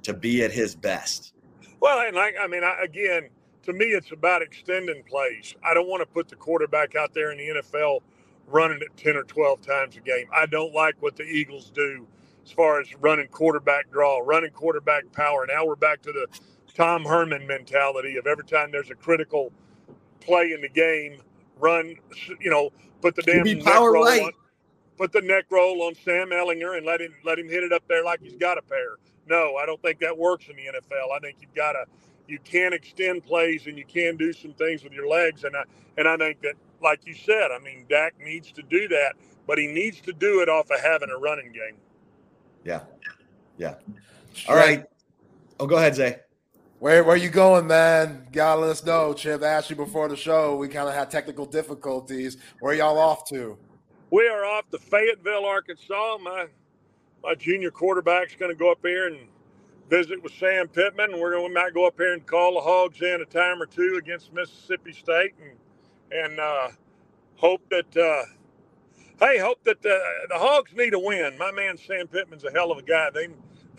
to be at his best. Well, and like I mean, I, again, to me, it's about extending plays. I don't want to put the quarterback out there in the NFL running it 10 or 12 times a game. I don't like what the Eagles do as far as running quarterback draw, running quarterback power. Now we're back to the Tom Herman mentality of every time there's a critical play in the game, run, you know, put the damn neck power roll right. on, put the neck roll on Sam Ehlinger and let him let him hit it up there like he's got a pair. No, I don't think that works in the NFL. I think you've got to you can extend plays and you can do some things with your legs and I and I think that like you said, I mean Dak needs to do that, but he needs to do it off of having a running game. Yeah. Yeah. All right. Oh, go ahead, Zay. Where where you going, man? Gotta let us know. Chip asked you before the show. We kind of had technical difficulties. Where y'all off to? We are off to Fayetteville, Arkansas. My my junior quarterback's going to go up here and visit with Sam Pittman. We're going we might go up here and call the Hogs in a time or two against Mississippi State and and uh, hope that uh, hey hope that uh, the Hogs need a win. My man Sam Pittman's a hell of a guy. They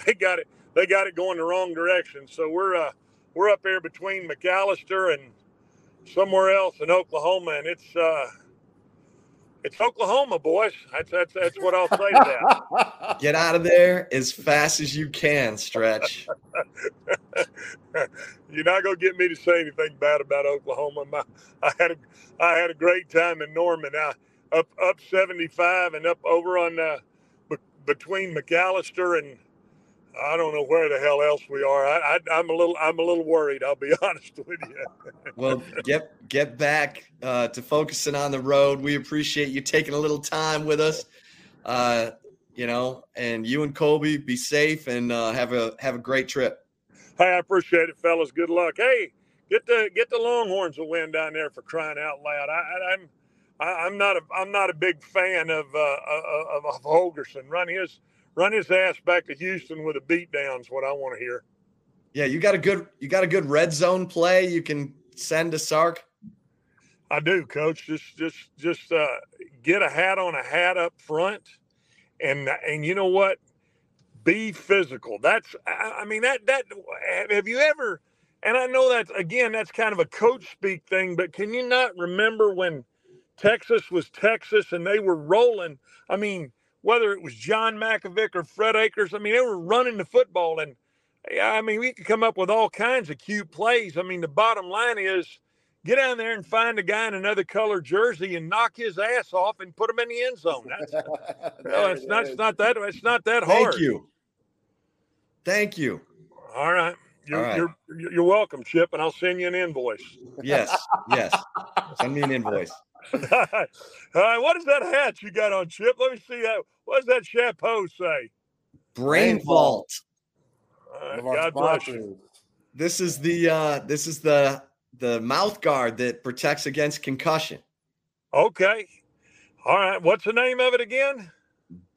they got it they got it going the wrong direction. So we're uh, we're up here between McAlester and somewhere else in Oklahoma, and it's uh, it's Oklahoma, boys. That's that's that's what I'll say to that. Get out of there as fast as you can, stretch. You're not gonna get me to say anything bad about Oklahoma. My, I had a I had a great time in Norman. I, up up 75 and up over on uh, be, between McAlester and I don't know where the hell else we are. I, I, am a little I'm a little worried. I'll be honest with you. well, get get back uh, to focusing on the road. We appreciate you taking a little time with us. Uh, you know, and you and Colby be safe and uh, have a have a great trip. Hey, I appreciate it, fellas. Good luck. Hey, get the get the Longhorns a win down there for crying out loud. I, I, I'm I, I'm not a I'm not a big fan of uh, of, of Holgorsen. Run his run his ass back to Houston with a beatdown is what I want to hear. Yeah, you got a good you got a good red zone play. You can send to Sark. I do, Coach. Just just just uh, get a hat on a hat up front, and and you know what? Be physical. That's I, I mean that that have you ever? And I know that again, that's kind of a coach speak thing, but can you not remember when Texas was Texas and they were rolling? I mean, whether it was John Mackovic or Fred Akers, I mean, they were running the football. And I mean, we could come up with all kinds of cute plays. I mean, the bottom line is get down there and find a guy in another color jersey and knock his ass off and put him in the end zone. That's, well, it's, not, it's not that it's not that hard. Thank you. Thank you. All right. You're, right. you're you're welcome, Chip, and I'll send you an invoice. Yes, yes. Send me an invoice. All right, what is that hat you got on, Chip? Let me see that. What does that chapeau say? Brain vault. All right, One of God bless you. This is the uh this is the the mouth guard that protects against concussion. Okay. All right. What's the name of it again?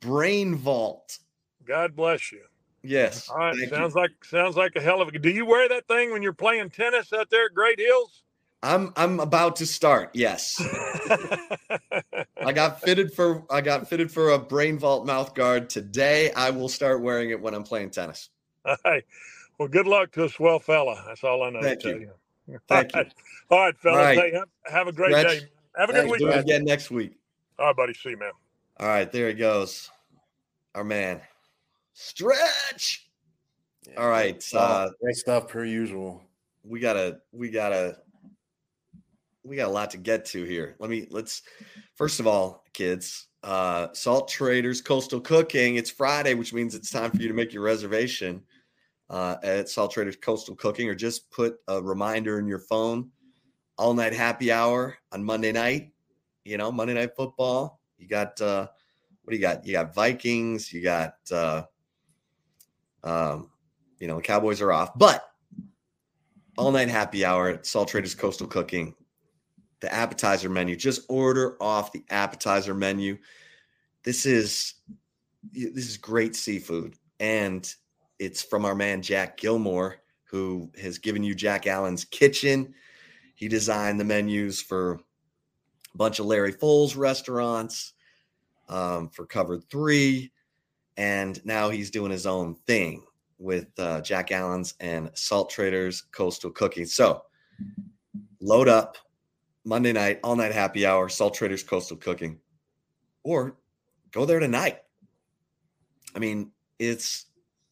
Brain vault. God bless you. Yes. All right. thank sounds you. like sounds like a hell of a. Do you wear that thing when you're playing tennis out there at Great Hills? I'm I'm about to start. Yes. I got fitted for I got fitted for a brain vault mouth guard today. I will start wearing it when I'm playing tennis. All right. Well, good luck to a swell fella. That's all I know. Thank to tell you. you. Thank you. All right, fellas. All right. Hey, have, have a great Stretch. day. Have a good Thanks, week. Do it again next week. All right, buddy. See you, man. All right, there he goes. Our man. Stretch. All right. Uh Great stuff per usual. we gotta we gotta we got a lot to get to here let me let's first of all kids uh, Salt Traders Coastal Cooking. It's Friday, which means it's time for you to make your reservation uh, at Salt Traders Coastal Cooking, or just put a reminder in your phone. All night happy hour on Monday night. You know, Monday night football. You got uh, what do you got? You got Vikings. You got uh, um, you know, the Cowboys are off, but all night happy hour at Salt Traders Coastal Cooking. The appetizer menu. Just order off the appetizer menu. This is this is great seafood, and it's from our man Jack Gilmore, who has given you Jack Allen's Kitchen. He designed the menus for a bunch of Larry Foles restaurants, um, for Covered Three, and now he's doing his own thing with uh, Jack Allen's and Salt Traders Coastal Cooking. So load up Monday night, all night happy hour, Salt Traders Coastal Cooking, or go there tonight. I mean, it's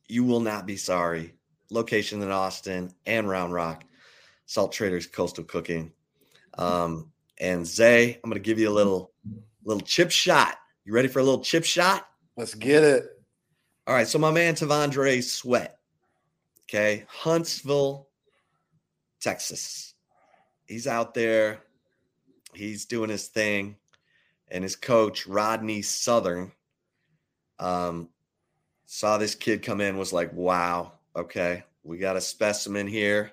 you will not be sorry. Location in Austin and Round Rock, Salt Traders Coastal Cooking. Um, and Zay, I'm going to give you a little little chip shot. You ready for a little chip shot? Let's get it. All right, so my man T'Vondre Sweat, okay, Huntsville, Texas. He's out there, he's doing his thing, and his coach Rodney Southern um, saw this kid come in, was like, "Wow, okay, we got a specimen here,"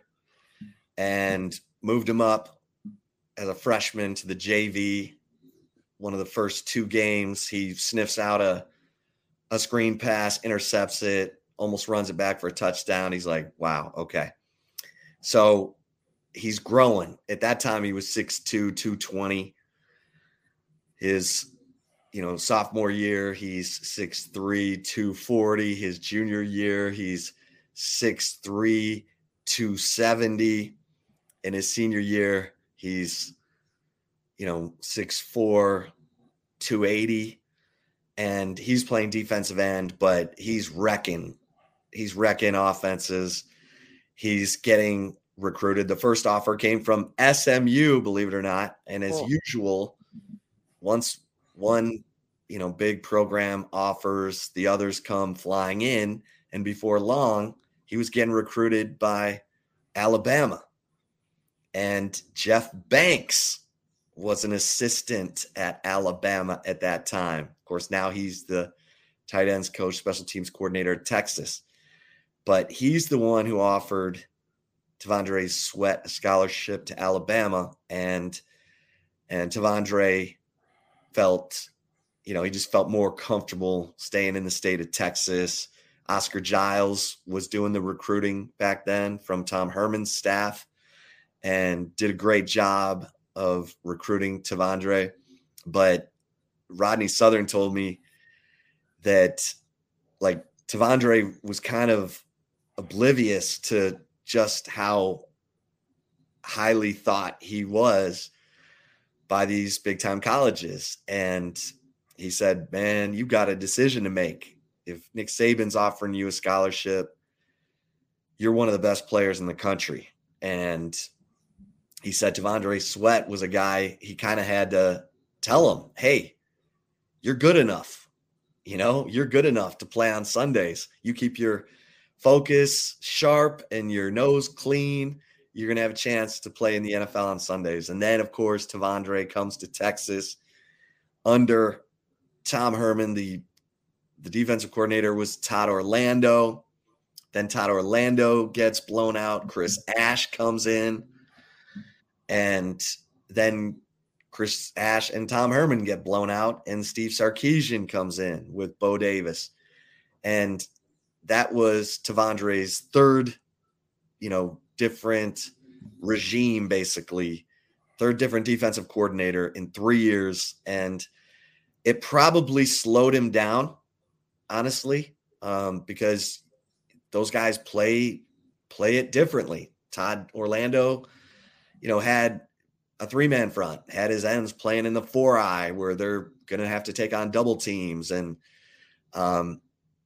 and moved him up as a freshman to the JV. One of the first two games, he sniffs out a a screen pass, intercepts it, almost runs it back for a touchdown. He's like, wow, okay. So he's growing. At that time, he was 6'2, 220. His, you know, sophomore year, he's 6'3, 240. His junior year, he's 6'3, 270. In his senior year, he's, you know, 6'4, 280 and he's playing defensive end, but he's wrecking. He's wrecking offenses. He's getting recruited. The first offer came from SMU, believe it or not, and as Cool. usual, once one you know big program offers, the others come flying in, and before long, he was getting recruited by Alabama. And Jeff Banks was an assistant at Alabama at that time. Of course, now he's the tight ends coach, special teams coordinator at Texas. But he's the one who offered T'Vondre Sweat a scholarship to Alabama, and and T'Vondre felt, you know, he just felt more comfortable staying in the state of Texas. Oscar Giles was doing the recruiting back then from Tom Herman's staff and did a great job of recruiting T'Vondre. But Rodney Southern told me that like T'Vondre was kind of oblivious to just how highly thought he was by these big time colleges. And he said, Man, you got a decision to make. If Nick Saban's offering you a scholarship, you're one of the best players in the country. And he said T'Vondre Sweat was a guy he kind of had to tell him, hey, you're good enough. You know, you're good enough to play on Sundays. You keep your focus sharp and your nose clean. You're going to have a chance to play in the NFL on Sundays. And then, of course, T'Vondre comes to Texas under Tom Herman. The, the defensive coordinator was Todd Orlando. Then Todd Orlando gets blown out. Chris Ash comes in and then Chris Ash and Tom Herman get blown out, and Steve Sarkisian comes in with Bo Davis, and that was T'Vondre's third, you know, different regime, basically, third different defensive coordinator in three years, and it probably slowed him down, honestly, um, because those guys play play it differently. Todd Orlando you know, had a three man front, had his ends playing in the four eye where they're going to have to take on double teams. And, um,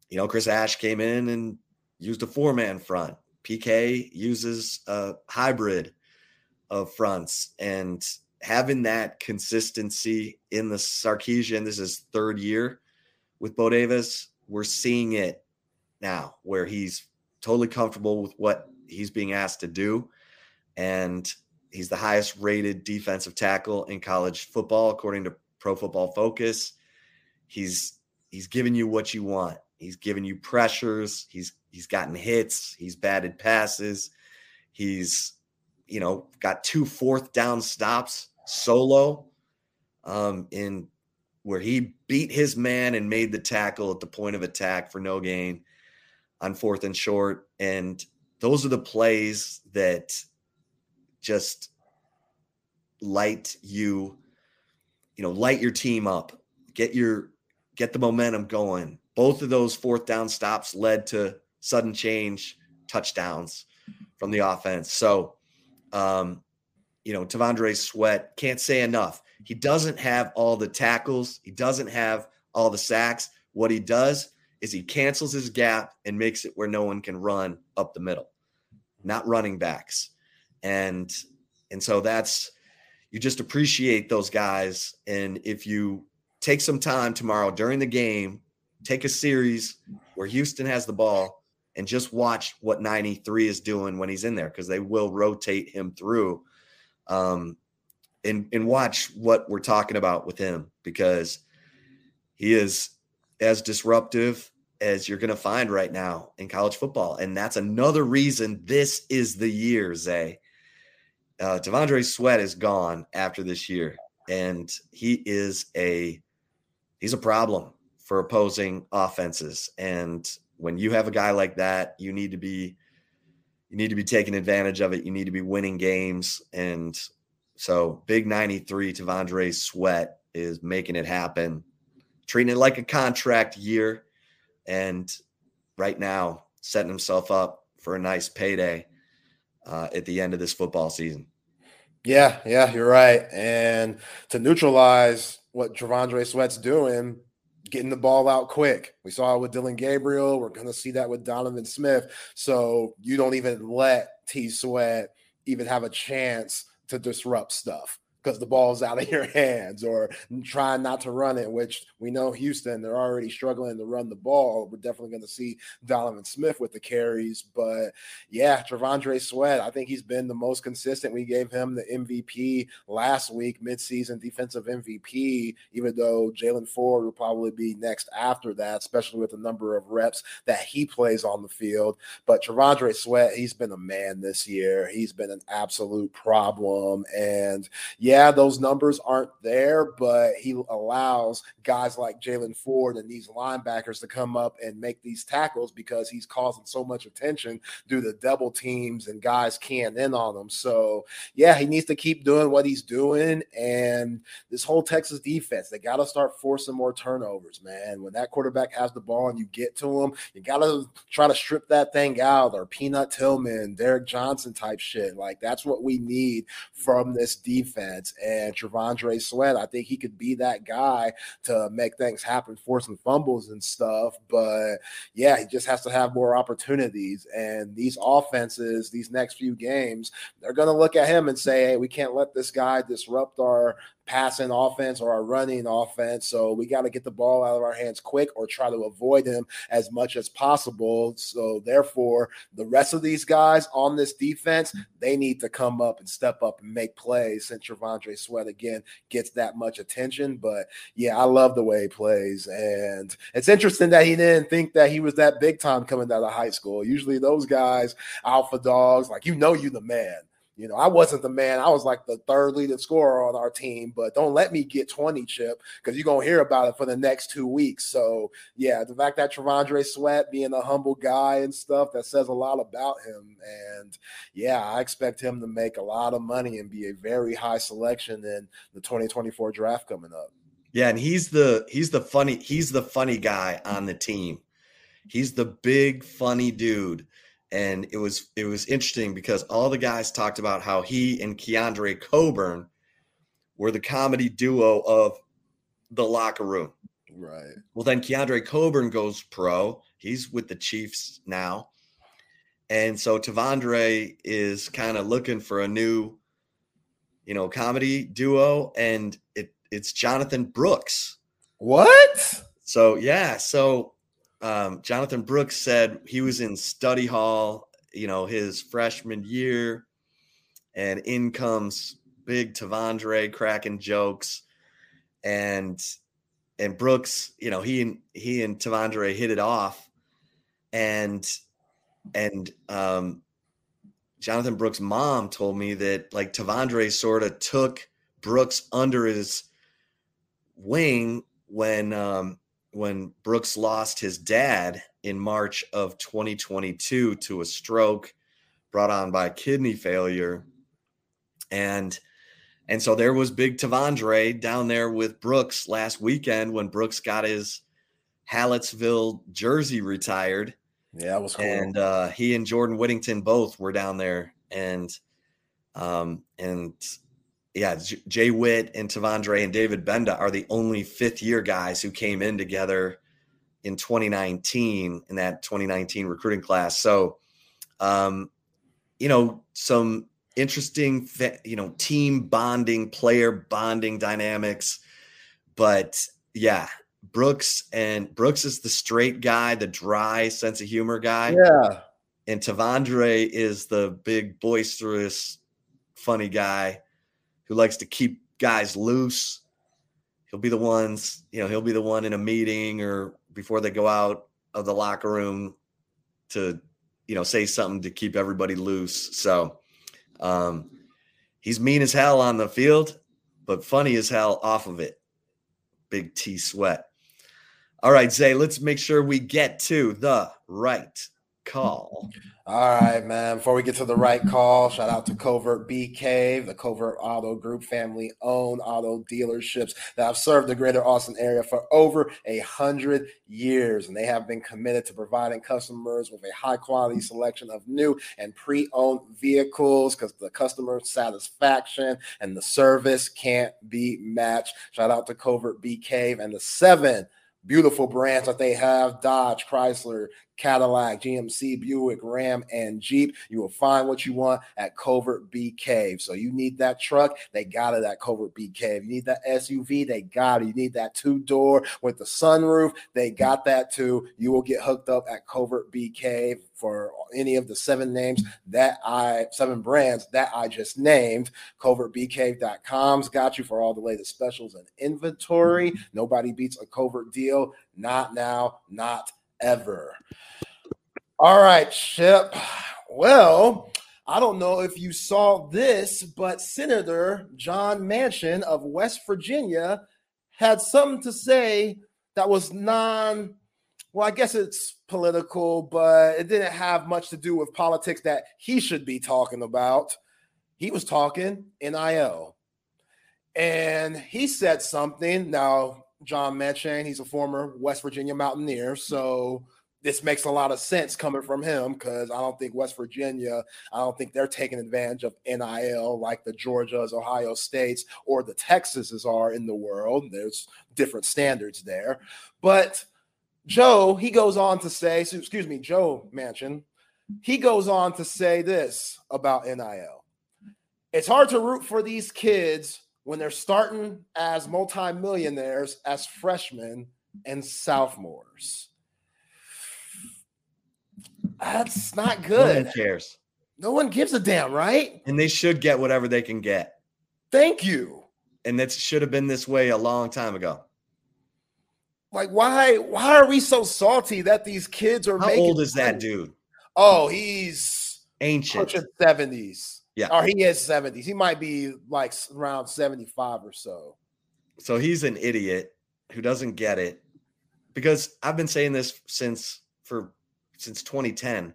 you know, Chris Ash came in and used a four man front. PK uses a hybrid of fronts. And having that consistency in the Sarkisian, this is third year with Bo Davis. We're seeing it now where he's totally comfortable with what he's being asked to do. And he's the highest rated defensive tackle in college football, according to Pro Football Focus. He's he's giving you what you want. He's given you pressures. He's he's gotten hits. He's batted passes. He's you know got two fourth down stops solo um, in where he beat his man and made the tackle at the point of attack for no gain on fourth and short. And those are the plays that just light you, you know, light your team up, get your get the momentum going. Both of those fourth down stops led to sudden change touchdowns from the offense. So, um, you know, T'Vondre Sweat can't say enough. He doesn't have all the tackles, he doesn't have all the sacks. What he does is he cancels his gap and makes it where no one can run up the middle, not running backs. And and so that's you just appreciate those guys. And if you take some time tomorrow during the game, take a series where Houston has the ball and just watch what 93 is doing when he's in there because they will rotate him through. Um, and and watch what we're talking about with him because he is as disruptive as you're going to find right now in college football. And that's another reason this is the year, Zay. Uh, T'Vondre Sweat is gone after this year, and he is a he's a problem for opposing offenses. And when you have a guy like that, you need to be you need to be taking advantage of it. You need to be winning games. And so big 93 T'Vondre Sweat is making it happen, treating it like a contract year. And right now, setting himself up for a nice payday uh, at the end of this football season. Yeah, yeah, you're right. And to neutralize what T'Vondre Sweat's doing, getting the ball out quick. We saw it with Dillon Gabriel. We're going to see that with Donovan Smith. So you don't even let T Sweat even have a chance to disrupt stuff because the ball's out of your hands or trying not to run it, which we know Houston, they're already struggling to run the ball. We're definitely going to see Donovan Smith with the carries. But yeah, T'Vondre Sweat, I think he's been the most consistent. We gave him the MVP last week, midseason defensive MVP, even though Jaylan Ford will probably be next after that, especially with the number of reps that he plays on the field. But T'Vondre Sweat, he's been a man this year. He's been an absolute problem. And yeah, yeah, those numbers aren't there, but he allows guys like Jaylan Ford and these linebackers to come up and make these tackles because he's causing so much attention due to double teams and guys can't in on him. So, yeah, he needs to keep doing what he's doing. And this whole Texas defense, they got to start forcing more turnovers, man. When that quarterback has the ball and you get to him, you got to try to strip that thing out or Peanut Tillman, Derrick Johnson type shit. Like, that's what we need from this defense defense. And T'Vondre Sweat, I think he could be that guy to make things happen, force some fumbles and stuff. But yeah, he just has to have more opportunities. And these offenses, these next few games, they're going to look at him and say, hey, we can't let this guy disrupt our passing offense or our running offense. So we got to get the ball out of our hands quick or try to avoid him as much as possible. So therefore, the rest of these guys on this defense, they need to come up and step up and make plays since T'Vondre Sweat again gets that much attention. But yeah, I love the way he plays. And it's interesting that he didn't think that he was that big time coming out of high school. Usually those guys, alpha dogs, like you know you the man. You know, I wasn't the man. I was like the third leading scorer on our team, but don't let me get 20 chip because you're going to hear about it for the next two weeks. So, yeah, the fact that T'Vondre Sweat being a humble guy and stuff, that says a lot about him. And yeah, I expect him to make a lot of money and be a very high selection in the 2024 draft coming up. Yeah, and he's the he's the funny he's the funny guy on the team. He's the big funny dude and it was it was interesting because all the guys talked about how he and Keondre Coburn were the comedy duo of the locker room. Right. Well, then Keondre Coburn goes pro. He's with the Chiefs now. And so T'Vondre is kind of looking for a new, you know, comedy duo, and it it's Jonathan Brooks. What? So yeah, so um, Jonathan Brooks said he was in study hall, you know, his freshman year, and in comes big T'Vondre cracking jokes, and and Brooks, you know, he and he and T'Vondre hit it off, and and um, Jonathan Brooks' mom told me that like T'Vondre sort of took Brooks under his wing when um, when Brooks lost his dad in March of 2022 to a stroke brought on by kidney failure. And and so there was big T'Vondre down there with Brooks last weekend when Brooks got his Hallettsville jersey retired. Yeah, that was cool. And uh, he and Jordan Whittington both were down there. And um, and yeah, Jay Witt and T'Vondre and David Benda are the only fifth year guys who came in together in 2019 in that 2019 recruiting class. So, um, you know, some interesting, you know, team bonding, player bonding dynamics. But yeah, Brooks and Brooks is the straight guy, the dry sense of humor guy. Yeah. And T'Vondre is the big, boisterous, funny guy who likes to keep guys loose. He'll be the ones, you know, he'll be the one in a meeting or before they go out of the locker room to, you know, say something to keep everybody loose. So um, he's mean as hell on the field, but funny as hell off of it. Big T sweat. All right, Zay, let's make sure we get to the right call. All right, man. Before we get to the right call, shout out to Covert Bee Cave, the Covert Auto Group family owned auto dealerships that have served the greater Austin area for over a hundred years. And they have been committed to providing customers with a high quality selection of new and pre owned vehicles because the customer satisfaction and the service can't be matched. Shout out to Covert Bee Cave and the seven beautiful brands that they have Dodge, Chrysler, Cadillac, GMC, Buick, Ram, and Jeep. You will find what you want at Covert Bee Cave. So you need that truck, they got it at Covert Bee Cave. You need that SUV, they got it. You need that two door with the sunroof, they got that too. You will get hooked up at Covert Bee Cave for any of the seven names that I seven brands that I just named. CovertBeeCave.com's got you for all the latest specials and inventory. Mm-hmm. Nobody beats a covert deal. Not now, not ever. All right, Chip. Well, I don't know if you saw this, but Senator John Manchin of West Virginia had something to say that was non, well, I guess it's political, but it didn't have much to do with politics that he should be talking about. He was talking NIL. And he said something. Now, John Manchin, he's a former West Virginia Mountaineer. So this makes a lot of sense coming from him because I don't think West Virginia, I don't think they're taking advantage of NIL like the Georgias, Ohio States, or the Texases are in the world. There's different standards there. But Joe, he goes on to say, excuse me, Joe Manchin, he goes on to say this about NIL. It's hard to root for these kids when they're starting as multimillionaires as freshmen and sophomores. That's not good. No one cares. No one gives a damn, right? And they should get whatever they can get. Thank you. And that should have been this way a long time ago. Like, why? Why are we so salty that these kids are? How old is that dude? Oh, he's ancient. Seventies. Yeah. Or he is seventies. He might be like around seventy-five or so. So he's an idiot who doesn't get it because I've been saying this since for since 2010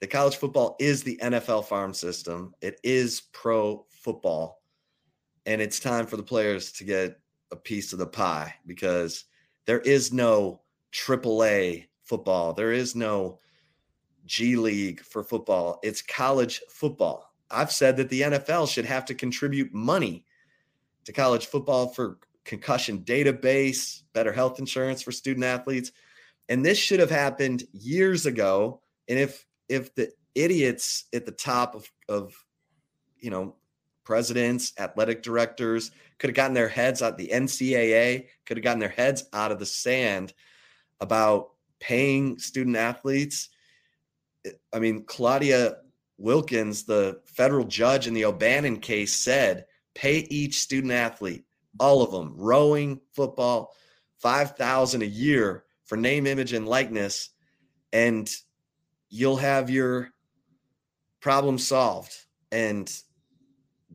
The college football is the NFL farm system. It is pro football. And it's time for the players to get a piece of the pie because there is no AAA football. There is no G League for football. It's college football. I've said that the NFL should have to contribute money to college football for concussion database, better health insurance for student athletes. And this should have happened years ago. And if if the idiots at the top of, of you know presidents, athletic directors could have gotten their heads out the NCAA could have gotten their heads out of the sand about paying student athletes. I mean, Claudia Wilken, the federal judge in the O'Bannon case, said pay each student athlete, all of them, rowing, football, five thousand a year for name, image, and likeness, and you'll have your problem solved. And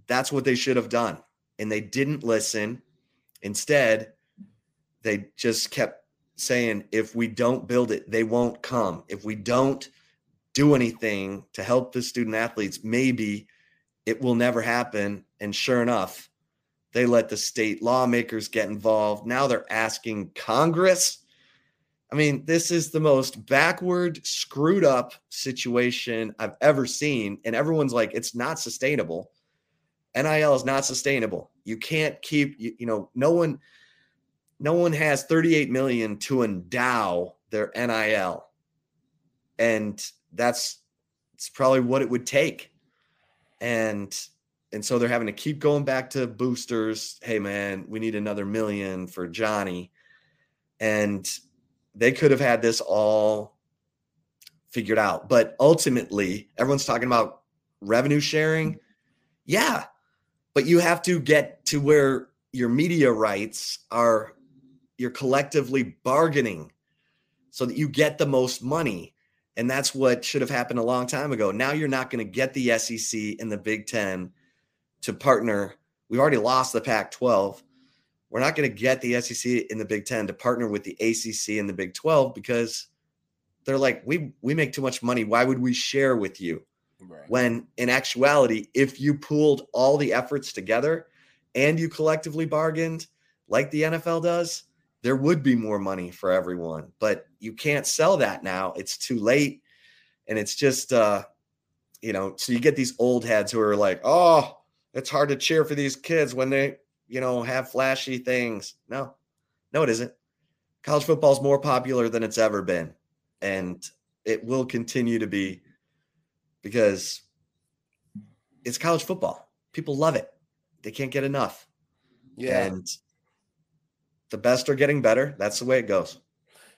that's what they should have done. And they didn't listen. Instead, they just kept saying, if we don't build it, they won't come. If we don't do anything to help the student athletes, maybe it will never happen. And sure enough, they let the state lawmakers get involved. Now they're asking Congress. I mean, this is the most backward, screwed up situation I've ever seen. And everyone's like, it's not sustainable. NIL is not sustainable. You can't keep, you, you know, no one, no one has 38 million to endow their NIL. And that's it's probably what it would take. And and so they're having to keep going back to boosters. Hey man, we need another million for Johnny. And they could have had this all figured out. But ultimately, everyone's talking about revenue sharing. Yeah. But you have to get to where your media rights are you're collectively bargaining so that you get the most money. And that's what should have happened a long time ago. Now you're not going to get the SEC and the Big Ten to partner. We've already lost the Pac 12. We're not going to get the SEC and the Big Ten to partner with the ACC and the Big 12 because they're like, we, we make too much money. Why would we share with you? Right. When in actuality, if you pooled all the efforts together and you collectively bargained like the NFL does, there would be more money for everyone. But you can't sell that now. It's too late. And it's just uh, you know, so you get these old heads who are like, oh, it's hard to cheer for these kids when they, you know, have flashy things. No, no, it isn't. College football is more popular than it's ever been. And it will continue to be because it's college football. People love it. They can't get enough. Yeah. And the best are getting better. That's the way it goes.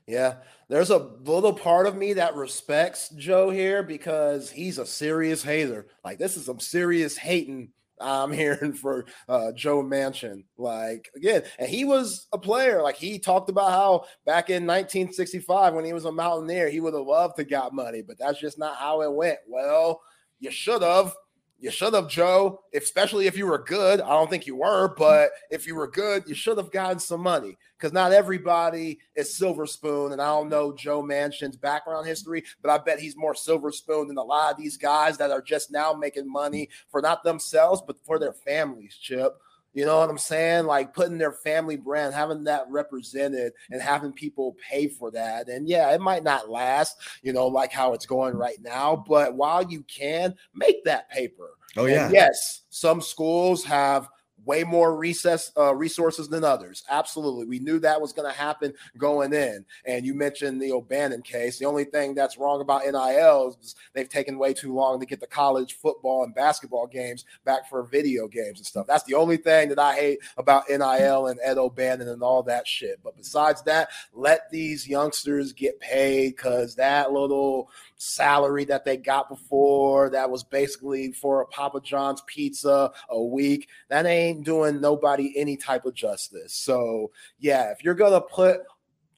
Yeah. There's a little part of me that respects Joe here because he's a serious hater. Like, this is some serious hating I'm hearing for uh, Joe Manchin. Like again, and he was a player. Like he talked about how back in 1965 when he was a Mountaineer, he would have loved to got money, but that's just not how it went. Well, you should have you should have, Joe, especially if you were good. I don't think you were, but if you were good, you should have gotten some money because not everybody is silver spoon. And I don't know Joe Manchin's background history, but I bet he's more silver spoon than a lot of these guys that are just now making money for not themselves, but for their families, Chip. You know what I'm saying? Like putting their family brand, having that represented and having people pay for that. And yeah, it might not last, you know, like how it's going right now, but while you can make that paper. Oh, yeah. And yes, some schools have way more recess uh, resources than others. Absolutely, we knew that was going to happen going in. And you mentioned the O'Bannon case. The only thing that's wrong about NIL is they've taken way too long to get the college football and basketball games back for video games and stuff. That's the only thing that I hate about NIL and Ed O'Bannon and all that shit. But besides that, let these youngsters get paid because that little salary that they got before that was basically for a Papa John's pizza a week. That ain't doing nobody any type of justice. So, yeah, if you're going to put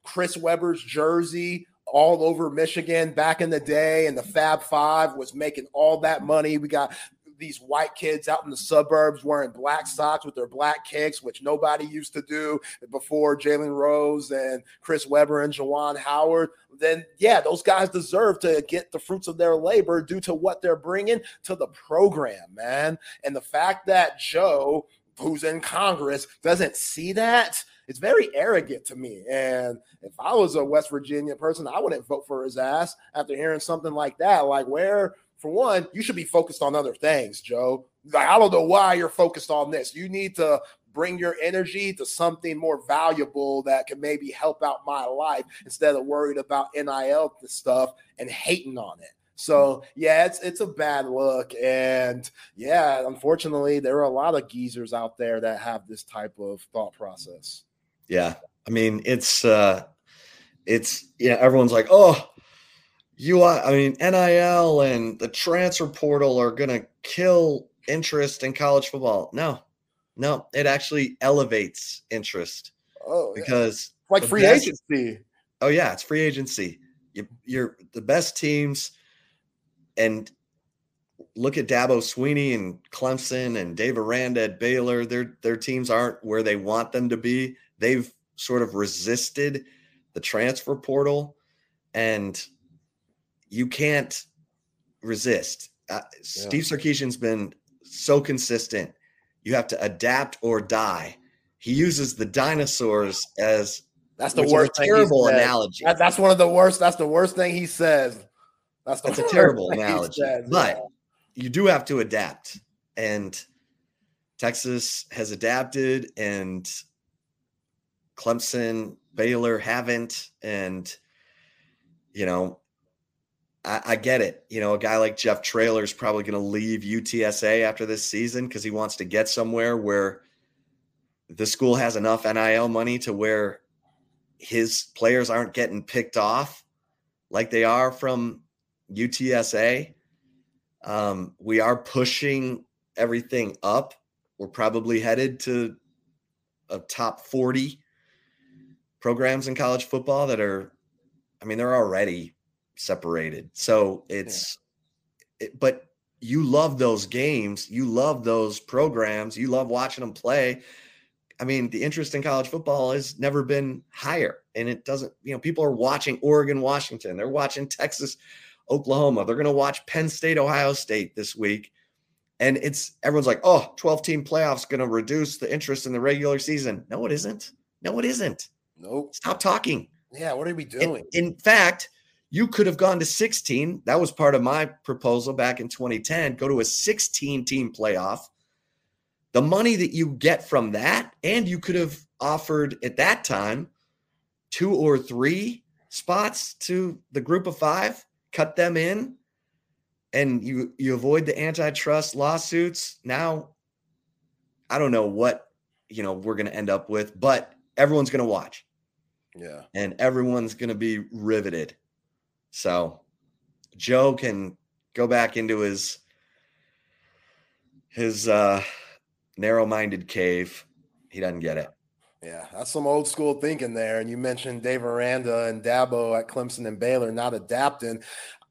Chris Webber's jersey all over Michigan back in the day, and the Fab Five was making all that money. We got these white kids out in the suburbs wearing black socks with their black kicks, which nobody used to do before Jalen Rose and Chris Webber and Juwan Howard, then yeah, those guys deserve to get the fruits of their labor due to what they're bringing to the program, man. And the fact that Joe, who's in Congress, doesn't see that it's very arrogant to me. And if I was a West Virginia person, I wouldn't vote for his ass after hearing something like that. Like, where for one, you should be focused on other things, Joe. Like, I don't know why you're focused on this. You need to bring your energy to something more valuable that can maybe help out my life instead of worried about NIL stuff and hating on it. So yeah, it's it's a bad look, and yeah, unfortunately, there are a lot of geezers out there that have this type of thought process. Yeah, I mean, it's uh, it's yeah, everyone's like, oh, you, I mean, NIL and the transfer portal are gonna kill interest in college football. No, no, it actually elevates interest. Oh, because yeah. like free best, agency. Oh yeah, it's free agency. You, you're the best teams, and look at Dabo Swinney and Clemson and Dave Aranda at Baylor. Their their teams aren't where they want them to be. They've sort of resisted the transfer portal, and you can't resist. Uh, yeah. Steve Sarkisian's been so consistent. You have to adapt or die. He uses the dinosaurs as that's the worst. terrible analogy. That, that's one of the worst. That's the worst thing he says. That's, that's a terrible analogy. Says, but yeah. you do have to adapt, and Texas has adapted, and Clemson, Baylor haven't, and you know I, I, get it. You know, a guy like Jeff Traylor is probably going to leave UTSA after this season because he wants to get somewhere where the school has enough NIL money to where his players aren't getting picked off like they are from UTSA. Um, we are pushing everything up. We're probably headed to a top 40 programs in college football that are, I mean, they're already separated. So it's, yeah. it, but you love those games. You love those programs. You love watching them play. I mean, the interest in college football has never been higher. And it doesn't, you know, people are watching Oregon, Washington. They're watching Texas, Oklahoma. They're going to watch Penn State, Ohio State this week. And it's everyone's like, oh, 12 team playoffs going to reduce the interest in the regular season. No, it isn't. No, it isn't. Nope. Stop talking. Yeah. What are we doing? In, in fact, you could have gone to 16. That was part of my proposal back in 2010. Go to a 16 team playoff. The money that you get from that, and you could have offered at that time two or three spots to the group of five, cut them in, and you you avoid the antitrust lawsuits. Now, I don't know what you know we're going to end up with, but everyone's going to watch. Yeah. And everyone's going to be riveted so Joe can go back into his his uh narrow-minded cave. He doesn't get it. Yeah, that's some old school thinking there. And you mentioned Dave Aranda and Dabo at Clemson and Baylor not adapting.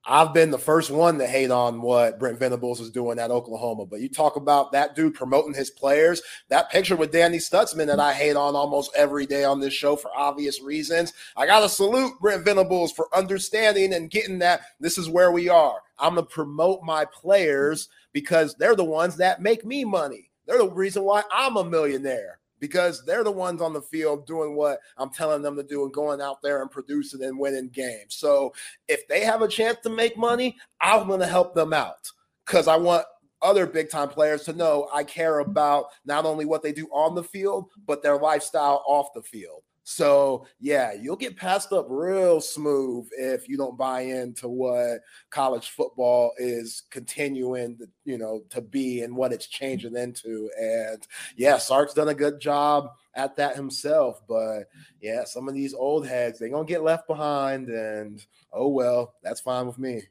I've been the first one to hate on what Brent Venables was doing at Oklahoma. But you talk about that dude promoting his players. That picture with Danny Stutsman that I hate on almost every day on this show for obvious reasons. I got to salute Brent Venables for understanding and getting that this is where we are. I'm going to promote my players because they're the ones that make me money. They're the reason why I'm a millionaire because they're the ones on the field doing what I'm telling them to do and going out there and producing and winning games. So if they have a chance to make money, I'm going to help them out because I want other big time players to know I care about not only what they do on the field, but their lifestyle off the field. So yeah, you'll get passed up real smooth if you don't buy into what college football is continuing to, you know, to be and what it's changing into. And yeah, Sark's done a good job at that himself. But yeah, some of these old heads, they're gonna get left behind, and oh well, that's fine with me.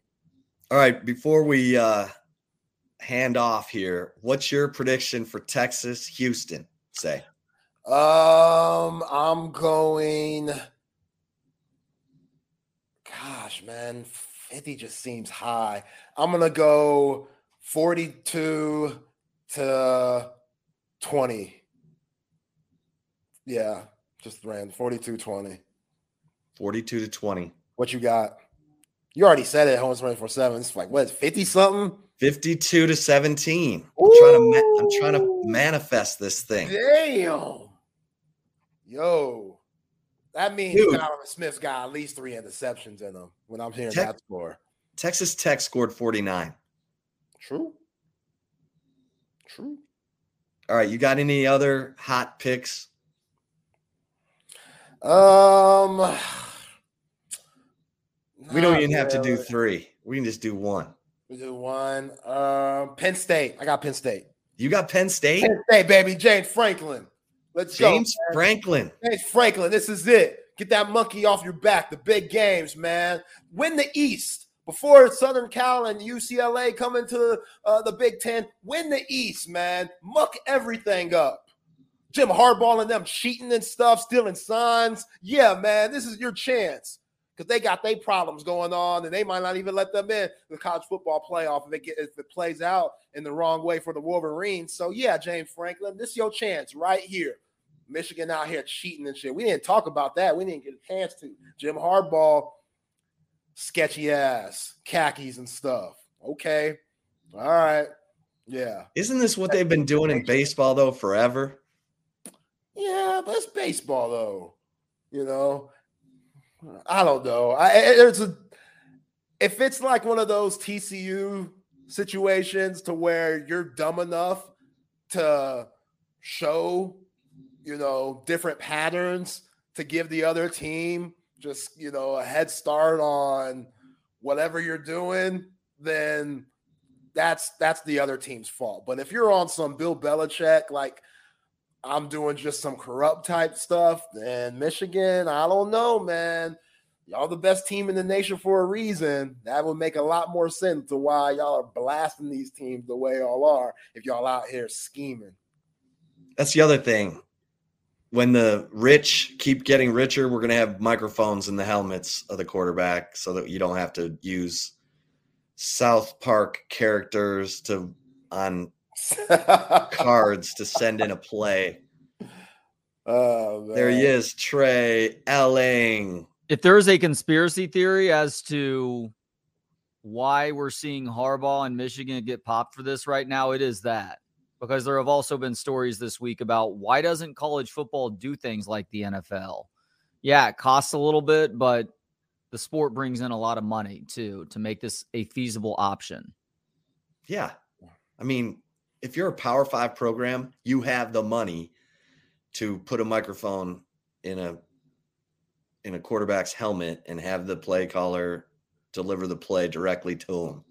All right, before we uh hand off here, what's your prediction for Texas Houston? Say um, I'm going. Gosh, man, 50 just seems high. I'm gonna go 42 to 20. Yeah, just ran 42 20. 42 to 20. What you got? You already said it, Home 24 7. It's like, what, 50 something? 52 to 17. I'm trying to, ma- I'm trying to manifest this thing. Damn. Yo, that means Dude. Donovan Smith's got at least three interceptions in him when I'm hearing that score. Texas Tech scored 49. True. True. All right. You got any other hot picks? Um, we don't even really. have to do three. We can just do one. We do one. Um, Penn State. I got Penn State. You got Penn State? Penn State, baby. James Franklin. Let's James go. Franklin. James Franklin. This is it. Get that monkey off your back. The big games, man. Win the East before Southern Cal and UCLA come into uh, the Big Ten. Win the East, man. Muck everything up. Jim Harbaugh and them cheating and stuff, stealing signs. Yeah, man, this is your chance because they got their problems going on, and they might not even let them in the college football playoff if it get, if it plays out in the wrong way for the Wolverines. So yeah, James Franklin, this is your chance right here. Michigan out here cheating and shit. We didn't talk about that. We didn't get a chance to. Jim Harbaugh, sketchy ass, khakis and stuff. Okay, all right, yeah. Isn't this what they've been doing in baseball though forever? Yeah, but it's baseball though. You know, I don't know. I there's a if it's like one of those TCU situations to where you're dumb enough to show, you know, different patterns to give the other team just, you know, a head start on whatever you're doing, then that's that's the other team's fault. But if you're on some Bill Belichick like I'm doing just some corrupt type stuff. And Michigan, I don't know, man. Y'all the best team in the nation for a reason. That would make a lot more sense to why y'all are blasting these teams the way y'all are if y'all out here scheming. That's the other thing. When the rich keep getting richer, we're going to have microphones in the helmets of the quarterback so that you don't have to use South Park characters to on cards to send in a play. Oh, there he is, Trey Elling. If there is a conspiracy theory as to why we're seeing Harbaugh and Michigan get popped for this right now, it is that. Because there have also been stories this week about why doesn't college football do things like the NFL? Yeah, it costs a little bit, but the sport brings in a lot of money too to make this a feasible option. Yeah. I mean, if you're a Power Five program, you have the money to put a microphone in a in a quarterback's helmet and have the play caller deliver the play directly to him.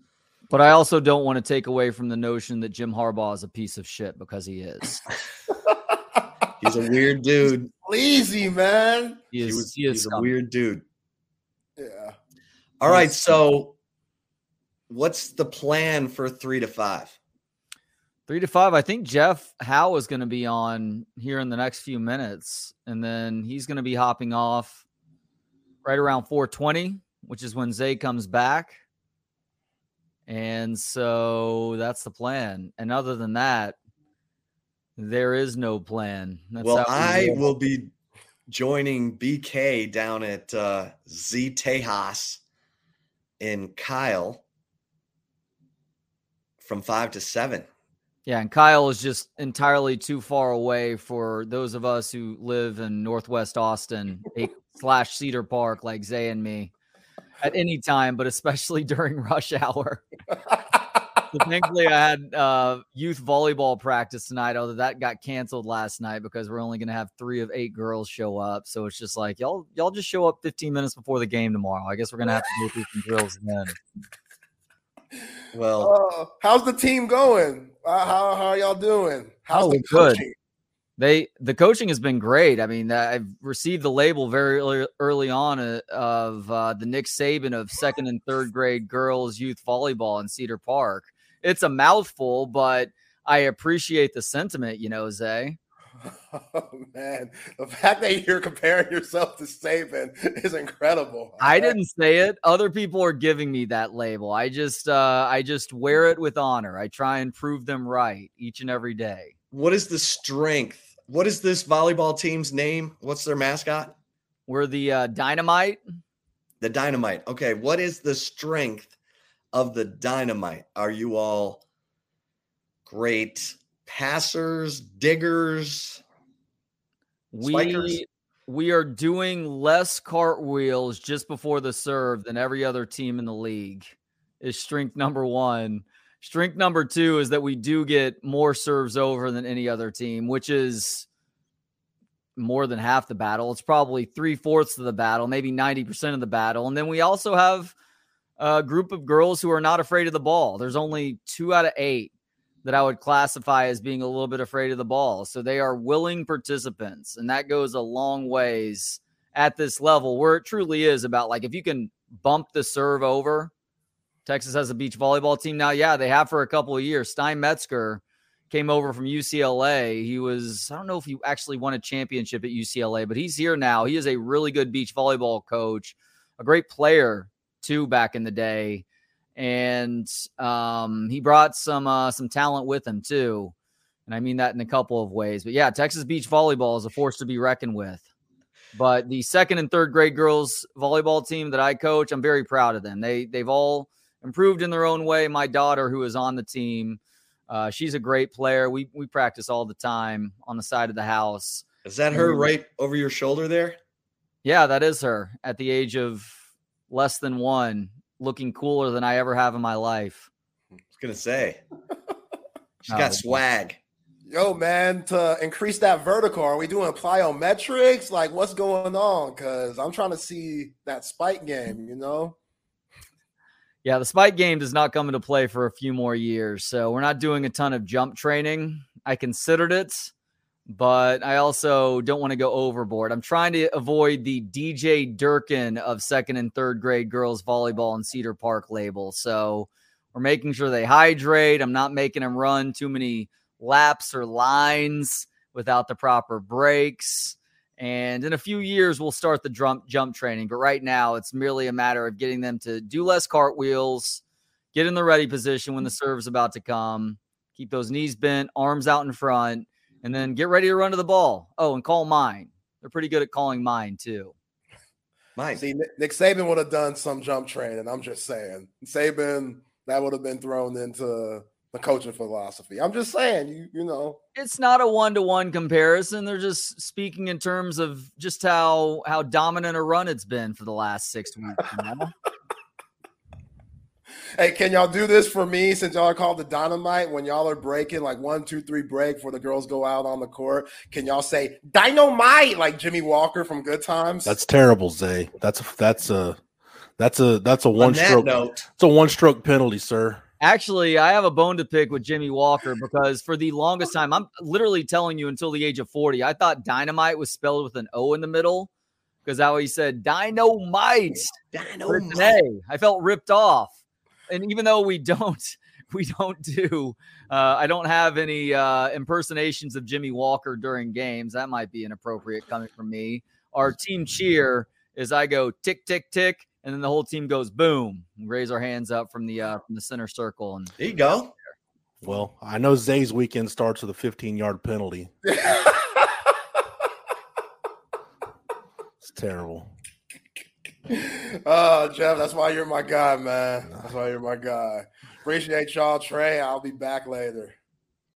But I also don't want to take away from the notion that Jim Harbaugh is a piece of shit because he is. he's a weird dude. Easy, man. He is, he was, he is he's a weird dude. Yeah. All right. So, what's the plan for three to five? Three to five. I think Jeff Howe is going to be on here in the next few minutes, and then he's going to be hopping off right around 420, which is when Zay comes back. And so that's the plan. And other than that, there is no plan. That's well, I will be joining BK down at uh, Z Tejas in Kyle from five to seven. Yeah, and Kyle is just entirely too far away for those of us who live in Northwest Austin slash Cedar Park, like Zay and me, at any time, but especially during rush hour. so thankfully, I had uh, youth volleyball practice tonight, although that got canceled last night because we're only going to have three of eight girls show up. So it's just like y'all, y'all just show up 15 minutes before the game tomorrow. I guess we're going to have to go through some drills then. Well, uh, how's the team going? Uh, how, how are y'all doing? How's oh, the coaching? Good. They the coaching has been great. I mean, I've received the label very early, early on uh, of uh, the Nick Saban of second and third grade girls youth volleyball in Cedar Park. It's a mouthful, but I appreciate the sentiment. You know, Zay. Oh man, the fact that you're comparing yourself to Saban is incredible. I didn't say it. Other people are giving me that label. I just uh I just wear it with honor. I try and prove them right each and every day. What is the strength? What is this volleyball team's name? What's their mascot? We're the uh, Dynamite. The Dynamite. Okay, what is the strength of the Dynamite? Are you all great passers, diggers, we spikers? we are doing less cartwheels just before the serve than every other team in the league. Is strength number one. Strength number two is that we do get more serves over than any other team, which is more than half the battle. It's probably three fourths of the battle, maybe 90% of the battle. And then we also have a group of girls who are not afraid of the ball. There's only two out of eight that I would classify as being a little bit afraid of the ball. So they are willing participants, and that goes a long ways at this level where it truly is about like if you can bump the serve over. Texas has a beach volleyball team now. Yeah, they have for a couple of years. Stein Metzger came over from UCLA. He was, I don't know if he actually won a championship at UCLA, but he's here now. He is a really good beach volleyball coach, a great player too back in the day. And um, he brought some uh, some talent with him too. And I mean that in a couple of ways. But yeah, Texas beach volleyball is a force to be reckoned with. But the second and third grade girls volleyball team that I coach, I'm very proud of them. They they've all improved in their own way. My daughter, who is on the team, uh, she's a great player. We we practice all the time on the side of the house. Is that her right over your shoulder there? Yeah, that is her at the age of less than one, looking cooler than I ever have in my life. I was gonna say. She's got swag. Yo, man, to increase that vertical, are we doing plyometrics? Like, what's going on? Because I'm trying to see that spike game, you know? Yeah, the spike game does not come into play for a few more years. So we're not doing a ton of jump training. I considered it, but I also don't want to go overboard. I'm trying to avoid the DJ Durkin of second and third grade girls volleyball in Cedar Park label. So we're making sure they hydrate. I'm not making them run too many laps or lines without the proper breaks. And in a few years, we'll start the jump jump training. But right now, it's merely a matter of getting them to do less cartwheels, get in the ready position when the mm-hmm. serve's about to come, keep those knees bent, arms out in front, and then get ready to run to the ball. Oh, and call mine. They're pretty good at calling mine too. Mike. See, Nick Nick Saban would have done some jump training. I'm just saying. Saban, that would have been thrown into the coaching philosophy. I'm just saying, you you know. It's not a one to one comparison. They're just speaking in terms of just how how dominant a run it's been for the last six weeks. You know? Hey, can y'all do this for me since y'all are called the dynamite? When y'all are breaking like one, two, three break before the girls go out on the court, can y'all say dynamite like Jimmie Walker from Good Times? That's terrible, Zay. That's a that's a that's a that's a one On stroke note, It's a one stroke penalty, sir. Actually, I have a bone to pick with Jimmie Walker because for the longest time, I'm literally telling you until the age of 40, I thought dynamite was spelled with an O in the middle because how he said dynamite. But it's an A. I felt ripped off. And even though we don't, we don't do, uh, I don't have any uh, impersonations of Jimmie Walker during games. That might be inappropriate coming from me. Our team cheer is I go tick, tick, tick, and then the whole team goes boom. and raise our hands up from the uh, from the center circle, and there you go. Well, I know Zay's weekend starts with a 15 yard penalty. It's terrible. oh, Jeff, that's why you're my guy, man. That's why you're my guy. Appreciate y'all, Trey. I'll be back later.